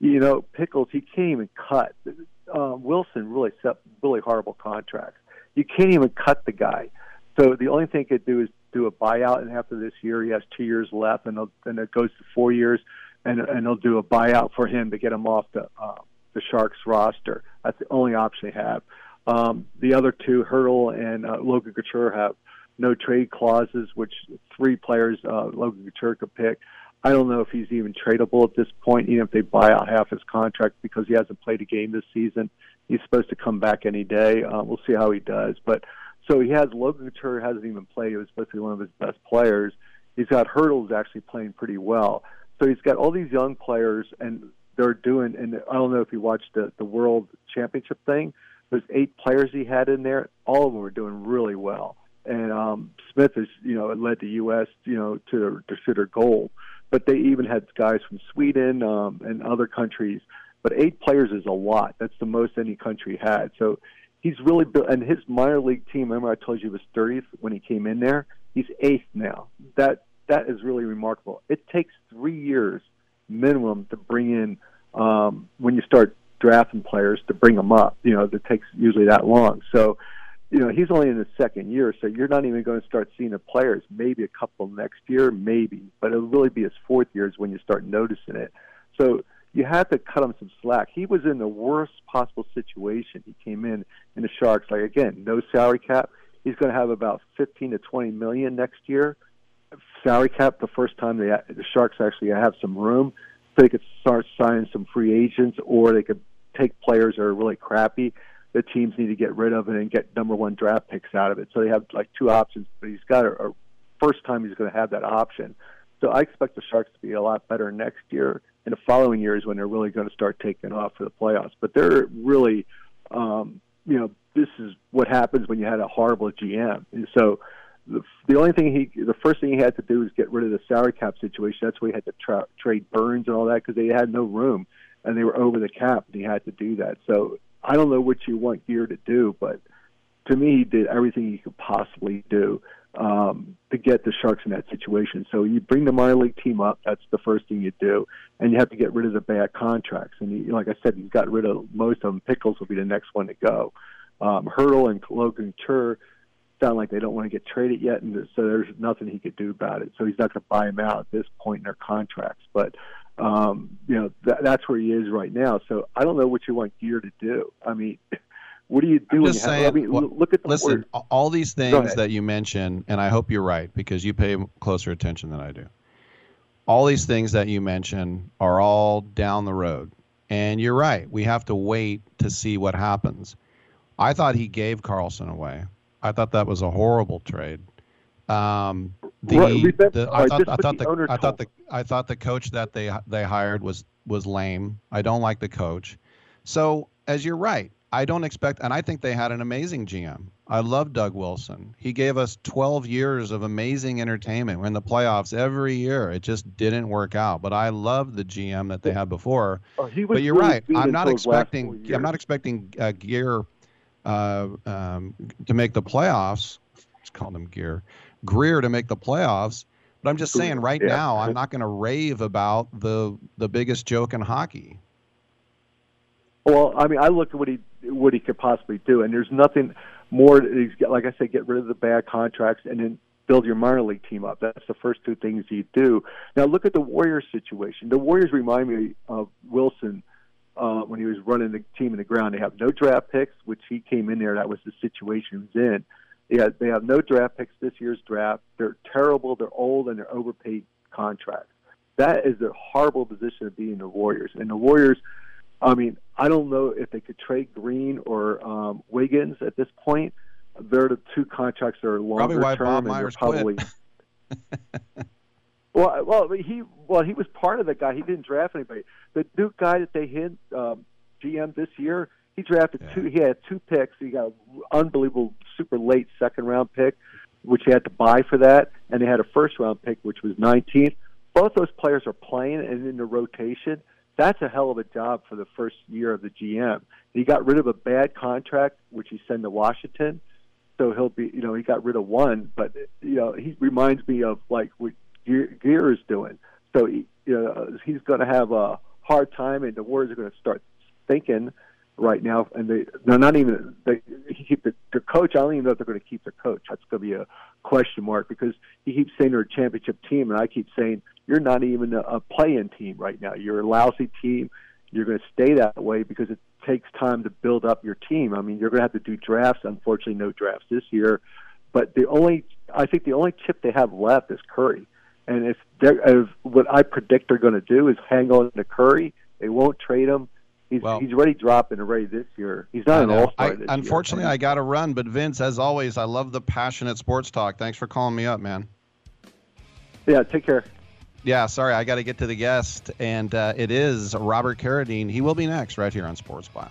Speaker 50: you know, Pickles, he can't even cut. Uh, Wilson really set really horrible contracts. You can't even cut the guy. So the only thing he could do is do a buyout, and after this year, he has two years left, and and it goes to four years, and and they'll do a buyout for him to get him off the uh, the Sharks roster. That's the only option they have. Um, the other two, Hertl and uh, Logan Couture, have no trade clauses, which three players uh, Logan Couture could pick. I don't know if he's even tradable at this point, even if they buy out half his contract because he hasn't played a game this season. He's supposed to come back any day. Uh, we'll see how he does. But so he has Logan Couture hasn't even played. He was supposed to be one of his best players. He's got Hertl's actually playing pretty well. So he's got all these young players, and they're doing. And I don't know if you watched the the World Championship thing. There's eight players he had in there. All of them were doing really well. And um, Smith has, you know, led the U.S. you know to their, to their goal but they even had guys from Sweden um, and other countries. But eight players is a lot. That's the most any country had. So he's really built. And his minor league team, remember I told you he was 30th when he came in there. He's eighth now. That that is really remarkable. It takes three years minimum to bring in um, when you start drafting players to bring them up. You know, it takes usually that long. So you know, he's only in his second year, so you're not even going to start seeing the players. Maybe a couple next year, maybe, but it'll really be his fourth year is when you start noticing it. So you have to cut him some slack. He was in the worst possible situation. He came in in the Sharks, like again, no salary cap. He's going to have about 15 to 20 million next year. Salary cap the first time they, the Sharks actually have some room, so they could start signing some free agents, or they could take players that are really crappy the teams need to get rid of it and get number one draft picks out of it. So they have like two options, but he's got a, a first time he's going to have that option. So I expect the Sharks to be a lot better next year. And the following year is when they're really going to start taking off for the playoffs. But they're really, um, you know, this is what happens when you had a horrible GM. And so the, the only thing he, the first thing he had to do was get rid of the salary cap situation. That's why he had to tra- trade Burns and all that because they had no room and they were over the cap and he had to do that. So I don't know what you want Gear to do, but to me, he did everything he could possibly do um, to get the Sharks in that situation. So you bring the minor league team up. That's the first thing you do, and you have to get rid of the bad contracts. And he, like I said, he's got rid of most of them. Pickles will be the next one to go. Um, Hertl and Logan Couture sound like they don't want to get traded yet, and so there's nothing he could do about it. So he's not going to buy them out at this point in their contracts. But um, you know, th- that's where he is right now. So I don't know what you want Gear to do. I mean, what do you do?
Speaker 3: I'm just saying.
Speaker 50: I mean,
Speaker 3: well,
Speaker 50: look at the
Speaker 3: listen.
Speaker 50: word.
Speaker 3: All these things that you mention, and I hope you're right because you pay closer attention than I do. All these things that you mention are all down the road, and you're right. We have to wait to see what happens. I thought he gave Karlsson away. I thought that was a horrible trade. Um, the,
Speaker 50: Right, remember-
Speaker 3: the I thought I thought
Speaker 50: the
Speaker 3: the I thought the I thought the coach that they they hired was was lame. I don't like the coach. So as you're right, I don't expect, and I think they had an amazing GM. I love Doug Wilson. He gave us 12 years of amazing entertainment. We're in the playoffs every year. It just didn't work out. But I love the GM that they had before.
Speaker 50: Oh,
Speaker 3: but you're
Speaker 50: really
Speaker 3: right. I'm not
Speaker 50: his last
Speaker 3: expecting. I'm not expecting Gear uh, um, to make the playoffs. Let's call them Gear. Grier to make the playoffs. But I'm just saying, right
Speaker 50: yeah.
Speaker 3: now, I'm not going to rave about the the biggest joke in hockey.
Speaker 50: Well, I mean, I look at what he what he could possibly do, and there's nothing more. He's got, like I said, get rid of the bad contracts, and then build your minor league team up. That's the first two things you do. Now look at the Warriors situation. The Warriors remind me of Wilson uh, when he was running the team in the ground. They have no draft picks, which he came in there. That was the situation he was in. They have, they have no draft picks this year's draft. They're terrible. They're old and they're overpaid contracts. That is a horrible position to be in the Warriors. And the Warriors, I mean, I don't know if they could trade Green or um, Wiggins at this point. They're the two contracts that are longer
Speaker 3: Probably why
Speaker 50: term, and they're probably. well, well, he well he was part of that guy. He didn't draft anybody. The new guy that they hit um, GM this year, he drafted two. He had two picks. He got an unbelievable, super late second round pick, which he had to buy for that, and they had a first round pick, which was 19th. Both those players are playing and in the rotation. That's a hell of a job for the first year of the GM. He got rid of a bad contract, which he sent to Washington. So he'll be, you know, he got rid of one, but you know, he reminds me of like what Grier, Grier is doing. So he, you know, he's going to have a hard time, and the Warriors are going to start thinking right now, and they they're not even they he keep the, the coach. I don't even know if they're going to keep the coach. That's going to be a question mark because he keeps saying they're a championship team, and I keep saying you're not even a, a play-in team right now. You're a lousy team. You're going to stay that way because it takes time to build up your team. I mean, you're going to have to do drafts. Unfortunately, no drafts this year. But the only I think the only chip they have left is Curry. And if, if what I predict they're going to do is hang on to Curry, they won't trade him. He's he's already dropping already this year. He's not
Speaker 3: I
Speaker 50: an all star
Speaker 3: unfortunately,
Speaker 50: year.
Speaker 3: I got to run, but Vince, as always, I love the passionate sports talk. Thanks for calling me up, man.
Speaker 50: Yeah, take care.
Speaker 3: Yeah, sorry, I got to get to the guest, and uh, it is Robert Carradine. He will be next, right here on Sports Byline.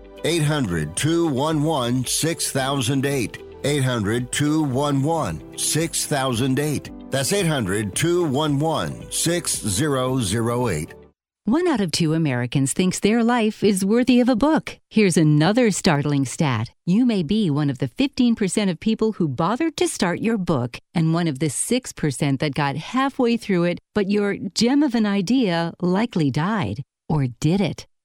Speaker 1: 800 211 6008. 800 211 6008. That's 800 211 6008.
Speaker 23: One out of two Americans thinks their life is worthy of a book. Here's another startling stat. You may be one of the 15% of people who bothered to start your book and one of the 6% that got halfway through it, but your gem of an idea likely died. Or did it?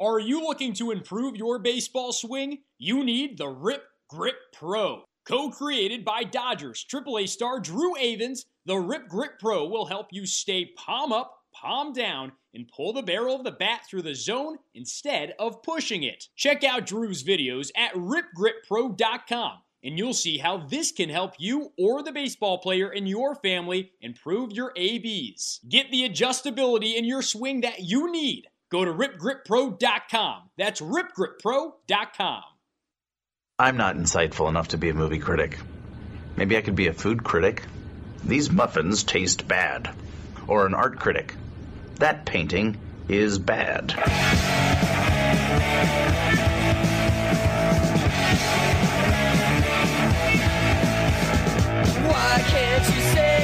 Speaker 51: Are you looking to improve your baseball swing? You need the Rip Grip Pro. Co created by Dodgers AAA star Drew Avans, the Rip Grip Pro will help you stay palm up, palm down, and pull the barrel of the bat through the zone instead of pushing it. Check out Drew's videos at ripgrippro.com and you'll see how this can help you or the baseball player in your family improve your ABs. Get the adjustability in your swing that you need. Go to ripgrippro.com. That's ripgrippro.com.
Speaker 52: I'm not insightful enough to be a movie critic. Maybe I could be a food critic. These muffins taste bad. Or an art critic. That painting is bad.
Speaker 53: Why can't you say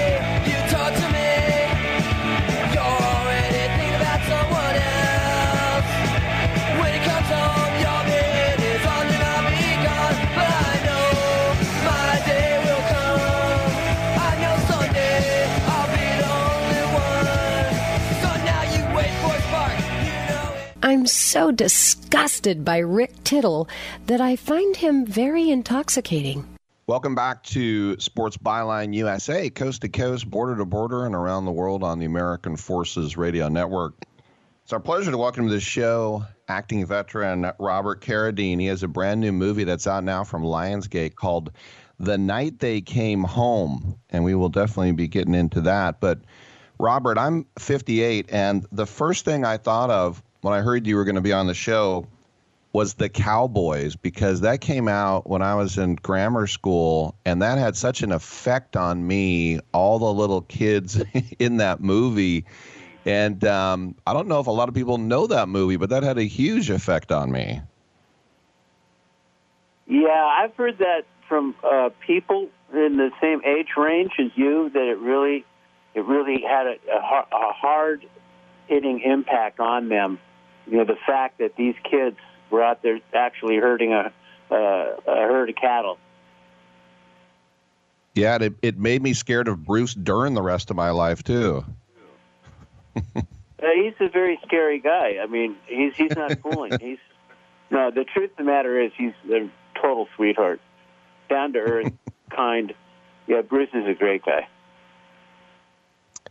Speaker 49: I'm so disgusted by Rick Tittle that I find him very intoxicating.
Speaker 3: Welcome back to Sports Byline USA, coast to coast, border to border, and around the world on the American Forces Radio Network. It's our pleasure to welcome to the show acting veteran Robert Carradine. He has a brand new movie that's out now from Lionsgate called The Night They Came Home, and we will definitely be getting into that. But Robert, I'm 58, and the first thing I thought of when I heard you were going to be on the show was the Cowboys because that came out when I was in grammar school and that had such an effect on me, all the little kids in that movie. And um, I don't know if a lot of people know that movie, but that had a huge effect on me.
Speaker 54: Yeah, I've heard that from uh, people in the same age range as you that it really, it really had a, a, a hard hitting impact on them. You know, the fact that these kids were out there actually herding a, uh, a herd of cattle.
Speaker 3: Yeah, it, it made me scared of Bruce Dern the rest of my life, too.
Speaker 54: Uh, he's a very scary guy. I mean, he's he's not fooling. He's no. The truth of the matter is, he's a total sweetheart, down to earth, kind. Yeah, Bruce is a great guy.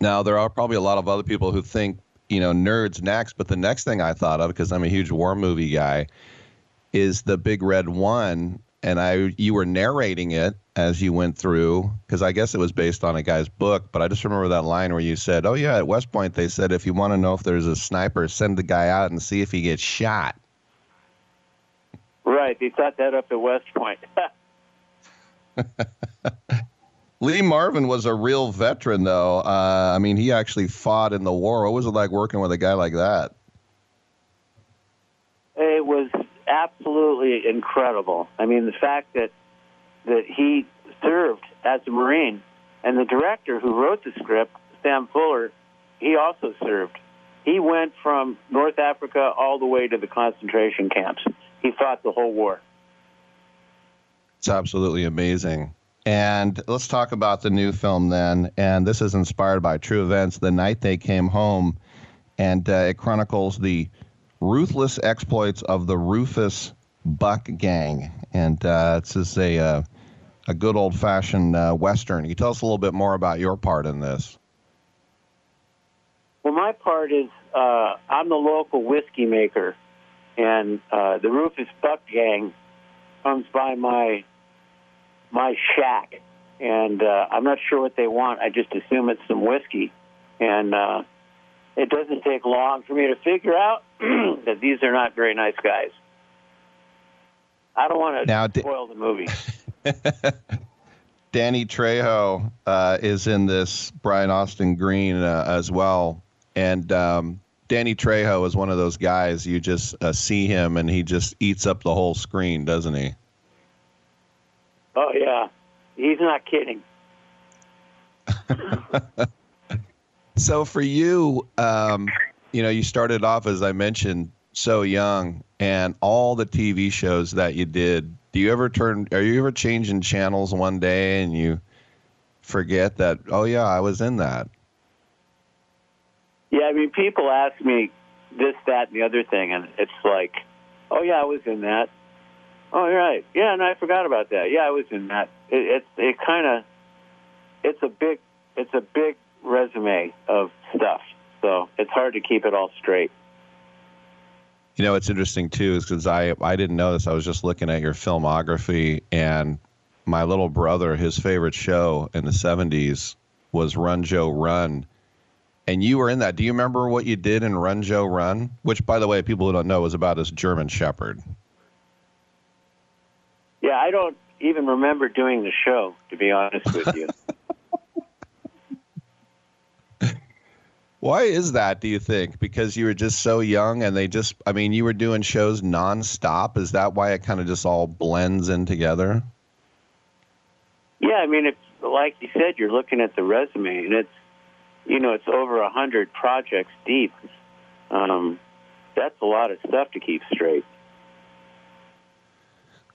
Speaker 3: Now, there are probably a lot of other people who think, you know, nerds next, but the next thing I thought of, because I'm a huge war movie guy, is the Big Red One. And I, you were narrating it as you went through, because I guess it was based on a guy's book. But I just remember that line where you said, "Oh yeah, at West Point they said if you want to know if there's a sniper, send the guy out and see if he gets shot."
Speaker 54: Right. They thought that up at West Point.
Speaker 3: Lee Marvin was a real veteran, though. Uh, I mean, he actually fought in the war. What was it like working with a guy like that?
Speaker 54: it was absolutely incredible. I mean, the fact that that he served as a Marine, and the director who wrote the script, Sam Fuller, he also served. He went from North Africa all the way to the concentration camps. He fought the whole war.
Speaker 3: It's absolutely amazing. And let's talk about the new film then. And this is inspired by true events. The night they came home, and uh, it chronicles the ruthless exploits of the Rufus Buck Gang. And uh, this is a uh, a good old fashioned uh, western. Can you tell us a little bit more about your part in this?
Speaker 54: Well, my part is uh, I'm the local whiskey maker, and uh, the Rufus Buck Gang comes by my my shack, and uh, I'm not sure what they want. I just assume it's some whiskey, and uh, it doesn't take long for me to figure out that these are not very nice guys. I don't want to
Speaker 3: Now,
Speaker 54: spoil the movie.
Speaker 3: Danny Trejo uh, is in this. Brian Austin Green uh, as well, and um, Danny Trejo is one of those guys you just uh, see him and he just eats up the whole screen, doesn't he?
Speaker 54: Oh yeah, he's not kidding.
Speaker 3: So for you, um, you know, you started off as I mentioned so young, and all the TV shows that you did. Do you ever turn? Are you ever changing channels one day and you forget that? Oh yeah, I was in that.
Speaker 54: Yeah, I mean, people ask me this, that, and the other thing, and it's like, oh yeah, I was in that. Oh right, yeah, and I forgot about that. Yeah, I was in that. It it, it kind of, it's a big, it's a big resume of stuff. so it's hard to keep it all straight.
Speaker 3: You know, it's interesting too, is because I I didn't know this. I was just looking at your filmography, and my little brother, his favorite show in the '70s was Run Joe Run, and you were in that. Do you remember what you did in Run Joe Run? Which, by the way, people who don't know, was about this German Shepherd.
Speaker 54: Yeah, I don't even remember doing the show, to be honest with you.
Speaker 3: Why is that, do you think? Because you were just so young and they just, I mean, you were doing shows nonstop. Is that why it kind of just all blends in together?
Speaker 54: yeah, I mean, it's like you said, you're looking at the resume, and it's you know it's over a hundred projects deep. Um, that's a lot of stuff to keep straight.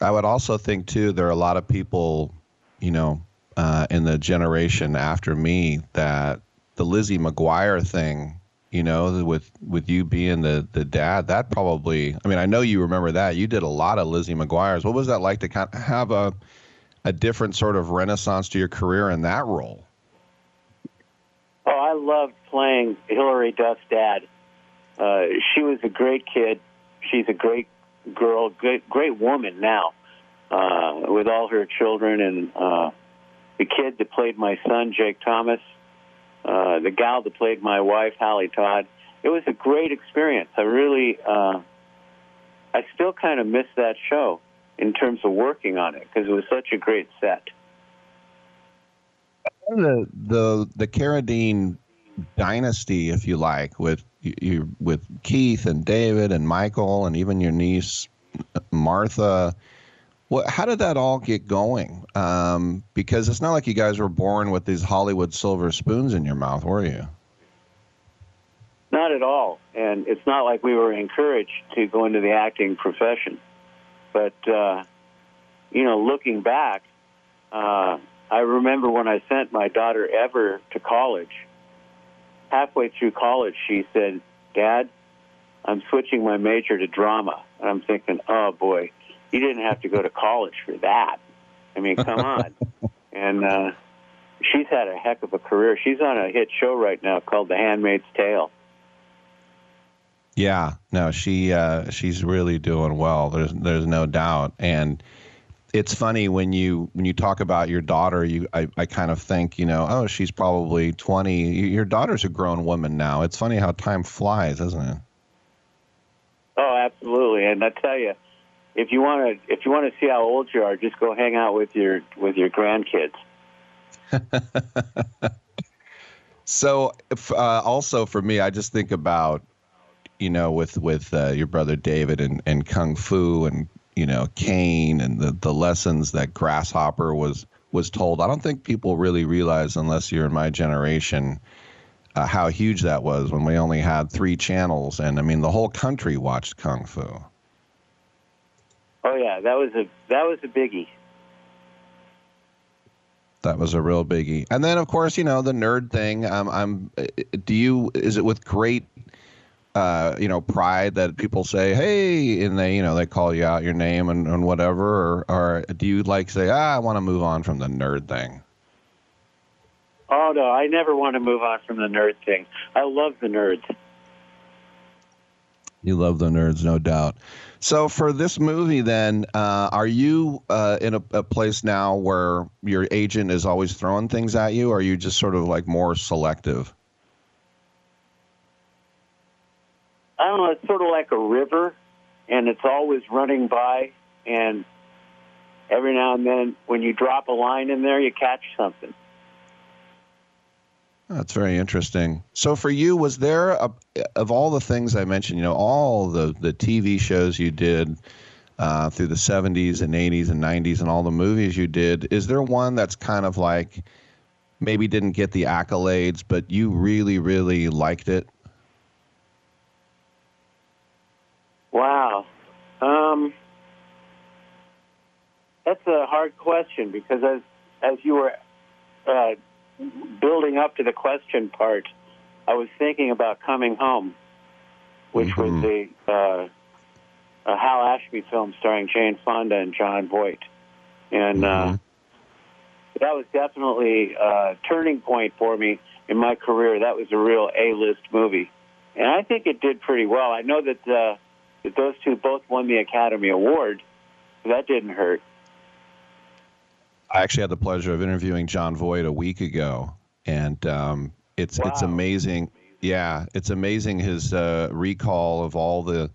Speaker 3: I would also think, too, there are a lot of people, you know, uh, in the generation after me that the Lizzie McGuire thing, you know, with with you being the the dad, that probably. I mean, I know you remember that. You did a lot of Lizzie McGuire's. What was that like to kind of have a a different sort of renaissance to your career in that role?
Speaker 54: Oh, I loved playing Hilary Duff's dad. Uh, she was a great kid. She's a great girl, great, great woman now, uh, with all her children and uh, the kid that played my son, Jake Thomas, uh, the gal that played my wife, Hallie Todd. It was a great experience. I really, uh, I still kind of miss that show in terms of working on it because it was such a great set.
Speaker 3: the the the Carradine dynasty, if you like, with you, you with Keith and David and Michael and even your niece Martha. What? How did that all get going? Um, because it's not like you guys were born with these Hollywood silver spoons in your mouth, were you?
Speaker 54: Not at all. And it's not like we were encouraged to go into the acting profession. But, uh, you know, looking back, uh, I remember when I sent my daughter Ever to college. Halfway through college, she said, Dad, I'm switching my major to drama. And I'm thinking, oh boy, you didn't have to go to college for that. I mean, come on. And uh, she's had a heck of a career. She's on a hit show right now called The Handmaid's Tale.
Speaker 3: Yeah, no, she uh, she's really doing well. There's there's no doubt, and it's funny when you when you talk about your daughter. You I, I kind of think you know oh she's probably twenty. Your daughter's a grown woman now. It's funny how time flies, isn't it?
Speaker 54: Oh, absolutely. And I tell you, if you want to if you want to see how old you are, just go hang out with your with your grandkids.
Speaker 3: So if, uh, also for me, I just think about you know with with uh, your brother David and, and kung fu and you know Caine and the the lessons that Grasshopper was was told. I don't think people really realize unless you're in my generation uh, how huge that was when we only had three channels and I mean the whole country watched kung fu.
Speaker 54: Oh yeah, that was a that was a biggie.
Speaker 3: That was a real biggie. And then, of course, you know the nerd thing. Um, I'm. Do you? Is it with great, uh, you know, pride that people say, "Hey," and they, you know, they call you out your name and, and whatever, or, or do you like say, "Ah, I want to move on from the nerd thing"?
Speaker 54: Oh no, I never want to move on from the nerd thing. I love the nerds.
Speaker 3: You love the nerds, no doubt. So for this movie, then, uh, are you uh, in a, a place now where your agent is always throwing things at you, or are you just sort of like more selective?
Speaker 54: I don't know. It's sort of like a river, and it's always running by. And every now and then, when you drop a line in there, you catch something.
Speaker 3: That's very interesting. So for you, was there a, of all the things I mentioned, you know, all the the TV shows you did uh, through the '70s and '80s and '90s, and all the movies you did, is there one that's kind of like maybe didn't get the accolades, but you really, really liked it?
Speaker 54: Wow. Um, that's a hard question because as as you were uh, building up to the question part, I was thinking about coming home, which was the uh, a Hal Ashby film starring Jane Fonda and Jon Voight, and uh, that was definitely a turning point for me in my career, that was a real A-list movie, and I think it did pretty well. I know that uh, that those two both won the Academy Award. That didn't hurt.
Speaker 3: I actually had the pleasure of interviewing Jon Voight a week ago, and um, it's it's amazing. Yeah, it's amazing his uh, recall of all the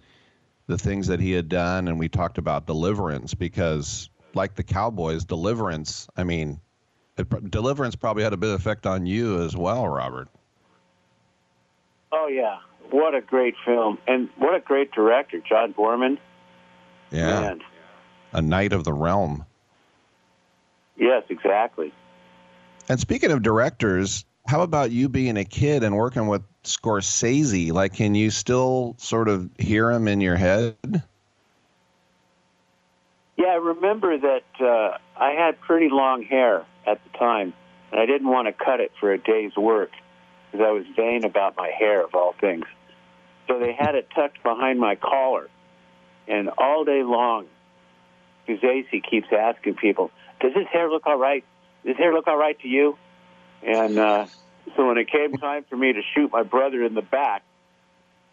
Speaker 3: the things that he had done, and we talked about Deliverance because, like the Cowboys, Deliverance. I mean, it, Deliverance probably had a bit of effect on you as well, Robert.
Speaker 54: Oh yeah, what a great film, and what a great director, John Boorman.
Speaker 3: Yeah,
Speaker 54: Man.
Speaker 3: a Knight of the Realm.
Speaker 54: Yes, exactly.
Speaker 3: And speaking of directors, how about you being a kid and working with Scorsese? Like, can you still sort of hear him in your head?
Speaker 54: Yeah, I remember that uh, I had pretty long hair at the time, and I didn't want to cut it for a day's work because I was vain about my hair, of all things. So they had it tucked behind my collar, and all day long, Scorsese keeps asking people, "Does his hair look all right? Does his hair look all right to you?" And uh, so when it came time for me to shoot my brother in the back,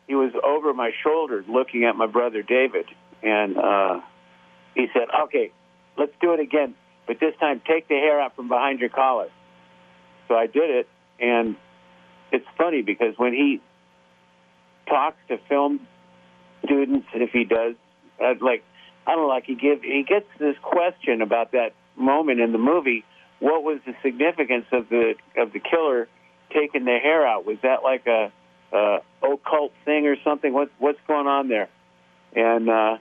Speaker 54: he was over my shoulder looking at my brother David, and uh, he said, "Okay, let's do it again, but this time take the hair out from behind your collar." So I did it, and it's funny because when he talks to film students, if he does, like I don't know, like he give he gets this question about that moment in the movie. What was the significance of the of the killer taking the hair out? Was that like a, a occult thing or something? What what's going on there? And uh,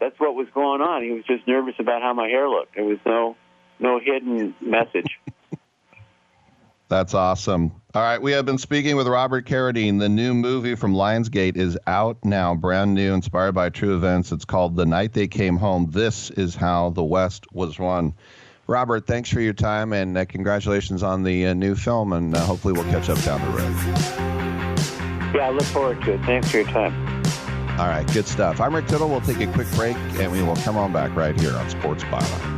Speaker 54: that's what was going on. He was just nervous about how my hair looked. There was no no hidden message.
Speaker 3: That's awesome. All right, we have been speaking with Robert Carradine. The new movie from Lionsgate is out now, brand new, inspired by true events. It's called The Night They Came Home. This is how the West was won. Robert, thanks for your time and uh, congratulations on the uh, new film, and uh, hopefully we'll catch up down the road.
Speaker 54: Yeah, I look forward to it. Thanks for your time.
Speaker 3: All right, good stuff. I'm Rick Tittle. We'll take a quick break and we will come on back right here on Sports Byline.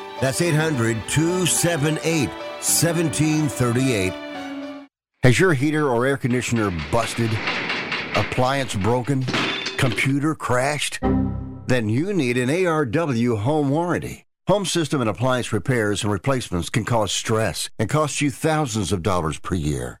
Speaker 1: That's 800 278 1738. Has your heater or air conditioner busted? Appliance broken? Computer crashed? Then you need an ARW home warranty. Home system and appliance repairs and replacements can cause stress and cost you thousands of dollars per year.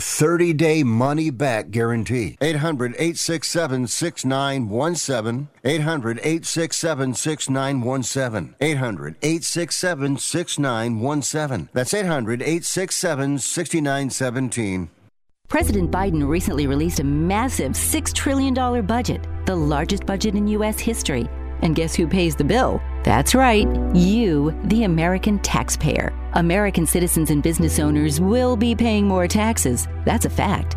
Speaker 1: 30 day money back guarantee. 800 867 6917. 800 867 6917. 800 867 6917. That's 800 867 6917.
Speaker 23: President Biden recently released a massive $6 trillion budget, the largest budget in U.S. history. And guess who pays the bill? That's right, you, the American taxpayer. American citizens and business owners will be paying more taxes. That's a fact.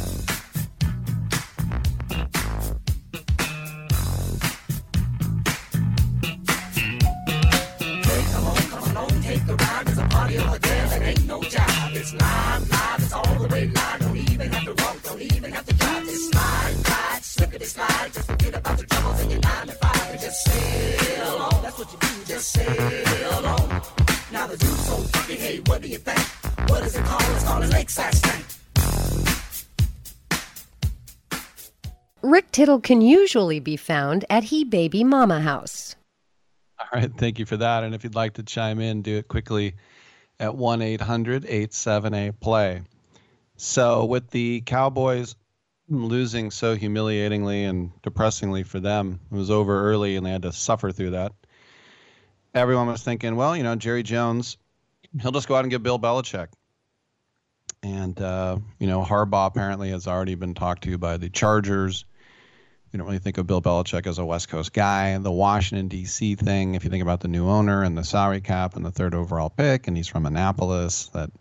Speaker 53: It's all the way live. Don't even have to walk, don't even have to drive. Slide, slippity slide. Just forget about troubles your nine to five. And just sail on. That's what you do, just sail on. Now the dude's so funky, hey, what do you think? What is it called? It's called a lakeside stank.
Speaker 49: Rick Tittle can usually be found at He Baby Mama House.
Speaker 3: All right, thank you for that. And if you'd like to chime in, do it quickly at 1 800 878 play. So, with the Cowboys losing so humiliatingly and depressingly for them, it was over early and they had to suffer through that. Everyone was thinking, well, you know, Jerry Jones, he'll just go out and get Bill Belichick. And, uh, you know, Harbaugh apparently has already been talked to by the Chargers. We don't really think of Bill Belichick as a West Coast guy. The Washington, D.C. thing, if you think about the new owner and the salary cap and the third overall pick, and he's from Annapolis, that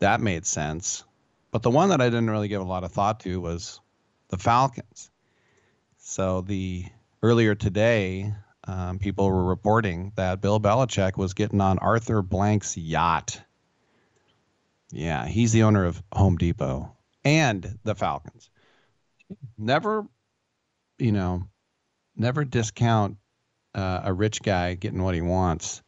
Speaker 3: that made sense. But the one that I didn't really give a lot of thought to was the Falcons. So the earlier today, um, people were reporting that Bill Belichick was getting on Arthur Blank's yacht. Yeah, he's the owner of Home Depot and the Falcons. Never you know, never discount uh, a rich guy getting what he wants.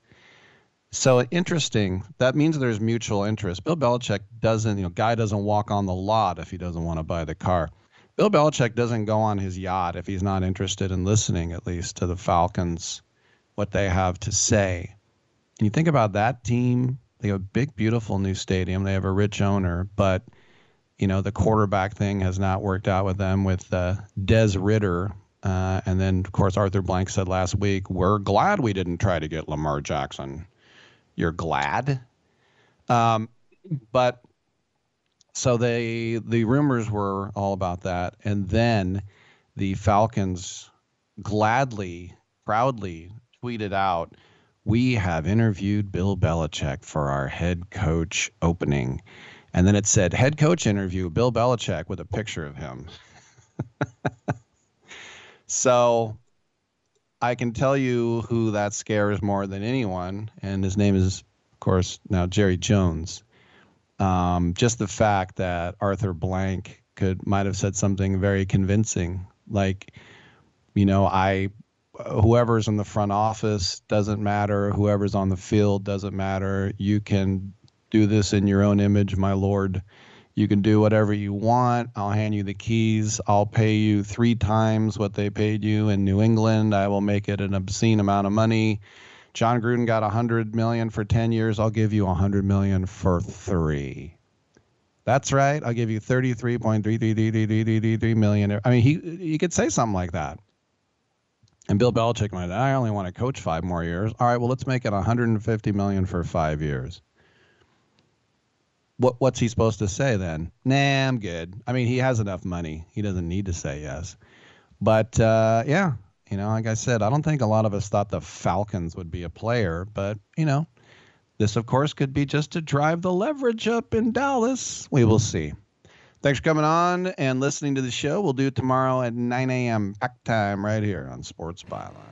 Speaker 3: So interesting. That means there's mutual interest. Bill Belichick doesn't, you know, guy doesn't walk on the lot if he doesn't want to buy the car. Bill Belichick doesn't go on his yacht if he's not interested in listening, at least to the Falcons, what they have to say. And you think about that team, they have a big, beautiful new stadium. They have a rich owner, but you know the quarterback thing has not worked out with them with uh, Des Ridder, uh, and then of course Arthur Blank said last week, "We're glad we didn't try to get Lamar Jackson." You're glad, um, but so they the rumors were all about that, and then the Falcons gladly, proudly tweeted out, "We have interviewed Bill Belichick for our head coach opening." And then it said head coach interview, Bill Belichick with a picture of him. so I can tell you who that scares more than anyone. And his name is, of course, now Jerry Jones. Um, just the fact that Arthur Blank could might have said something very convincing, like, you know, I whoever's in the front office doesn't matter, whoever's on the field doesn't matter. You can do this in your own image, my lord. You can do whatever you want. I'll hand you the keys. I'll pay you three times what they paid you in New England. I will make it an obscene amount of money. Jon Gruden got a hundred million for ten years. I'll give you a hundred million for three. That's right. I'll give you thirty-three point three three three three three three three million. I mean, he he could say something like that. And Bill Belichick might. I only want to coach five more years. All right. Well, let's make it 150 million for five years what what's he supposed to say then? Nah, I'm good. I mean, he has enough money. He doesn't need to say yes. But uh, yeah, you know, like I said, I don't think a lot of us thought the Falcons would be a player, but you know, this of course could be just to drive the leverage up in Dallas. We will see. Thanks for coming on and listening to the show. We'll do it tomorrow at 9 a.m. pack time right here on Sports Byline.